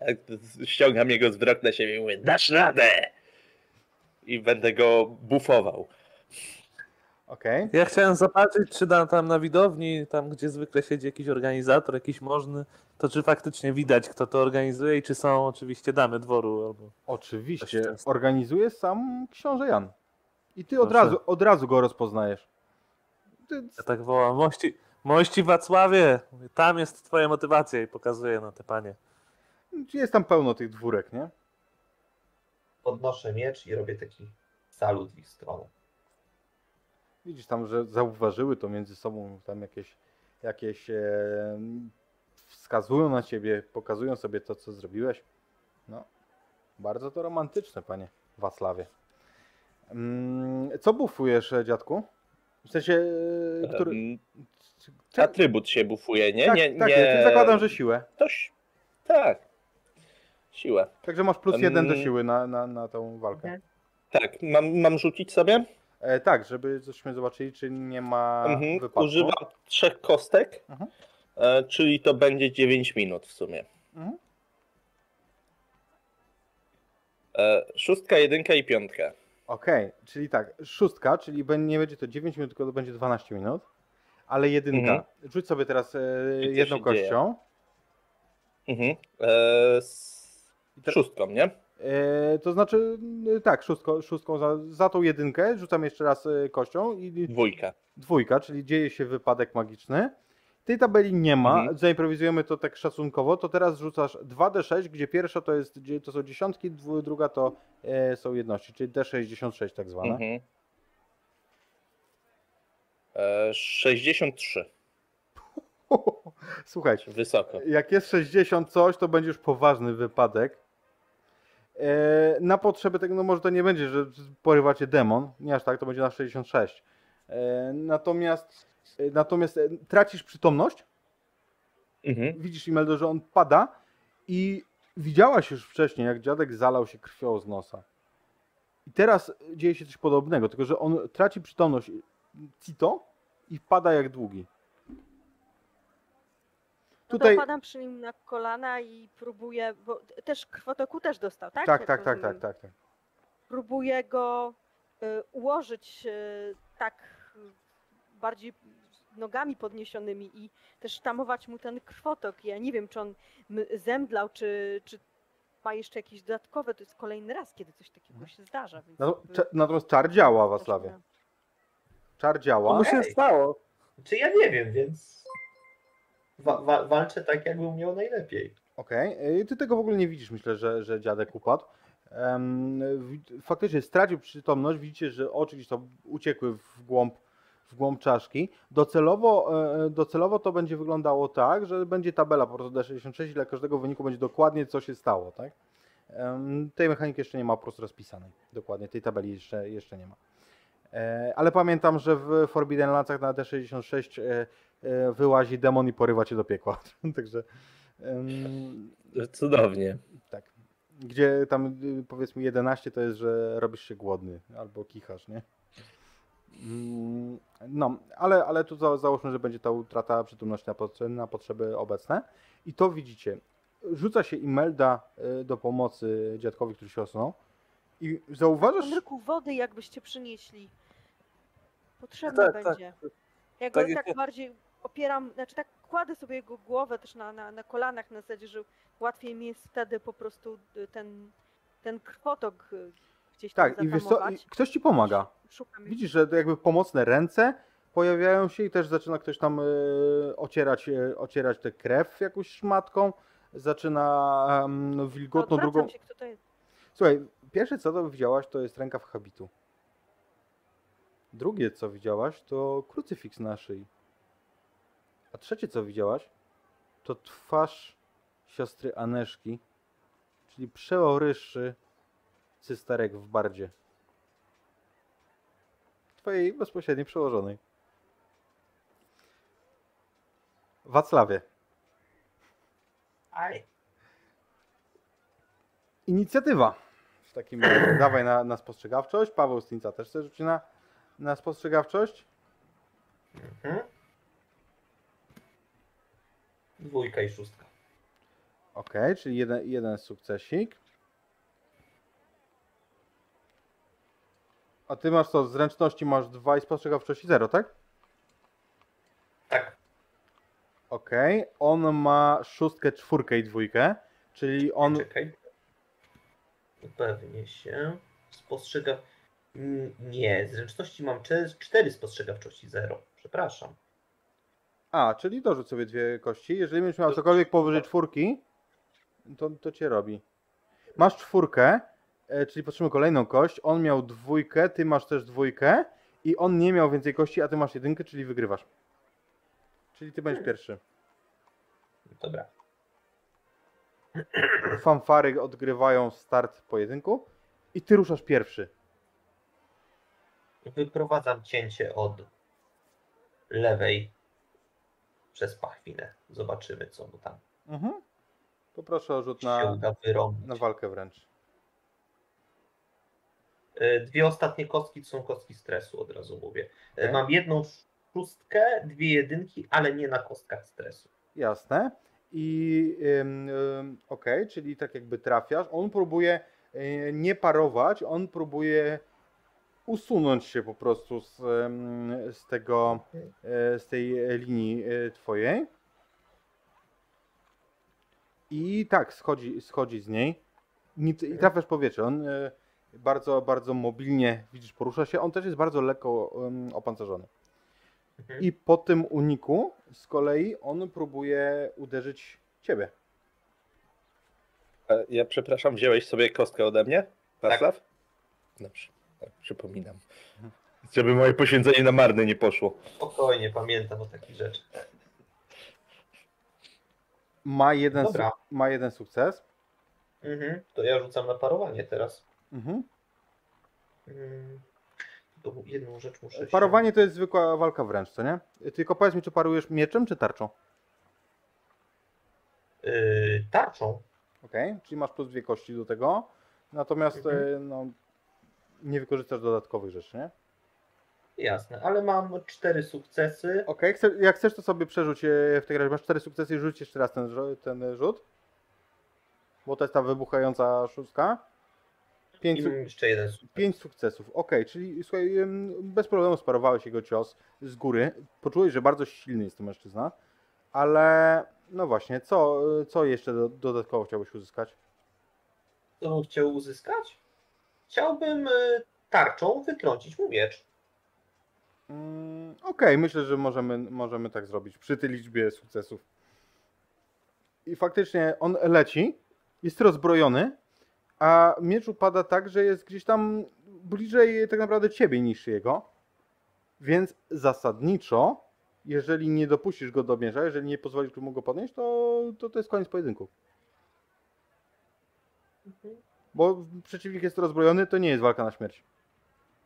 Jak Ściągam jego wzrok na siebie i mówię dasz radę! I będę go bufował. Okej. Ja chciałem zobaczyć, czy na, tam na widowni, tam gdzie zwykle siedzi jakiś organizator, jakiś możny, to czy faktycznie widać, kto to organizuje i czy są oczywiście damy dworu. Albo... Oczywiście. Organizuje sam książę Jan. I ty od razu, od razu go rozpoznajesz. Ty, Ja tak wołam, mości, mości Wacławie, tam jest twoja motywacja i pokazuję na te panie. jest tam pełno tych dwórek, nie? Podnoszę miecz i robię taki salut w ich stronę. Widzisz tam, że zauważyły to między sobą, tam jakieś, jakieś e, wskazują na ciebie, pokazują sobie to, co zrobiłeś. No, bardzo to romantyczne, panie Wacławie. Mm, co bufujesz, e, dziadku? W sensie, e, który... Czy- Atrybut się bufuje, nie? tak, nie, tak, nie... jest. zakładam, że siłę. Toś... Tak. Siłę. Także masz plus jeden do siły na, na, na tą walkę. Tak, mam, mam rzucić sobie? E, tak, żeby żeśmy zobaczyli, czy nie ma Mhm. wypadku. Używam trzech kostek, Mhm. e, czyli to będzie 9 minut w sumie. Mhm. E, szóstka, jedynka i piątka. Okej, czyli tak, szóstka, czyli nie będzie to 9 minut, tylko to będzie 12 minut, ale jedynka. Mhm. Rzuć sobie teraz e, jedną kością. Mhm. E, z szóstką, nie? E, to znaczy, y, tak, szóstko, szóstką za, za tą jedynkę rzucam jeszcze raz y, kością i Dwójka. dwójka, czyli dzieje się wypadek magiczny. Tej tabeli nie ma, Mhm. zaimprowizujemy to tak szacunkowo, to teraz rzucasz 2d6, gdzie pierwsza to, jest, to są dziesiątki, druga to e, są jedności, czyli d66 tak zwane. Mhm. E, 63. [laughs] Słuchajcie, Wysoko. jak jest 60 coś, to będzie już poważny wypadek. E, na potrzeby tego, no może to nie będzie, że porywacie demon, nie aż tak, to będzie na 66. E, natomiast, e, natomiast tracisz przytomność, Mhm. widzisz Imeldo, że on pada i widziałaś już wcześniej, jak dziadek zalał się krwią z nosa. I teraz dzieje się coś podobnego, tylko że on traci przytomność Cito i pada jak długi. No Tutaj- padam przy nim na kolana i próbuję, bo też krwotoku też dostał, tak? Tak, tak, tak, tak, tak, tak. Próbuję go y, ułożyć y, tak y, bardziej nogami podniesionymi i też tamować mu ten krwotok. Ja nie wiem, czy on zemdlał, czy, czy ma jeszcze jakieś dodatkowe. To jest kolejny raz, kiedy coś takiego się zdarza. Więc natomiast czar działa, na- Czar Co działa. mu się Ej. stało? Czy ja nie wiem, więc wa- wa- walczę tak, jakbym miał najlepiej. Okej, y, ty tego w ogóle nie widzisz, myślę, że, że dziadek upadł. Wi- faktycznie stracił przytomność, widzicie, że oczy gdzieś tam uciekły w głąb, w głąb czaszki. Docelowo, e, docelowo to będzie wyglądało tak, że będzie tabela po prostu D66 i dla każdego wyniku będzie dokładnie co się stało, tak? Em, tej mechaniki jeszcze nie ma po prostu rozpisanej, dokładnie, tej tabeli jeszcze, jeszcze nie ma. E, Ale pamiętam, że w Forbidden Landsach na D66 e, e, wyłazi demon i porywa cię do piekła, [laughs] także... Cudownie. tak. Gdzie tam y, powiedzmy 11 to jest, że robisz się głodny albo kichasz, nie? Mm, No, ale, ale tu za, załóżmy, że będzie ta utrata przytomności na, potrze- na potrzeby obecne. I to widzicie. Rzuca się Imelda y, do pomocy dziadkowi, który się osunął. I zauważasz. Henryku, wody jakbyście przynieśli. Potrzebne Tak, tak. będzie. Ja Tak go jak tak bardziej opieram, znaczy tak kładę sobie jego głowę też na, na, na kolanach na zasadzie, że łatwiej mi jest wtedy po prostu y, ten, ten krwotok y, gdzieś tam Tak, i wiesz co, i zatamować. ktoś ci pomaga. Szukam Widzisz, że jakby pomocne ręce pojawiają się i też zaczyna ktoś tam e, ocierać, ocierać tę krew jakąś szmatką. Zaczyna wilgotną Odwracam drugą. się, kto to jest. Słuchaj, pierwsze co to widziałaś, to jest rękaw habitu. Drugie co widziałaś, to krucyfiks na szyi. A trzecie co widziałaś, to twarz siostry Aneszki, czyli przeoryszy cysterek w bardzie. Twojej bezpośredniej przełożonej. Wacławie, Aj. inicjatywa. Takim razie [clears throat] dawaj na, na spostrzegawczość. Paweł Stinca też chce rzucić na, na spostrzegawczość. Mhm. Dwójka i szóstka. Ok, czyli jeden, jeden sukcesik. A ty masz co? Zręczności masz dwa i spostrzegawczości zero, tak? Tak. Ok, on ma szóstkę, czwórkę i dwójkę, czyli on. Czekaj. Upewnię się. Spostrzega. Mm, Nie, zręczności mam cze- cztery spostrzegawczości zero. Przepraszam. A, czyli dorzuć sobie dwie kości. Jeżeli będziesz miał cokolwiek powyżej czwórki, to, to cię robi. Masz czwórkę, e, czyli potrzebujemy kolejną kość. On miał dwójkę, ty masz też dwójkę i on nie miał więcej kości, a ty masz jedynkę, czyli wygrywasz. Czyli ty będziesz pierwszy. Dobra. [clears throat] Fanfary odgrywają start pojedynku i ty ruszasz pierwszy. Wyprowadzam cięcie od lewej przez pachwinę. Zobaczymy, co mu tam Mhm. Poproszę o rzut na, na walkę wręcz. E, Dwie ostatnie kostki to są kostki stresu, od razu mówię. E, Okej. Mam jedną szóstkę, dwie jedynki, ale nie na kostkach stresu. Jasne. I okej, czyli tak jakby trafiasz. On próbuje y, nie parować, on próbuje usunąć się po prostu z, z tego, y, z tej linii y, twojej. I tak, schodzi, schodzi z niej i trafiasz powietrze. On e, bardzo, bardzo mobilnie, widzisz, porusza się. On też jest bardzo lekko opancerzony. Mhm. I po tym uniku z kolei on próbuje uderzyć ciebie. E, Ja przepraszam, wziąłeś sobie kostkę ode mnie? Tak. Wacław? Dobrze, tak, przypominam. Żeby moje poświęcenie na marne nie poszło. Spokojnie, pamiętam o takich rzeczach. Ma jeden, su- ma jeden sukces. Mhm. To ja rzucam na parowanie teraz. Mhm. Mm. Tylko jedną rzecz muszę się... Parowanie to jest zwykła walka wręcz, co nie? Tylko powiedz mi, czy parujesz mieczem, czy tarczą? Yy, tarczą. Okej, czyli masz plus dwie kości do tego. Natomiast Mhm. e, no, nie wykorzystasz dodatkowych rzeczy, nie? Jasne, ale mam cztery sukcesy. Okej, chce, jak chcesz, to sobie przerzuć e, w tej razie. Masz cztery sukcesy i rzuć jeszcze raz ten, ten rzut. Bo to jest ta wybuchająca szóstka. Pięć, su- jeszcze jeden sukces. pięć sukcesów. Okej, czyli słuchaj, bez problemu sparowałeś jego cios z góry. Poczułeś, że bardzo silny jest to mężczyzna. Ale no właśnie, co, co jeszcze do, dodatkowo chciałbyś uzyskać? Co bym chciał uzyskać? Chciałbym y, tarczą wytrącić mu miecz. Mm, Okej, myślę, że możemy, możemy tak zrobić przy tej liczbie sukcesów. I faktycznie on leci, jest rozbrojony, a miecz upada tak, że jest gdzieś tam bliżej tak naprawdę ciebie niż jego. Więc zasadniczo, jeżeli nie dopuścisz go do mierza, jeżeli nie pozwolisz mu go podnieść, to, to to jest koniec pojedynku. Bo przeciwnik jest rozbrojony, to nie jest walka na śmierć.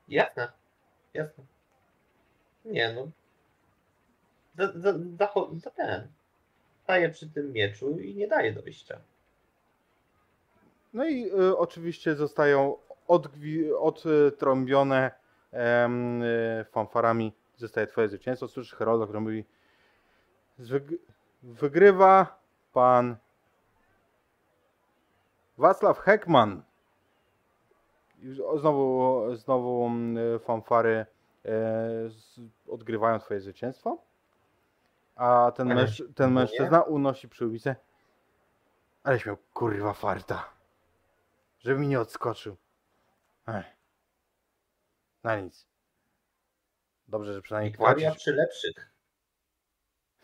Jasne, jasne. Nie no. Za, za, za, za ten. Staję przy tym mieczu i nie daję dojścia. No i y, oczywiście zostają odgwi- odtrąbione y, fanfarami. Zostaje twoje zwycięstwo. Słyszysz Herolda, który mówi "Zwyg- wygrywa pan Wacław Heckman. Znowu, znowu mm, fanfary e, odgrywają twoje zwycięstwo. A ten, męż, ten mężczyzna unosi przyłbicę. Aleś miał kurwa farta. Żeby mi nie odskoczył. Ech. Na nic. Dobrze, że przynajmniej Wiktoria płacisz. przy lepszych.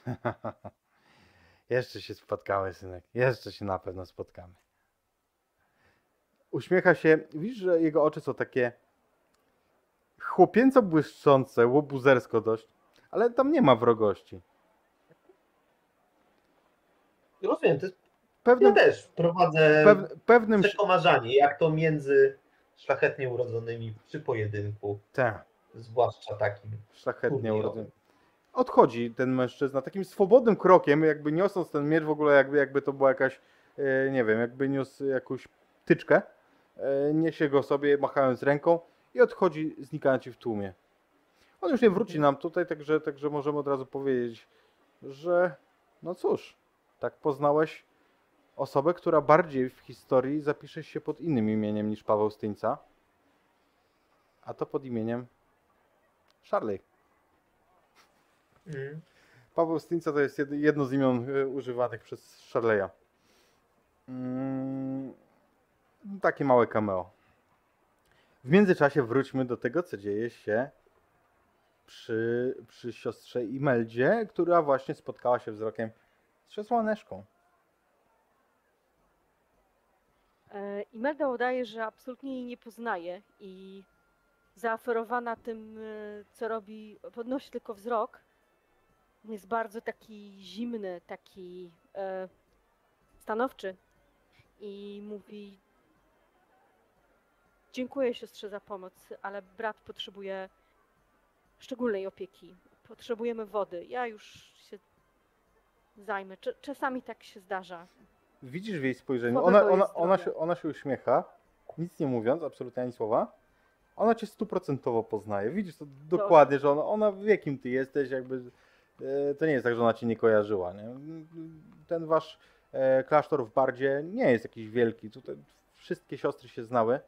[laughs] Jeszcze się spotkamy, synek. Jeszcze się na pewno spotkamy. Uśmiecha się. Widzisz, że jego oczy są takie chłopięco błyszczące, łobuzersko dość, ale tam nie ma wrogości. Rozumiem, to jest, ja Pewnym, też prowadzę pew, pewnym, przekomarzanie, jak to między szlachetnie urodzonymi przy pojedynku, te, zwłaszcza takim. szlachetnie turniejowym. urodzony. Odchodzi ten mężczyzna takim swobodnym krokiem, jakby niosąc ten miecz w ogóle, jakby, jakby to była jakaś, e, nie wiem, jakby niósł jakąś tyczkę. E, Niesie go sobie, machając ręką i odchodzi, znikając ci w tłumie. On już nie wróci nam tutaj, także, także możemy od razu powiedzieć, że no cóż, tak poznałeś osobę, która bardziej w historii zapisze się pod innym imieniem niż Paweł Styńca, a to pod imieniem Charlie. Mm. Paweł Styńca to jest jed- jedno z imion y, używanych przez Charleya. Mm, takie małe cameo. W międzyczasie wróćmy do tego, co dzieje się przy, przy siostrze Imeldzie, która właśnie spotkała się wzrokiem z siostrą Aneszką. E, Imelda udaje, że absolutnie jej nie poznaje i zaaferowana tym, e, co robi, podnosi tylko wzrok. Jest bardzo taki zimny, taki e, stanowczy i mówi dziękuję siostrze za pomoc, ale brat potrzebuje szczególnej opieki. Potrzebujemy wody. Ja już się zajmę. Czasami tak się zdarza. Widzisz w jej spojrzeniu, ona, ona, ona, się, ona się uśmiecha, nic nie mówiąc, absolutnie ani słowa. Ona cię stuprocentowo poznaje. Widzisz to dokładnie, że ona, ona wie, kim ty jesteś, jakby e, to nie jest tak, że ona cię nie kojarzyła. Nie? Ten wasz e, klasztor w Bardzie nie jest jakiś wielki. Tutaj wszystkie siostry się znały.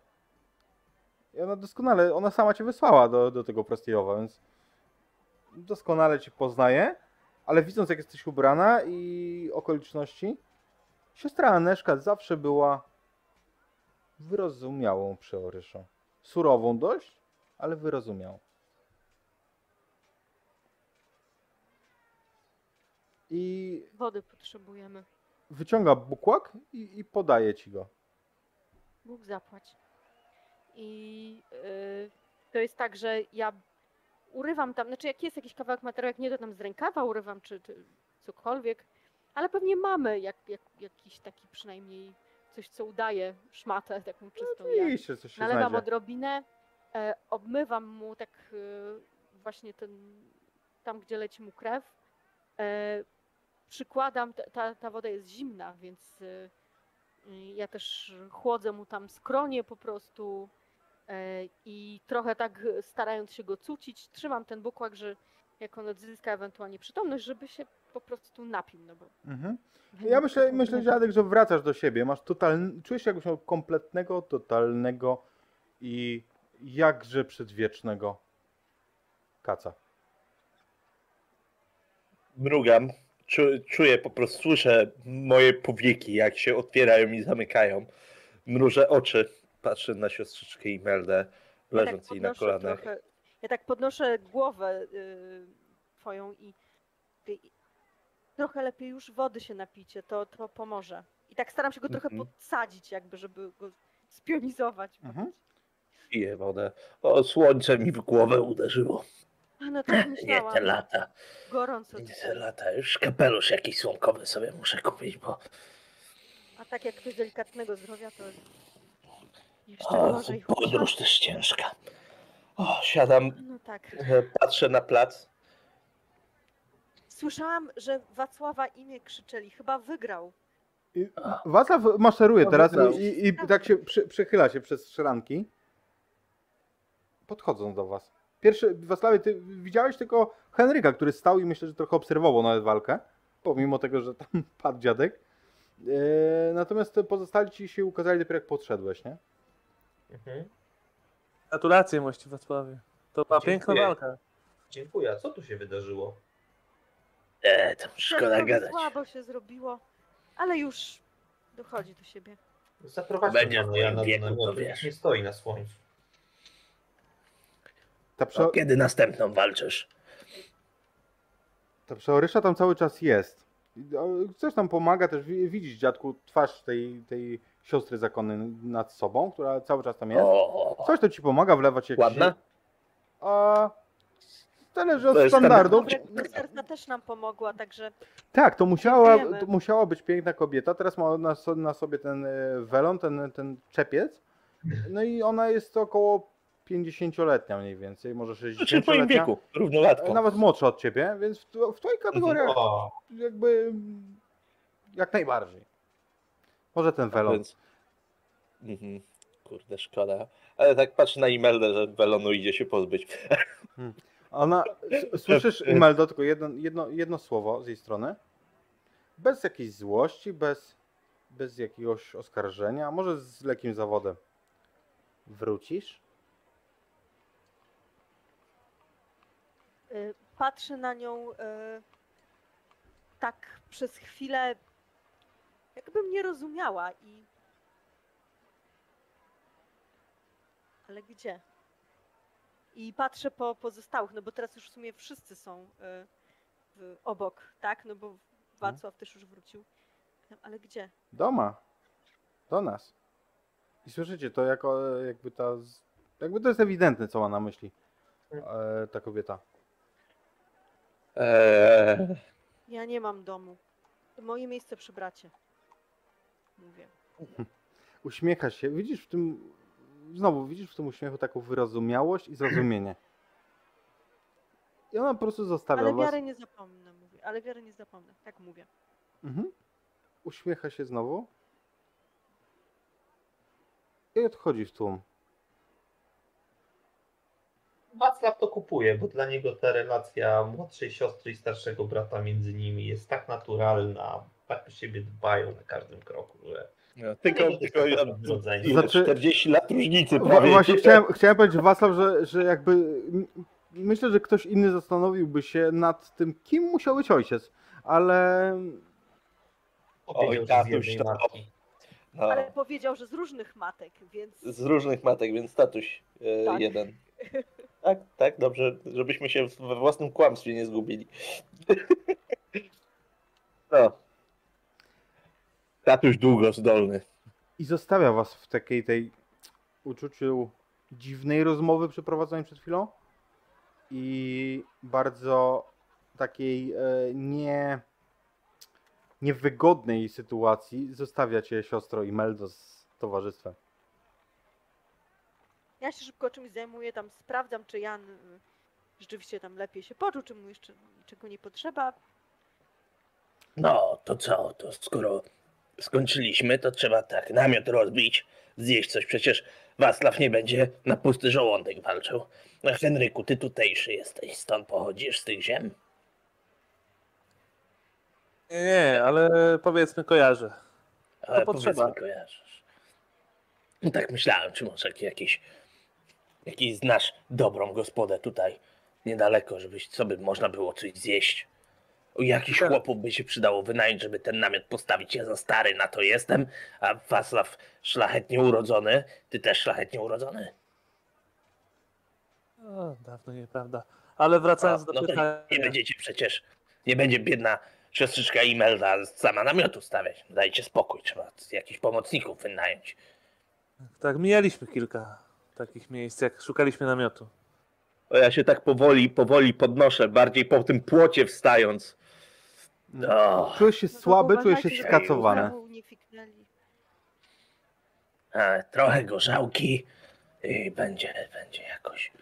I ona doskonale, ona sama cię wysłała do, do tego Prostiejowa, więc doskonale cię poznaje, ale widząc jak jesteś ubrana i okoliczności, Siostra Aneszka zawsze była wyrozumiałą przeoryszą. Surową dość, ale wyrozumiałą. I Wody potrzebujemy. wyciąga bukłak i, i podaje ci go. Bóg zapłać. I y, to jest tak, że ja urywam tam, znaczy jak jest jakiś kawałek materiału, jak nie to tam z rękawa urywam, czy, czy cokolwiek, ale pewnie mamy jak, jak, jakiś taki przynajmniej coś, co udaje szmatę taką czystą. jak Oczywiście, coś się Nalewam znajdzie. odrobinę, e, obmywam mu tak e, właśnie ten, tam gdzie leci mu krew. E, przykładam, ta- ta, woda jest zimna, więc e, ja też chłodzę mu tam skronie po prostu e, i trochę tak starając się go cucić, trzymam ten bukłak, że jak on odzyska ewentualnie przytomność, żeby się po prostu napił, no bo Mhm. Ja myślę, myślę, Dziadek, że wracasz do siebie. Masz totalny, czujesz się jakbyś miał kompletnego, totalnego i jakże przedwiecznego kaca. Mrugam, czu, czuję po prostu, słyszę moje powieki, jak się otwierają i zamykają. Mrużę oczy, patrzę na siostrzyczkę Imeldę, Ja tak leżąc jej na kolanach. trochę- Ja tak podnoszę głowę y, twoją i, i trochę lepiej już wody się napicie, to, to pomoże. I tak staram się go trochę Mhm. podsadzić jakby, żeby go spionizować. Mhm. Piję wodę. O, słońce mi w głowę uderzyło. No tak Nie myślałam. te lata, Gorąco nie te lata. Już kapelusz jakiś słomkowy sobie muszę kupić, bo A tak jak ktoś delikatnego zdrowia, to jeszcze o, podróż też ciężka. O, siadam, No tak. patrzę na plac. Słyszałam, że Wacława imię krzyczeli. Chyba wygrał. I Wacław maszeruje No, teraz i, i, tak się przy, przychyla się przez szranki. Podchodzą do was. Pierwszy, Wacławie, ty widziałeś tylko Henryka, który stał i myślę, że trochę obserwował nawet walkę, pomimo tego, że tam [laughs] padł dziadek. E, natomiast pozostali ci się ukazali dopiero jak podszedłeś, nie? Mhm. Gratulacje mości Wacławie. To była Dziękuję. piękna walka. Dziękuję. A co tu się wydarzyło? E, tam szkoda Trochę gadać. słabo się zrobiło, ale już dochodzi do siebie. Zaprowadźmy Będzie w no, ja moim na wieku, to namiotu. wiesz. Nie stoi na słońcu. Ta, prze, O, kiedy następną walczysz? ta przeorysza tam cały czas jest. Coś tam pomaga też, wi- widzisz dziadku twarz tej, tej siostry zakonnej nad sobą, która cały czas tam jest. O, Coś to ci pomaga wlewać jakiś... Ładna? A... Zależy od standardów. Rycerka też nam pomogła, także Tak, to musiała, to musiała być piękna kobieta. Teraz ma na, na sobie ten e, welon, ten, ten czepiec. No i ona jest około 50-letnia mniej więcej, może Znaczy w 60-letnia. wieku, równolatką. Nawet młodsza od ciebie, więc w, w twojej kategoriach O, jakby mm, jak najbardziej. Może ten welon. Więc... Mhm. Kurde, szkoda. Ale tak patrzę na Imeldę, że welonu idzie się pozbyć. Ona, słyszysz Imeldo, tylko jedno, jedno, jedno słowo z jej strony. Bez jakiejś złości, bez, bez jakiegoś oskarżenia, może z lekkim zawodem. Wrócisz? y, patrzę na nią y, tak przez chwilę, jakbym nie rozumiała i. Ale gdzie? I patrzę po pozostałych, no bo teraz już w sumie wszyscy są y, obok, tak? No bo Wacław też już wrócił. Ale gdzie? Doma. Do nas. I słyszycie to jako jakby ta. Jakby to jest ewidentne, co ma na myśli e, ta kobieta. Eee, Ja nie mam domu. Moje miejsce przy bracie. Mówię. Uśmiecha się. Widzisz w tym. Znowu widzisz w tym uśmiechu taką wyrozumiałość i zrozumienie. I ona po prostu zostawia Ale was. wiary nie zapomnę, mówię. Ale wiary nie zapomnę. Tak mówię. Mhm. Uśmiecha się znowu. I odchodzi w tłum. Wacław to kupuje, bo dla niego ta relacja młodszej siostry i starszego brata między nimi jest tak naturalna, tak o siebie dbają na każdym kroku, że no, tylko, tylko ja? Znaczy- 40 lat różnicy prawie. Właśnie chciałem, chciałem powiedzieć Wacław, że, że jakby myślę, że ktoś inny zastanowiłby się nad tym, kim musiał być ojciec, ale z tatuś, matki. No, Ale powiedział, że z różnych matek, więc z różnych matek, więc tatuś e, Tak. jeden. [laughs] Tak, tak, dobrze, żebyśmy się we własnym kłamstwie nie zgubili. [laughs] No. Tatuś długo zdolny. I zostawia was w takiej tej uczuciu dziwnej rozmowy przeprowadzonej przed chwilą i bardzo takiej e, nie niewygodnej sytuacji zostawia cię siostro Imeldo z towarzystwem. ja się szybko czymś zajmuję, tam sprawdzam, czy Jan y, rzeczywiście tam lepiej się poczuł, czy mu jeszcze niczego nie potrzeba. No, to co? To skoro skończyliśmy, to trzeba tak namiot rozbić, zjeść coś. Przecież Wacław nie będzie na pusty żołądek walczył. Henryku, ty tutejszy jesteś, stąd pochodzisz z tych ziem? Nie, nie, ale powiedzmy kojarzę. Ale potrzeba. kojarzysz. No tak myślałem, czy może jakieś, jakiś znasz dobrą gospodę tutaj niedaleko, żebyś sobie można było coś zjeść. U jakichś Tak. chłopów by się przydało wynająć, żeby ten namiot postawić. Ja za stary na to jestem, a Wacław szlachetnie urodzony. Ty też szlachetnie urodzony? O, dawno nieprawda. Ale wracając A, do no pytania. nie będziecie przecież, nie będzie biedna siostrzyczka Imelda sama namiotu stawiać. Dajcie spokój, trzeba jakichś pomocników wynająć. Tak, mijaliśmy kilka takich miejsc, jak szukaliśmy namiotu. O, ja się tak powoli, powoli podnoszę, bardziej po tym płocie wstając. O, Czujesz się No słaby, czujesz się skacowany. e, trochę gorzałki i będzie, będzie jakoś.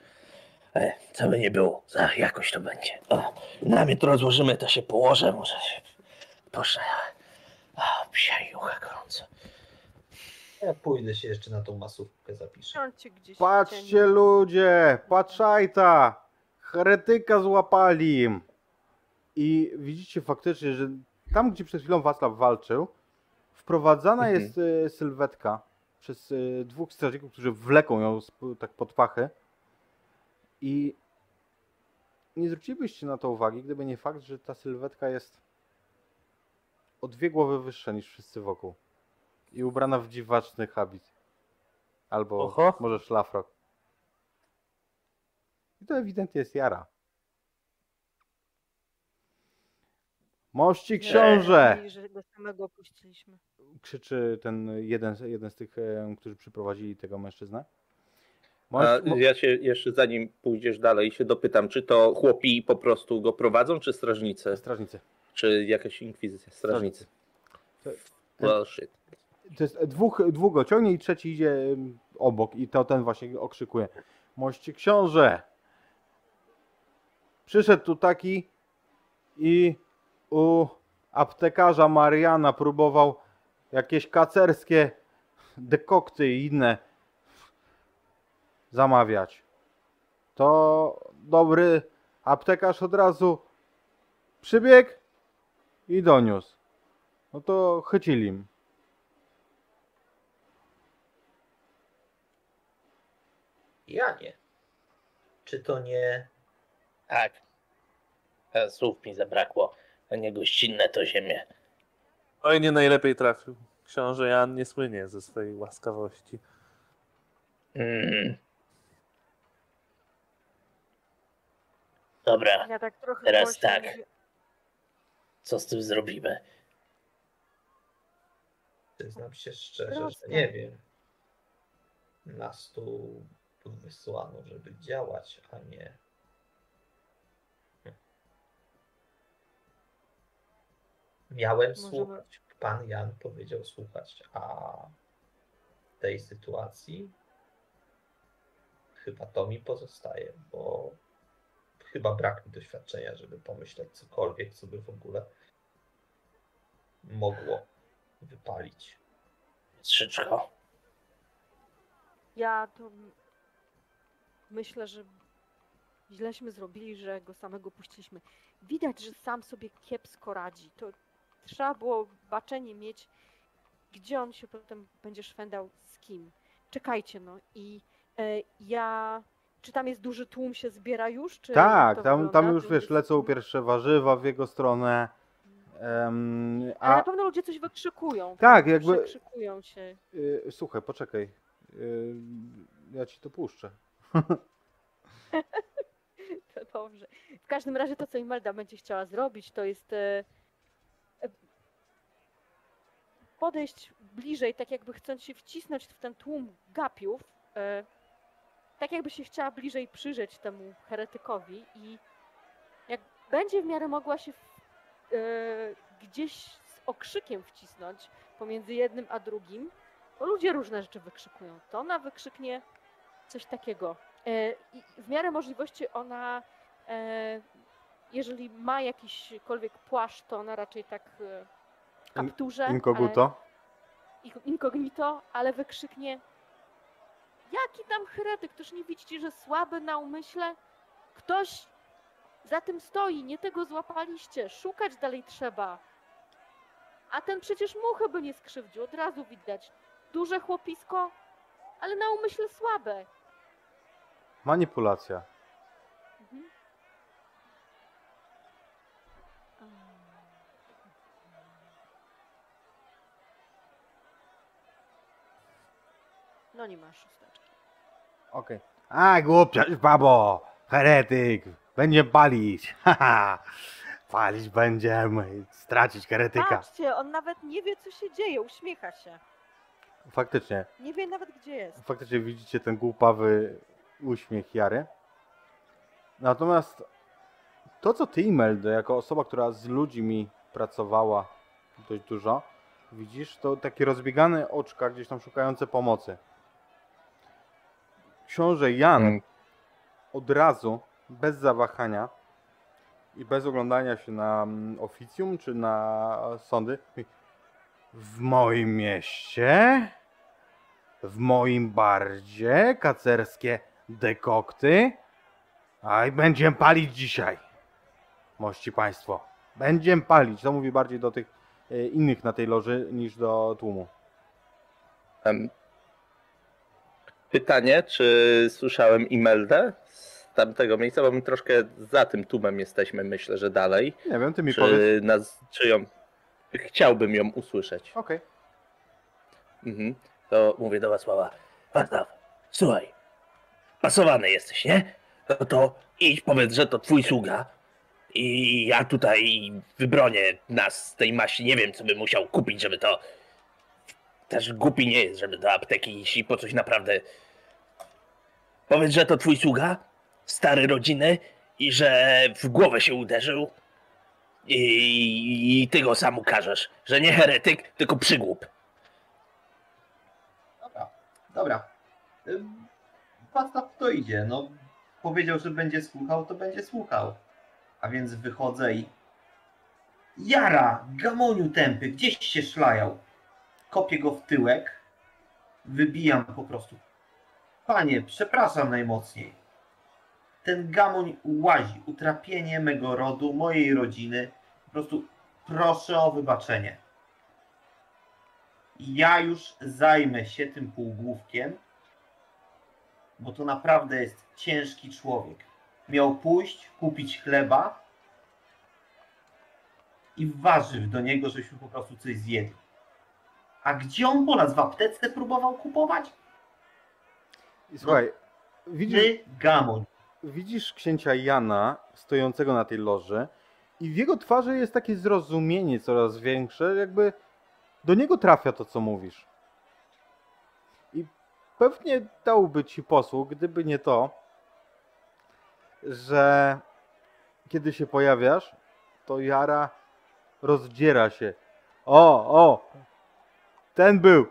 E, co by nie było, za, jakoś to będzie. O, namiot rozłożymy, to się położę, może się poszle. O, psia jucha gorąco. Ja pójdę się jeszcze na tą masówkę zapiszę. Patrzcie ludzie, patrzajta, heretyka złapali. I widzicie faktycznie, że tam, gdzie przed chwilą Wacław walczył, wprowadzana Mhm. jest e, sylwetka przez e, dwóch strażników, którzy wleką ją tak pod pachy. I nie zwrócilibyście na to uwagi, gdyby nie fakt, że ta sylwetka jest o dwie głowy wyższa niż wszyscy wokół. I ubrana w dziwaczny habit. Albo Oho. może szlafrok. I to ewidentnie jest Jara. Mości książę! I że go samego opuściliśmy. Krzyczy ten jeden, jeden z tych, e, którzy przyprowadzili tego mężczyznę. A Mość, mo- ja się jeszcze zanim pójdziesz dalej się dopytam, czy to chłopi po prostu go prowadzą, czy strażnicy? strażnicy. Czy jakaś inkwizycja? Strażnicy. Strażnicy. Well, shit. To jest dwóch, dwóch go ciągnie i trzeci idzie em, obok i to ten właśnie okrzykuje. Mości książę! Przyszedł tu taki i u aptekarza Mariana próbował jakieś kacerskie dekokty i inne zamawiać. To dobry aptekarz od razu przybiegł i doniósł. No to chycili im. Janie, czy to nie... Tak. E, Słów mi zabrakło. A nie gościnne to ziemię. Oj, nie najlepiej trafił. Książę Jan nie słynie ze swojej łaskawości. Mm. Dobra, Ja tak trochę Teraz głośno tak. co z tym zrobimy? Przyznam się szczerze, że Proste. nie wiem. Nas tu wysłano, żeby działać, a nie. Miałem Możemy- słuchać. Pan Jan powiedział słuchać, a w tej sytuacji chyba to mi pozostaje, bo chyba brak mi doświadczenia, żeby pomyśleć cokolwiek, co by w ogóle mogło wypalić. Strzyczko. Ja to myślę, że źleśmy zrobili, że go samego puściliśmy. Widać, że sam sobie kiepsko radzi. To trzeba było baczenie mieć, gdzie on się potem będzie szwendał z kim. Czekajcie no i e, ja... Czy tam jest duży tłum się zbiera już? Czy Tak, tam, tam już wiesz, lecą pierwsze warzywa w jego stronę. Ale a na pewno ludzie coś wykrzykują. tak, jakby. Przekrzykują się. y, słuchaj, poczekaj. Y, ja ci to puszczę. [laughs] To dobrze. W każdym razie to, co Imelda będzie chciała zrobić, to jest e, podejść bliżej, tak jakby chcąc się wcisnąć w ten tłum gapiów, e, tak jakby się chciała bliżej przyjrzeć temu heretykowi i jak będzie w miarę mogła się e, gdzieś z okrzykiem wcisnąć pomiędzy jednym a drugim, bo ludzie różne rzeczy wykrzykują. To ona wykrzyknie coś takiego. E, I w miarę możliwości ona, jeżeli ma jakiśkolwiek płaszcz, to ona raczej tak kapturze. Inkoguto. Ale, ink- incognito, ale wykrzyknie Jaki tam heretyk? Ktoś nie widzicie, że słaby na umyśle? Ktoś za tym stoi, nie tego złapaliście. Szukać dalej trzeba. A ten przecież muchy by nie skrzywdził, od razu widać. Duże chłopisko, ale na umyśle słabe. Manipulacja. No nie masz szósteczki. Okej. A, głupia babo! Heretyk! Będziemy palić! [laughs] Haha! Palić będziemy! Stracić heretyka! Patrzcie, on nawet nie wie, co się dzieje, uśmiecha się. Faktycznie, Nie wie nawet, gdzie jest. faktycznie widzicie ten głupawy uśmiech Jary. Natomiast to, co ty, Imeldo, jako osoba, która z ludźmi pracowała dość dużo, widzisz, to takie rozbiegane oczka gdzieś tam szukające pomocy. Książę Jan Mm. od razu, bez zawahania i bez oglądania się na mm, oficjum czy na sądy, w moim mieście, w moim bardzie, kacerskie dekokty, a i będziemy palić dzisiaj. Mości Państwo, będziemy palić. To mówi bardziej do tych e, innych na tej loży niż do tłumu. Pytanie, czy słyszałem Imeldę z tamtego miejsca, bo my troszkę za tym tłumem jesteśmy, myślę, że dalej. Nie wiem, ty mi powiedz. Czy, nas, czy ją... Chciałbym ją usłyszeć. Okej. Mhm. To mówię do Wacława. Wacław, słuchaj, pasowany jesteś, nie? No to idź, powiedz, że to twój sługa i ja tutaj wybronię nas z tej maści. Nie wiem, co bym musiał kupić, żeby to... Też głupi nie jest, żeby do apteki iść i po coś naprawdę... Powiedz, że to twój sługa, stary rodziny i że w głowę się uderzył i, i ty go sam ukażesz, że nie heretyk, tylko przygłup. Dobra, dobra. Wacław to idzie. No, powiedział, że będzie słuchał, to będzie słuchał. A więc wychodzę i... Jara! Gamoniu tępy! Gdzieś się szlajał. Kopię go w tyłek. Wybijam po prostu. Panie, przepraszam najmocniej. Ten gamoń łazi. Utrapienie mego rodu, mojej rodziny. Po prostu proszę o wybaczenie. Ja już zajmę się tym półgłówkiem, bo to naprawdę jest ciężki człowiek. Miał pójść, kupić chleba i warzyw do niego, żebyśmy po prostu coś zjedli. A gdzie on po nas w aptece próbował kupować? Słuchaj, widzisz, Ty gamoń. widzisz księcia Jana stojącego na tej loży i w jego twarzy jest takie zrozumienie coraz większe, jakby do niego trafia to, co mówisz. I pewnie dałby ci posłuch, gdyby nie to, że kiedy się pojawiasz, to Jara rozdziera się. O, o, ten był.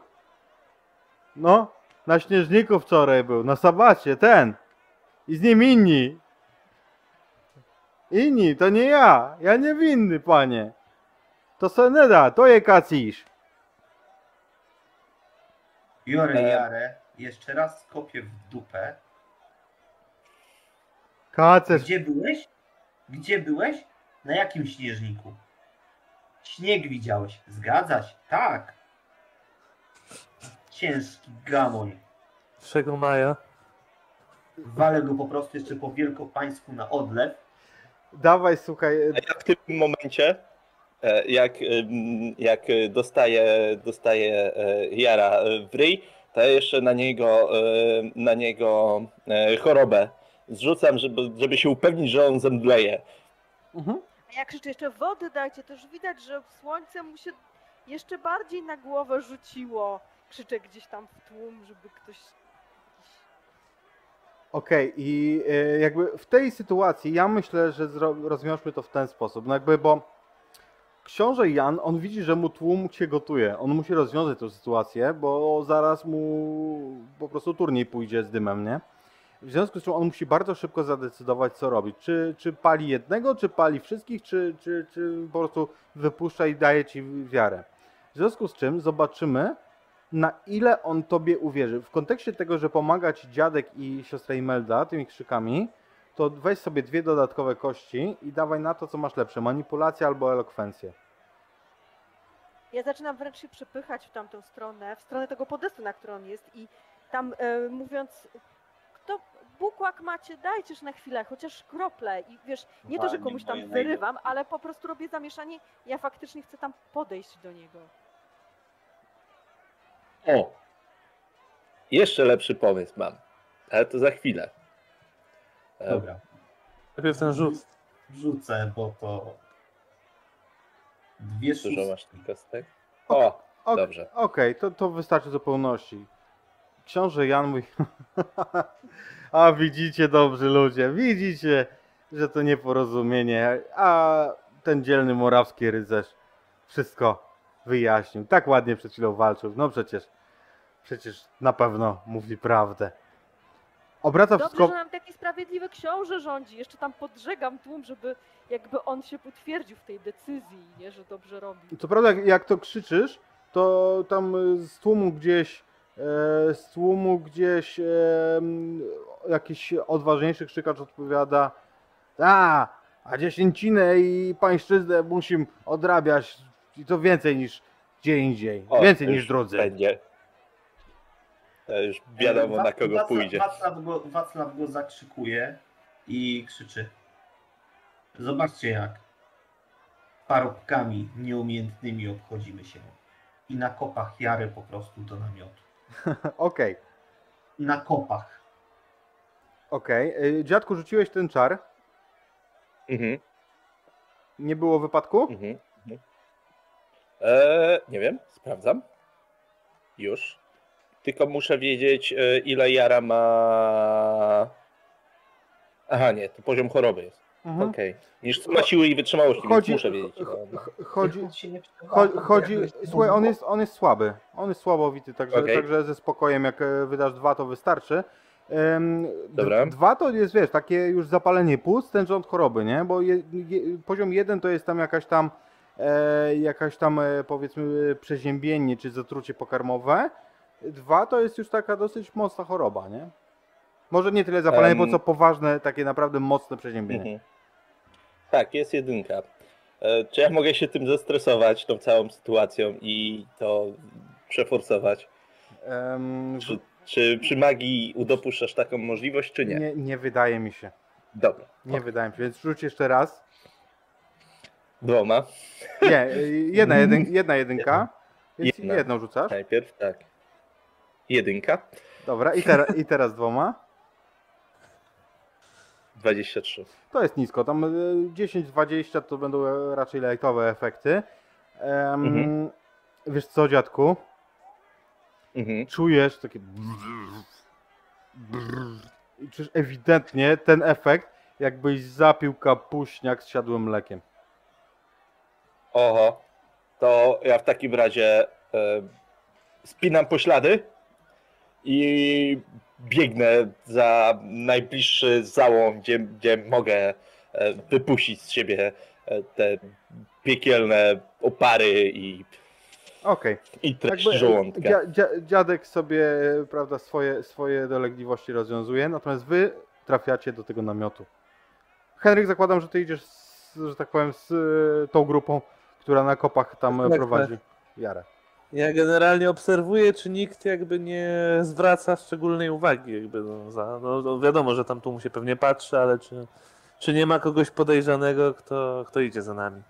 No, na śnieżniku wczoraj był, na sabacie, ten. I z nim inni. Inni, to nie ja. Ja nie winny, panie. To se nie da, to je kacisz. Biorę E. Jarę, jeszcze raz kopię w dupę. Kacerz. Gdzie byłeś? Gdzie byłeś? Na jakim śnieżniku? Śnieg widziałeś. Zgadza się. Tak. Ciężki gamoń. 3 maja. Walę go po prostu jeszcze po wielkopańsku na odlew. Dawaj, słuchaj. A ja w tym momencie E, Jak, jak dostaje, dostaje e, Jara w ryj, to ja jeszcze na niego, e, na niego chorobę zrzucam, żeby, żeby się upewnić, że on zemdleje. Mhm. A jak krzyczę jeszcze wody dajcie, to już widać, że słońce mu się jeszcze bardziej na głowę rzuciło. Krzyczę gdzieś tam w tłum, żeby ktoś... Okej, i e, jakby w tej sytuacji ja myślę, że rozwiążmy to w ten sposób. No jakby, bo książę Jan, on widzi, że mu tłum się gotuje. On musi rozwiązać tę sytuację, bo zaraz mu po prostu turniej pójdzie z dymem, nie? W związku z czym on musi bardzo szybko zadecydować, co robić. Czy, czy pali jednego, czy pali wszystkich, czy, czy, czy po prostu wypuszcza i daje ci wiarę. W związku z czym zobaczymy, na ile on tobie uwierzy. W kontekście tego, że pomaga ci dziadek i siostra Imelda tymi krzykami, to weź sobie dwie dodatkowe kości i dawaj na to, co masz lepsze. Manipulacja albo elokwencję. Ja zaczynam wręcz się przepychać w tamtą stronę, w stronę tego podestu, na którym on jest i tam e, mówiąc, kto bukłak macie, dajcież na chwilę, chociaż krople i wiesz, nie to, że komuś tam wyrywam, ale po prostu robię zamieszanie, ja faktycznie chcę tam podejść do niego. O! Jeszcze lepszy pomysł mam, ale to za chwilę. E, Dobra, Najpierw ten rzut. rzucę, bo to dwie Dużo szóstki. masz tych kostek? O, Ok- dobrze. Okej, to, to wystarczy zupełności. Książę Jan mówi, [laughs] a widzicie dobrzy ludzie, widzicie, że to nieporozumienie, a ten dzielny morawski rycerz wszystko wyjaśnił. Tak ładnie przed chwilą walczył. No przecież, przecież na pewno mówi prawdę. Obraca Dobrze, wszystko... że nam taki sprawiedliwy książę rządzi, jeszcze tam podżegam tłum, żeby jakby on się potwierdził w tej decyzji, nie, że dobrze robi. Co prawda, jak, to krzyczysz, to tam y, z tłumu gdzieś, e, z tłumu gdzieś e, jakiś odważniejszy krzykacz odpowiada a, a dziesięcinę i pańszczyznę musim odrabiać i to więcej niż gdzie indziej, O, więcej niż już drudzy. Będzie. To już wiadomo na kogo Wacław- pójdzie. Wacław go, Wacław go zakrzykuje i krzyczy. Zobaczcie jak parobkami nieumiejętnymi obchodzimy się. I na kopach Jary po prostu do namiotu. [laughs] Okej, Na kopach. okej. Y, Dziadku, rzuciłeś ten czar? Mhm, Nie było wypadku? mhm. Eee, nie wiem, sprawdzam. Już. Tylko muszę wiedzieć, e, ile Jara ma. Aha, nie, to poziom choroby jest. Mhm. Okej. Niż ma siły i wytrzymałości, Chodzi- więc muszę wiedzieć. Chodzi, Chodzi, słuchaj, on jest, on jest słaby. On jest słabowity, także, Okej. także ze spokojem, jak e, wydasz dwa, to wystarczy. D- Dobra. Dwa to jest, wiesz, takie już zapalenie płuc, ten rząd choroby, nie? Bo je, je, poziom jeden to jest tam jakaś tam, e, jakaś tam e, powiedzmy przeziębienie czy zatrucie pokarmowe. Dwa to jest już taka dosyć mocna choroba, nie? Może nie tyle zapalenie, Em. po co poważne, takie naprawdę mocne przeziębienie. Mhm. Tak, jest jedynka. E, Czy ja mogę się tym zestresować, tą całą sytuacją i to przeforsować? Em, Czy, czy przy magii dopuszczasz taką możliwość, czy nie? nie, nie wydaje mi się. Dobra. Nie wydaje mi się, więc rzuć jeszcze raz. Dwoma. Nie, jedna, jedyn, [laughs] jedna jedynka. Więc Jedna. jedną rzucasz. Najpierw tak. Jedynka. Dobra, i, tera, i teraz dwoma. 23. To jest nisko. Tam y, 10-20 to będą e, raczej lightowe efekty. Mhm. Wiesz co, dziadku? Mhm. Czujesz takie. I czujesz ewidentnie ten efekt, jakbyś zapił kapuśniak z siadłym mlekiem. Oho. To ja w takim razie e, spinam poślady i biegnę za najbliższy załom, gdzie, gdzie mogę e, wypuścić z siebie e, te piekielne opary i, Okej. i treść Jakby, żołądka. dzia, dzia, dziadek sobie prawda, swoje, swoje dolegliwości rozwiązuje, natomiast wy trafiacie do tego namiotu. Henryk, zakładam, że ty idziesz, z, że tak powiem, z tą grupą, która na kopach tam Tak, prowadzi Jarę. Ja generalnie obserwuję, czy nikt jakby nie zwraca szczególnej uwagi. Jakby no, za, no, no wiadomo, że tam tu mu się pewnie patrzy, ale czy, czy nie ma kogoś podejrzanego, kto, kto idzie za nami?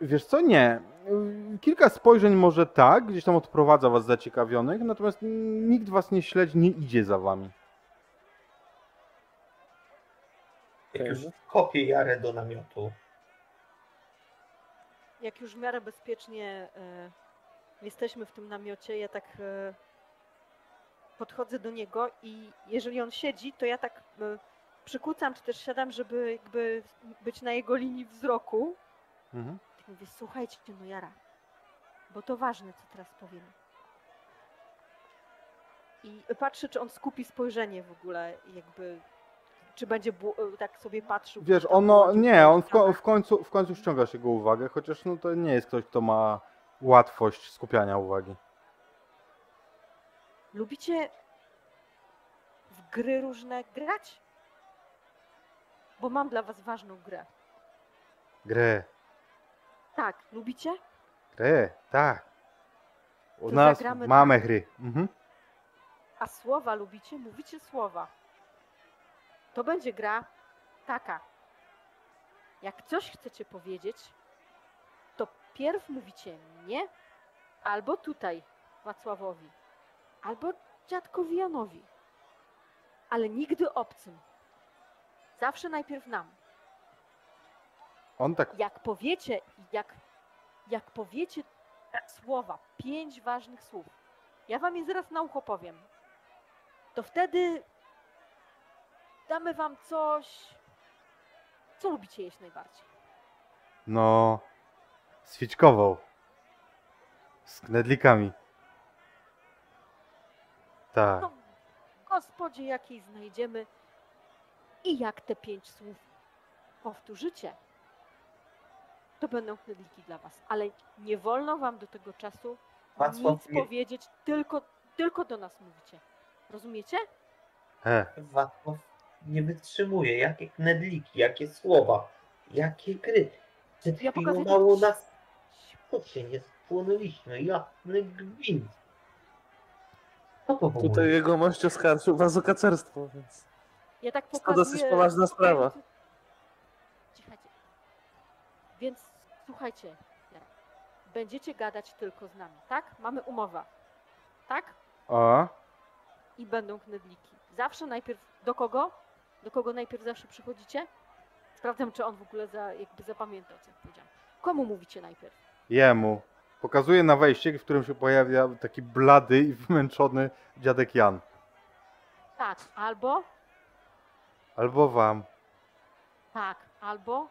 Wiesz co, nie. Kilka spojrzeń może tak, gdzieś tam odprowadza was zaciekawionych, natomiast nikt was nie śledzi, nie idzie za wami. Jak już kopię Jarę do namiotu, Jak już w miarę bezpiecznie e, jesteśmy w tym namiocie, ja tak e, podchodzę do niego i jeżeli on siedzi, to ja tak e, przykucam, czy też siadam, żeby jakby być na jego linii wzroku. Mhm. Tak mówię, słuchajcie, no Jara, bo to ważne, co teraz powiem. I patrzę, czy on skupi spojrzenie w ogóle, jakby, czy będzie bł- tak sobie patrzył. Wiesz, ono, nie, on w, ko- w, końcu, w końcu ściągasz jego uwagę, chociaż no to nie jest ktoś, kto ma łatwość skupiania uwagi. Lubicie w gry różne grać? Bo mam dla was ważną grę. Grę, Tak, lubicie? grę, tak. U To nas mamy gry. Mhm. A słowa lubicie? Mówicie słowa. To będzie gra taka. Jak coś chcecie powiedzieć, to pierw mówicie mnie, albo tutaj Wacławowi, albo dziadkowi Janowi. Ale nigdy obcym. Zawsze najpierw nam. On tak, Jak powiecie, jak, jak powiecie słowa, pięć ważnych słów, ja wam je zaraz na ucho powiem, to wtedy damy wam coś, co lubicie jeść najbardziej. no, świeczkową. Z knedlikami. Tak. No, w gospodzie jakiej znajdziemy i jak te pięć słów powtórzycie, to będą knedliki dla was. Ale nie wolno wam do tego czasu Wacław, nic nie- powiedzieć, tylko, tylko do nas mówicie. Rozumiecie? E, Wacław nie wytrzymuje. Jakie knedliki, jakie słowa, jakie gry. Przed Ja chwilą pokazuję mało nas się nie spłonęliśmy. Jasny gwint. Co to w ogóle? Tutaj jego mość oskarżył was o kacerstwo, więc... Ja tak To pokazuję... dosyć poważna sprawa. Cichajcie. Więc słuchajcie, będziecie gadać tylko z nami, tak? Mamy umowę, tak? a, I będą knedliki. Zawsze najpierw do kogo? Do kogo najpierw zawsze przychodzicie? Sprawdzam, czy on w ogóle za, jakby zapamiętał, co ja powiedziałam. Komu mówicie najpierw? jemu. Pokazuje na wejście, w którym się pojawia taki blady i wymęczony dziadek Jan. Tak, albo, Albo wam. tak, albo,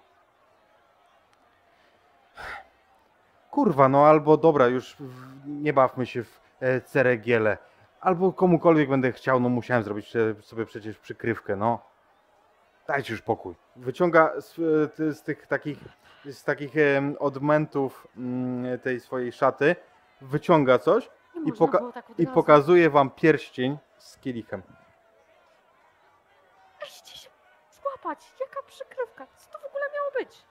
Kurwa, no albo dobra, już w- nie bawmy się w e, ceregiele. Albo komukolwiek będę chciał, no musiałem zrobić e, sobie przecież przykrywkę, no. Dajcie już pokój. Wyciąga z, z tych takich, z takich em, odmętów mm, tej swojej szaty, wyciąga coś I poka- tak i pokazuje wam pierścień z kielichem. Weźcie się złapać, jaka przykrywka, co to w ogóle miało być?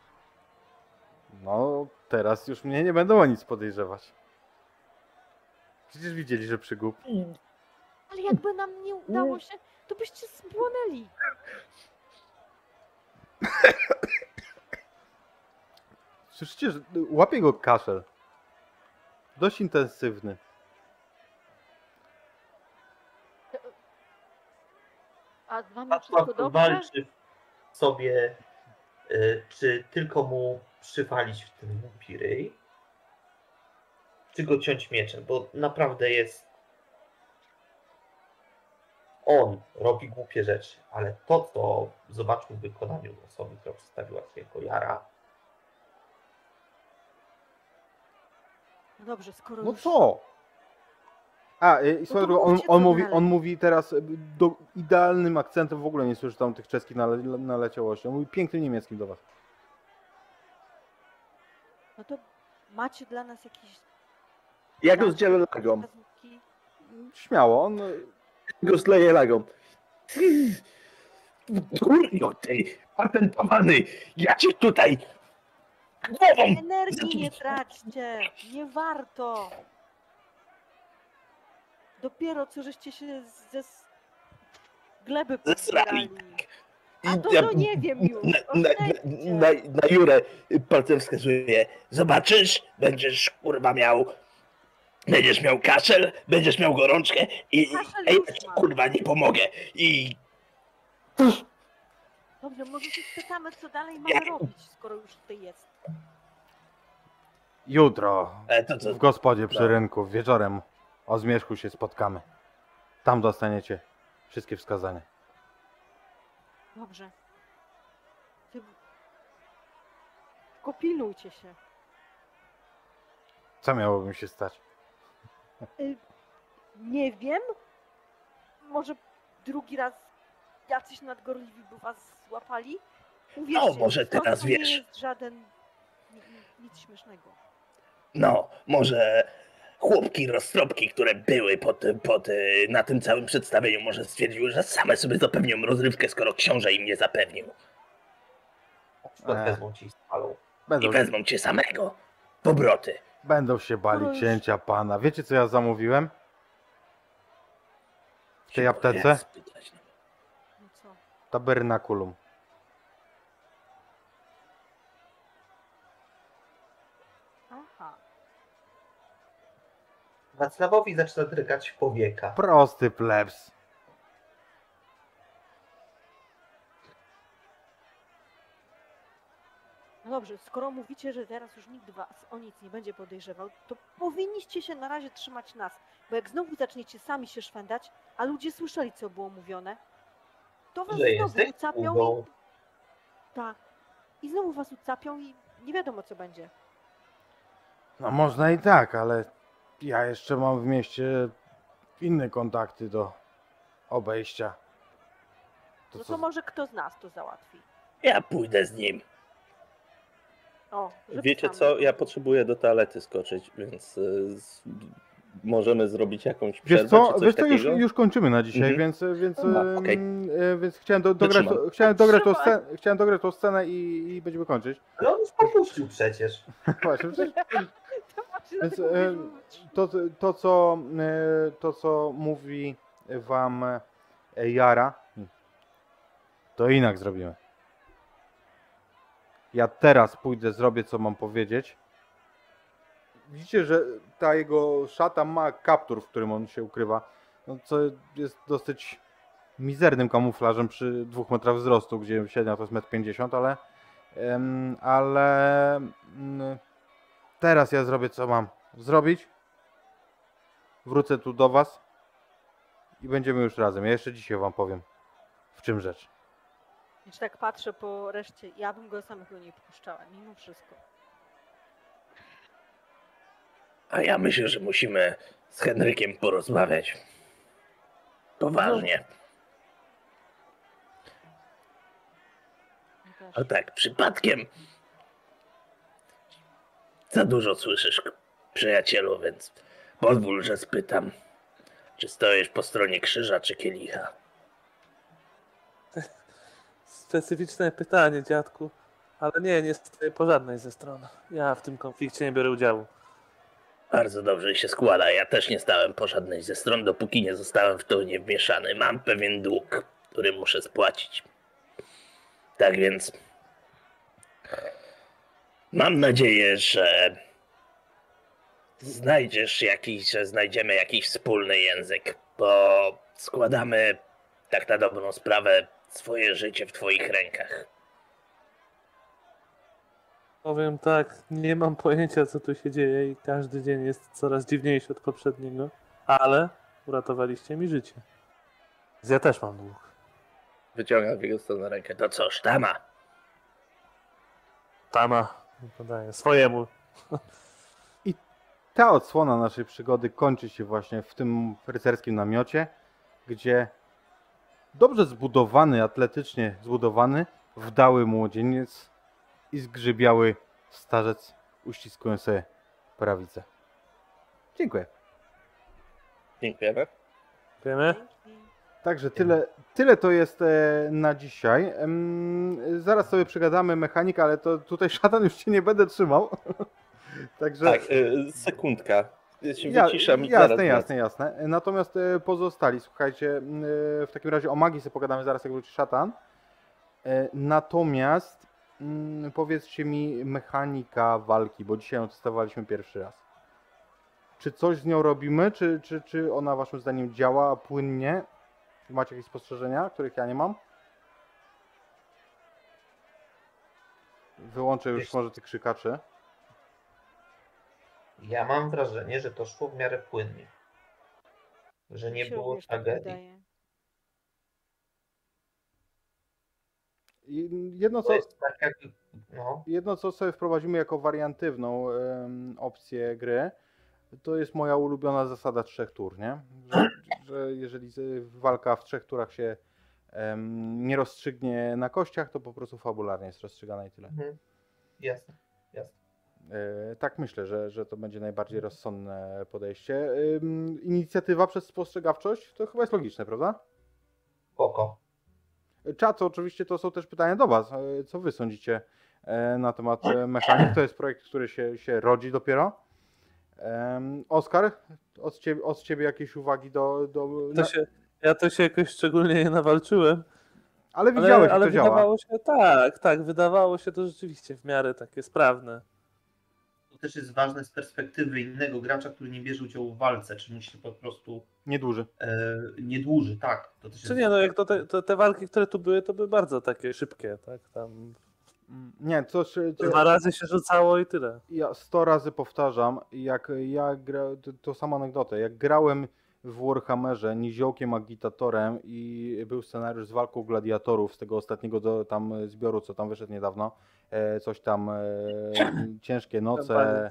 No, teraz już mnie nie będą o nic podejrzewać. Przecież widzieli, że przygub. Ale jakby nam nie udało się, to byście spłonęli. Słyszycie, że łapie go kaszel. Dość intensywny. A z wami Wacław wszystko dobrze? walczy w sobie, y, czy tylko mu przywalić w tym piryj, czy go ciąć mieczem, bo naprawdę jest... On robi głupie rzeczy, ale to, co zobaczył w wykonaniu osoby, która przedstawiła się jako Jara, No dobrze, skoro No już... co? A, y, i to drogą, on, co on, mówi, on mówi teraz y, do, idealnym akcentem, w ogóle nie słyszy tam tych czeskich nale, naleciałości. On mówi pięknym niemieckim do was. No to macie dla nas jakieś... Ja go zdzielę lagą. wskazówki? Śmiało, on... Go zleję lagą. Kurno ty, patentowany! Ja cię tutaj głową Energii nie traćcie, nie warto. Dopiero co żeście się ze gleby pozbierali. A to, to nie wiem już. Na, na, na, na Jurę palcem wskazuje. Zobaczysz, będziesz kurwa miał. Będziesz miał kaszel, będziesz miał gorączkę i. Kaszel już mam. kurwa nie pomogę. I Dobrze, może się spytamy, co dalej Ja- mamy robić, skoro już tutaj jest. Jutro e, to co? w gospodzie przy rynku, wieczorem o zmierzchu się spotkamy. Tam dostaniecie wszystkie wskazania. Dobrze. Ty... Tylko pilnujcie się. Co miałoby mi się stać? Nie wiem. Może drugi raz jacyś nadgorliwi by was złapali? Uwierzcie No, może to, teraz to wiesz. nie jest żaden... ni- ni- nic śmiesznego. No, może chłopki roztropki, które były pod, pod, e, na tym całym przedstawieniu, może stwierdziły, że same sobie zapewnią rozrywkę, skoro książę im nie zapewnił. Na przykład Ech. wezmą ci spalą. I wezmą cię samego. Powroty. Będą się bali No już- księcia pana. Wiecie co ja zamówiłem? W tej aptece? boję spytać. No co? Tabernakulum. Aha. Wacławowi zaczyna drgać powieka. Prosty plebs. No dobrze, skoro mówicie, że teraz już nikt was o nic nie będzie podejrzewał, to powinniście się na razie trzymać nas, bo jak znowu zaczniecie sami się szwendać, a ludzie słyszeli, co było mówione, to was Że znowu ucapią i... Tak. I znowu was ucapią i nie wiadomo, co będzie. No można i tak, ale ja jeszcze mam w mieście inne kontakty do obejścia. To No co? to może kto z nas to załatwi. Ja pójdę z nim. O, Wiecie co? Ja potrzebuję do toalety skoczyć, więc y, z, możemy zrobić jakąś Wiesz przerwę co, czy coś wiesz co już, już kończymy na dzisiaj, Mhm. więc, więc, okej. e, więc chciałem, do, dograć, to, chciałem, dograć tą scenę, chciałem dograć tą scenę i, i będziemy kończyć. Ale on już popuścił przecież. [laughs] Właśnie, [laughs] przecież Więc, że- to, to, co, e, to, co mówi wam Jara, to inak zrobimy. Ja teraz pójdę, zrobię co mam powiedzieć. Widzicie, że ta jego szata ma kaptur, w którym on się ukrywa, no, co jest dosyć mizernym kamuflażem przy dwóch metrach wzrostu, gdzie średnia to jest 1,50 m, ale, em, ale mm, teraz ja zrobię co mam zrobić. Wrócę tu do was i będziemy już razem. Ja jeszcze dzisiaj wam powiem, w czym rzecz. Więc tak patrzę po reszcie, ja bym go samego nie puszczała, mimo wszystko. A ja myślę, że musimy z Henrykiem porozmawiać. Poważnie. A tak, przypadkiem. Za dużo słyszysz, przyjacielu, więc pozwól, że spytam, czy stoisz po stronie krzyża czy kielicha. Specyficzne pytanie, dziadku. Ale nie, nie stoję po żadnej ze stron. Ja w tym konflikcie nie biorę udziału. Bardzo dobrze się składa. Ja też nie stałem po żadnej ze stron, dopóki nie zostałem w to nie wmieszany. Mam pewien dług, który muszę spłacić. Tak więc. Mam nadzieję, że znajdziesz jakiś, że znajdziemy jakiś wspólny język, bo składamy tak na dobrą sprawę swoje życie w twoich rękach. Powiem tak, nie mam pojęcia co tu się dzieje i każdy dzień jest coraz dziwniejszy od poprzedniego, ale uratowaliście mi życie. Więc ja też mam dług. Wyciągam w jego stronę rękę. To co, sztama? Tama, podaję swojemu. Ta odsłona naszej przygody kończy się właśnie w tym rycerskim namiocie, gdzie dobrze zbudowany, atletycznie zbudowany, wdały młodzieniec i zgrzybiały starzec uściskują sobie prawicę. Dziękuję. Dziękujemy. Wiemy? Dzięki. Także tyle, tyle to jest e, na dzisiaj. Zaraz sobie przegadamy mechanika, ale to tutaj [laughs] szatan już cię nie będę trzymał. [laughs] Także Tak, y, sekundka. Się Ja, wyciszam jasne, zaraz jasne, jasne. Natomiast e, pozostali, słuchajcie, e, w takim razie o magii sobie pogadamy zaraz, jak wróci szatan. E, Natomiast powiedzcie mi mechanika walki, bo dzisiaj ją testowaliśmy pierwszy raz. Czy coś z nią robimy, czy, czy, czy ona waszym zdaniem działa płynnie? Macie jakieś spostrzeżenia, których ja nie mam? Wyłączę już może tych krzykaczy. Ja mam wrażenie, że to szło w miarę płynnie. Że nie Mi się było również tak tragedii. wydaje. I Jedno To co, jest tak jak, no, jedno, co sobie wprowadzimy jako wariantywną em, opcję gry, to jest moja ulubiona zasada trzech tur, nie? Że, [coughs] że jeżeli z- walka w trzech turach się em, nie rozstrzygnie na kościach, to po prostu fabularnie jest rozstrzygana i tyle. mhm. jasne, jasne. E, tak myślę, że, że to będzie najbardziej rozsądne podejście. Inicjatywa przez spostrzegawczość to chyba jest logiczne, prawda? Spoko. Czat, oczywiście to są też pytania do Was. E, Co Wy sądzicie e, na temat mechanik? To jest projekt, który się, się rodzi dopiero. Oskar, od ciebie, od ciebie jakieś uwagi do. do To się, ja to się jakoś szczególnie nie nawalczyłem. ale Ale, widziałeś, ale jak to działa. się, tak, tak, wydawało się to rzeczywiście w miarę takie sprawne. To też jest ważne z perspektywy innego gracza, który nie bierze udziału w walce, czy musi po prostu Nie duży. e, nie dłuży, tak. To też Czy jest nie, no jak to te, to te walki, które tu były, to były bardzo takie szybkie, tak? Tam Nie, to, to, dwa razy się rzucało i tyle. ja sto razy powtarzam, jak ja gra, to, to samą anegdotę, jak grałem w Warhammerze niziołkiem agitatorem i był scenariusz z walką gladiatorów z tego ostatniego do, tam zbioru, co tam wyszedł niedawno, coś tam, e, [clears throat] ciężkie noce,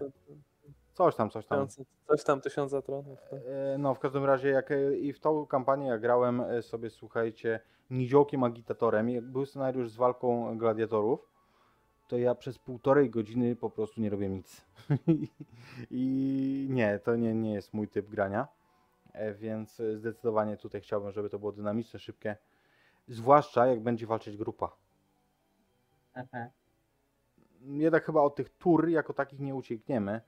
coś tam, coś tam. Coś tam tysiąca tronów. tak. E, No, w każdym razie, jak e, i w tą kampanię ja grałem e, sobie, słuchajcie, niziołkiem agitatorem, jak był scenariusz z walką gladiatorów, to ja przez półtorej godziny po prostu nie robię nic. [laughs] I nie, to nie, nie jest mój typ grania, E, więc e, zdecydowanie tutaj chciałbym, żeby to było dynamiczne, szybkie, zwłaszcza jak będzie walczyć grupa. Mhm. Jednak chyba od tych tur jako takich nie uciekniemy,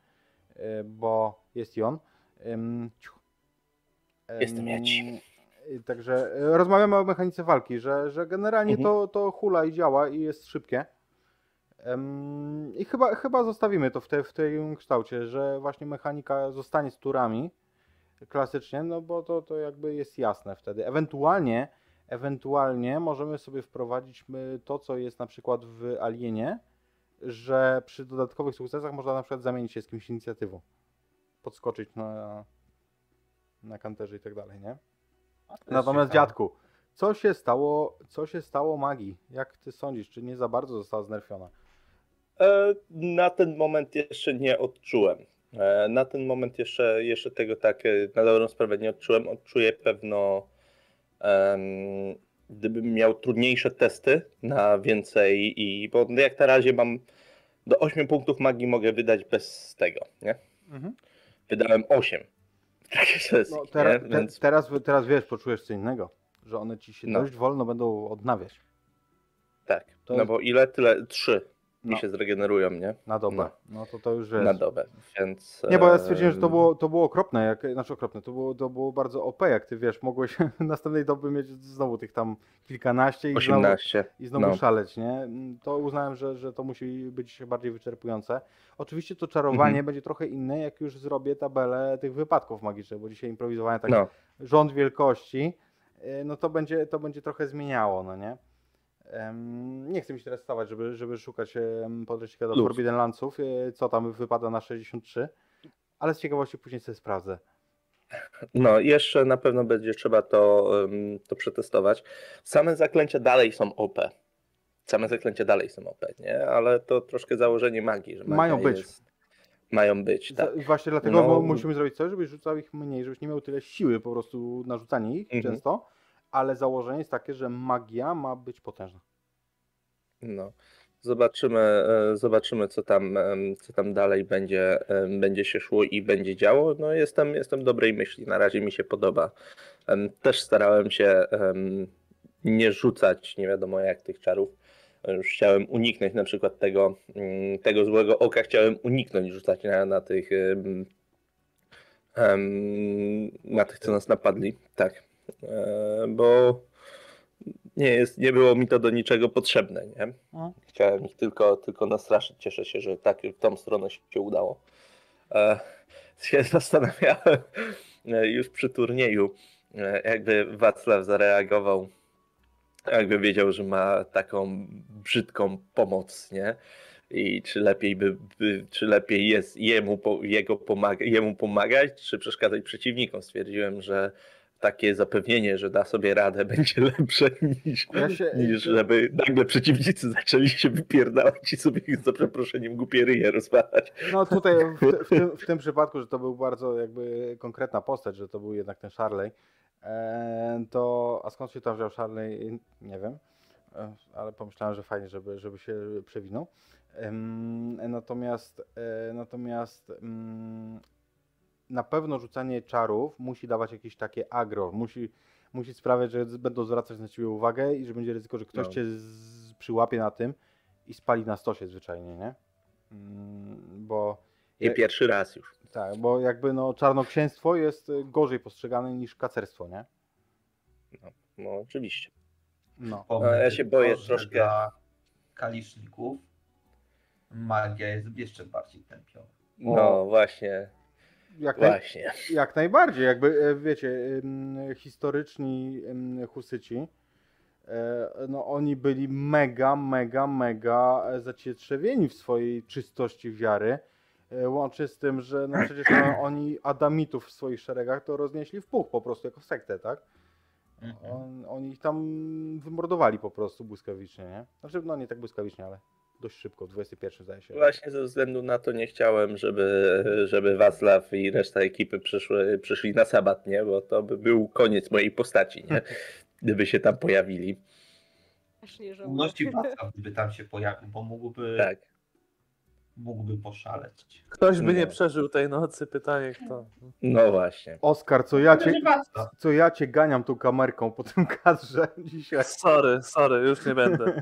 e, bo jest i on. Jestem ja ci. e, Także rozmawiamy o mechanice walki, że, że generalnie Mhm. to, to hula i działa i jest szybkie. I chyba, chyba zostawimy to w, te, w tym kształcie, że właśnie mechanika zostanie z turami klasycznie, no bo to, to jakby jest jasne wtedy. Ewentualnie, ewentualnie możemy sobie wprowadzić my to, co jest na przykład w Alienie, że przy dodatkowych sukcesach można na przykład zamienić się z kimś inicjatywą. Podskoczyć na, na kanterze i tak dalej, nie? Natomiast ciekawe. dziadku, co się stało, co się stało magii? Jak ty sądzisz, czy nie za bardzo została znerfiona? E, Na ten moment jeszcze nie odczułem. E, Na ten moment jeszcze, jeszcze tego tak e, na dobrą sprawę nie odczułem. Odczuję pewno, gdybym miał trudniejsze testy na więcej i bo jak na razie mam do 8 punktów magii mogę wydać bez tego, nie? Mhm. Wydałem 8 w trakcie sesji, No, nie? teraz, te, więc teraz, teraz wiesz, poczujesz co innego, że one ci się No. dość wolno będą odnawiać. tak, to no jest- bo ile? Tyle, 3 No. się zregenerują, nie? Na dobę. No, No. to to już wiesz. Na dobę, więc... Nie, bo ja stwierdziłem, że to było, to było okropne, jak, znaczy okropne, to było, to było bardzo OP, jak ty wiesz, mogłeś [laughs] następnej doby mieć znowu tych tam kilkanaście i znowu, 18. i znowu no. szaleć, nie? Mm, To uznałem, że, że to musi być bardziej wyczerpujące. Oczywiście to czarowanie Mhm. będzie trochę inne, jak już zrobię tabelę tych wypadków magicznych, bo dzisiaj improwizowałem tak No, rząd wielkości, y, no to będzie, to będzie trochę zmieniało, no nie? Nie chcę mi się teraz stawać, żeby, żeby szukać podręcznika do Luz. Forbidden Landsów, y, co tam wypada na 63, ale z ciekawości później sobie sprawdzę. no, jeszcze na pewno będzie trzeba to, to przetestować. Same zaklęcia dalej są OP. Same zaklęcia dalej są OP, nie? Ale to troszkę założenie magii, że Mają być. Jest, mają być, tak. Właśnie dlatego No. mu- musimy zrobić coś, żebyś rzucał ich mniej, żebyś nie miał tyle siły po prostu na rzucanie ich Mhm. często, ale założenie jest takie, że magia ma być potężna. No. Zobaczymy, e, zobaczymy co tam, em, co tam dalej będzie, em, będzie się szło i będzie działo. No jestem, jestem dobrej myśli, na razie mi się podoba. Też starałem się nie rzucać nie wiadomo jak tych czarów. Już chciałem uniknąć na przykład tego, mm, tego złego oka, chciałem uniknąć rzucać na, na tych na tych, co nas napadli. Tak. E, Bo nie, jest, nie było mi to do niczego potrzebne, nie? No. Chciałem ich tylko, tylko nastraszyć. Cieszę się, że tak w tą stronę się udało. E, się [laughs] zastanawiałem e, już przy turnieju, jakby Wacław zareagował, jakby wiedział, że ma taką brzydką pomoc, nie? I czy lepiej by, by czy lepiej jest jemu, jego pomaga, jemu pomagać, czy przeszkadzać przeciwnikom? Stwierdziłem, że takie zapewnienie, że da sobie radę, [laughs] będzie lepsze niż, Ja się- niż żeby nagle przeciwnicy zaczęli się wypierdalać i sobie za przeproszeniem głupie ryje rozwalać. No tutaj w, w, tym, w tym przypadku, że to był bardzo jakby konkretna postać, że to był jednak ten Charley, e, to a skąd się tam wziął Charley, nie wiem, e, ale pomyślałem, że fajnie, żeby, żeby się przewinął. Natomiast, e, natomiast mm, na pewno rzucanie czarów musi dawać jakieś takie agro, musi, musi sprawiać, że będą zwracać na ciebie uwagę i że będzie ryzyko, że ktoś No. cię z, przyłapie na tym i spali na stosie zwyczajnie, nie? Mm, Bo Nie pierwszy raz już. tak, bo jakby no czarnoksięstwo jest y, gorzej postrzegane niż kacerstwo, nie? No oczywiście. No. No, ja się boję że troszkę- Dla kaliszników magia jest jeszcze bardziej tępiona. No właśnie, Jak, naj, właśnie. jak najbardziej, jakby e, wiecie, historyczni husyci, e, no oni byli mega, mega, mega zacietrzewieni w swojej czystości wiary. e, Łącznie z tym, że no przecież no, [clears throat] oni Adamitów w swoich szeregach to roznieśli w puch po prostu jako sektę, tak? Mhm. On, oni ich tam wymordowali po prostu błyskawicznie, nie? Znaczy, no nie tak błyskawicznie, ale dość szybko, w 21 zdaje się. Właśnie ze względu na to nie chciałem, żeby, żeby Wacław i reszta ekipy przyszły, przyszli na sabat, nie? Bo to by był koniec mojej postaci, nie? [laughs] Gdyby się tam pojawili. Aż nie żałuję. [laughs] Wacław, gdyby tam się pojawił, bo mógłby, Tak. mógłby poszaleć. Ktoś by Nie. nie przeżył tej nocy, pytanie kto. No właśnie. Oskar, co ja cię, co ja cię ganiam tą kamerką po tym [laughs] kadrze dzisiaj. Sorry, sorry, już nie będę.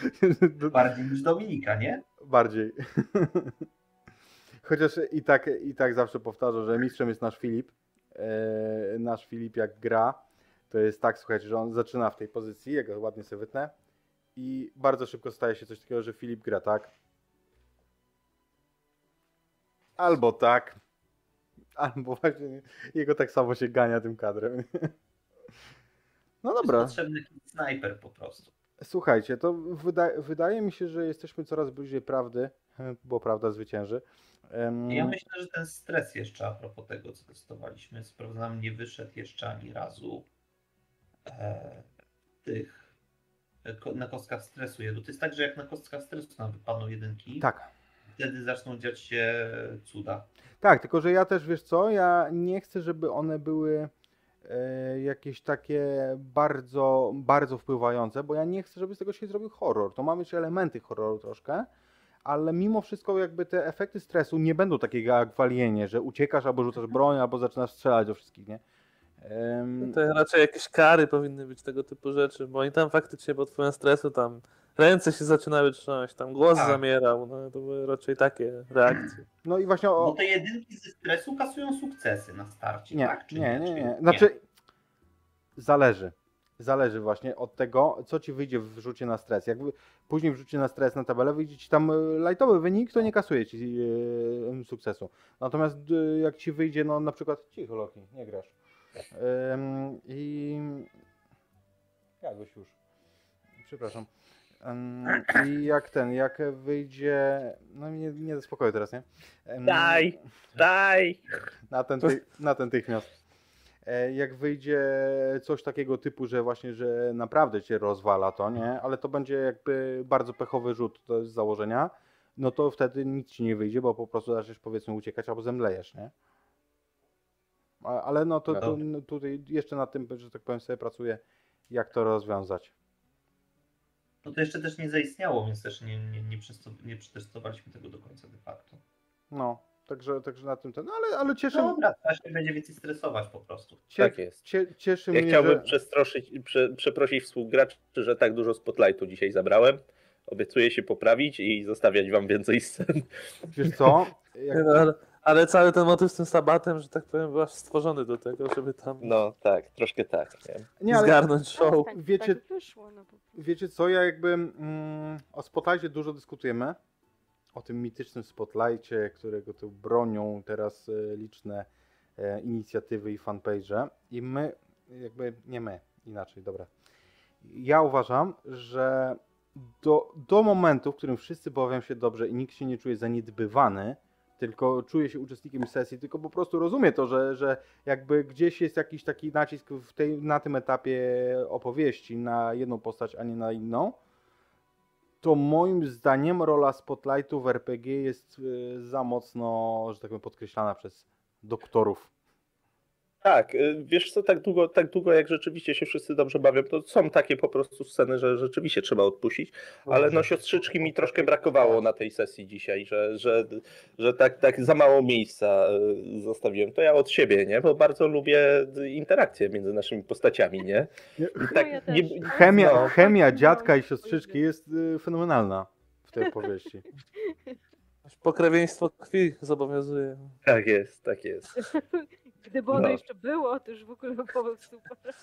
[laughs] Bardziej niż Dominika, nie? Bardziej. [laughs] Chociaż i tak, i tak zawsze powtarzam, że mistrzem jest nasz Filip. E, nasz Filip jak gra, to jest tak, słuchajcie, że on zaczyna w tej pozycji, ja go ładnie sobie wytnę i bardzo szybko staje się coś takiego, że Filip gra tak. Albo tak. Albo właśnie jego tak samo się gania tym kadrem. [laughs] No dobra. Jest potrzebny snajper po prostu. Słuchajcie, to wyda wydaje mi się, że jesteśmy coraz bliżej prawdy, [laughs] bo prawda zwycięży. Ja myślę, że ten stres jeszcze a propos tego, co testowaliśmy, sprawdzam, nie wyszedł jeszcze ani razu e, tych e, na kostkach stresu jego. To jest tak, że jak na kostkach stresu nam wypadną jedynki, Tak, wtedy zaczną dziać się cuda. tak, tylko że ja też wiesz co, ja nie chcę, żeby one były jakieś takie bardzo, bardzo wpływające, bo ja nie chcę, żeby z tego się zrobił horror. To ma mieć elementy horroru troszkę, ale mimo wszystko jakby te efekty stresu nie będą takie jak w Alienie, że uciekasz albo rzucasz broń, albo zaczynasz strzelać do wszystkich, nie? Em, To raczej jakieś kary powinny być tego typu rzeczy, bo oni tam faktycznie pod wpływem stresu tam ręce się zaczynały trząść, tam głos Tak. zamierał, no to były raczej takie reakcje. No i właśnie Bo o, te jedynki ze stresu kasują sukcesy na starcie, Nie, tak? Czy nie, nie, Czy- nie. Znaczy, zależy. Zależy właśnie od tego, co ci wyjdzie w rzucie na stres. Jak później w rzucie na stres na tabelę wyjdzie ci tam e, lightowy wynik, to nie kasuje ci e, sukcesu. Natomiast e, jak ci wyjdzie, no na przykład, cicho Loki, nie grasz. I jakoś już. Przepraszam. [clears throat] I jak ten, jak wyjdzie, no nie, nie do spokoju teraz, nie? Daj, daj! natenty, natychmiast. E, Jak wyjdzie coś takiego typu, że właśnie, że naprawdę cię rozwala to, nie? Ale to będzie jakby bardzo pechowy rzut, to jest z założenia, no to wtedy nic ci nie wyjdzie, bo po prostu zaczniesz powiedzmy uciekać albo zemlejesz, nie? Ale no to, to no, tutaj jeszcze nad tym, że tak powiem, sobie pracuję, jak to rozwiązać. No to jeszcze też nie zaistniało, więc też nie, nie, nie, nie przetestowaliśmy tego do końca de facto. No, także, także na tym ten, no ale, ale cieszy, Dobra, trzeba się będzie więcej stresować po prostu. cie, Tak jest. cie, cieszy Ja mnie, chciałbym że... przestroszyć, prze, przeprosić współgraczy, że tak dużo spotlightu dzisiaj zabrałem. Obiecuję się poprawić i zostawiać wam więcej scen. Wiesz co? [laughs] Jak, No, ale, cały ten motyw z tym sabatem, że tak powiem, był stworzony do tego, żeby tam No tak, troszkę tak. Nie? Nie, ale zgarnąć show. Tak, tak, wiecie- tak wyszło, no wiecie co, ja jakby mm, o Spotlightie dużo dyskutujemy. O tym mitycznym Spotlightie, którego tu bronią teraz e, liczne e, inicjatywy i fanpage. I my, jakby nie my, inaczej, dobra. Ja uważam, że do, do momentu, w którym wszyscy bawią się dobrze i nikt się nie czuje zaniedbywany, tylko czuje się uczestnikiem sesji, tylko po prostu rozumie to, że, że jakby gdzieś jest jakiś taki nacisk w tej, na tym etapie opowieści na jedną postać, a nie na inną, to moim zdaniem rola Spotlightu w RPG jest y, za mocno, że tak powiem, podkreślana przez doktorów. Tak, y, wiesz co, tak długo, tak długo jak rzeczywiście się wszyscy dobrze bawią, to są takie po prostu sceny, że rzeczywiście trzeba odpuścić, ale no siostrzyczki mi troszkę brakowało na tej sesji dzisiaj, że, że, że tak, tak za mało miejsca y, zostawiłem. To ja od siebie, nie? Bo bardzo lubię interakcje między naszymi postaciami, nie? I No tak ja nie. Chemia, No. chemia No, dziadka i to siostrzyczki jest y, fenomenalna w tej opowieści. Pokrewieństwo krwi zobowiązuje. tak jest, tak jest. [laughs] Gdyby ono No. jeszcze było, to już w ogóle było super.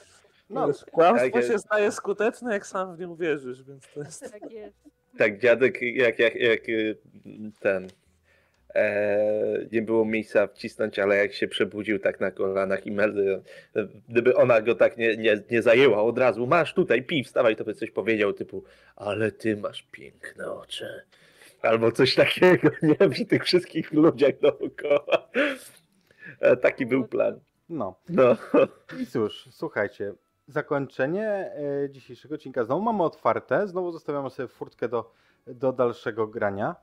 No, kłamstwo tak jest. się staje skuteczne, jak sam w nie uwierzysz, więc to jest... Tak jest. Tak, dziadek, jak, jak, jak y, ten. E, nie było miejsca wcisnąć, ale jak się przebudził tak na kolanach i Meldy, e, gdyby ona go tak nie, nie, nie zajęła od razu, masz tutaj, pij, wstawaj, to by coś powiedział typu, ale ty masz piękne oczy. Albo coś takiego, [laughs] nie przy tych wszystkich ludziach dookoła. E, taki był plan. no. No. I cóż, słuchajcie, zakończenie e, dzisiejszego odcinka znowu mamy otwarte, znowu zostawiamy sobie furtkę do, do dalszego grania.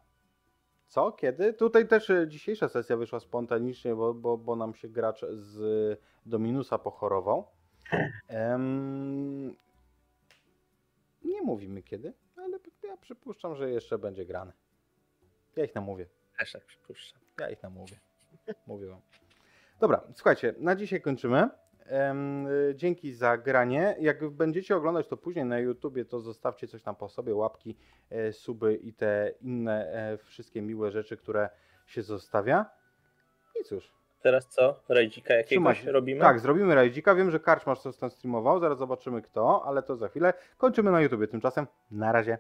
Co? Kiedy? Tutaj też e, dzisiejsza sesja wyszła spontanicznie, bo, bo, bo nam się gracz z Dominusa pochorował. Em, nie mówimy kiedy, ale ja przypuszczam, że jeszcze będzie grane. Ja ich namówię. Też tak przypuszczam. Ja ich namówię. Mówię wam. Dobra, słuchajcie, na dzisiaj kończymy. Y, dzięki za granie. Jak będziecie oglądać to później na YouTubie, to zostawcie coś tam po sobie, łapki, e, suby i te inne e, wszystkie miłe rzeczy, które się zostawia. I cóż. Teraz co? Rajdzika jakiegoś robimy? Tak, zrobimy rajdzika. Wiem, że Karczmasz coś tam streamował, zaraz zobaczymy kto, ale to za chwilę. Kończymy na YouTubie. Tymczasem na razie.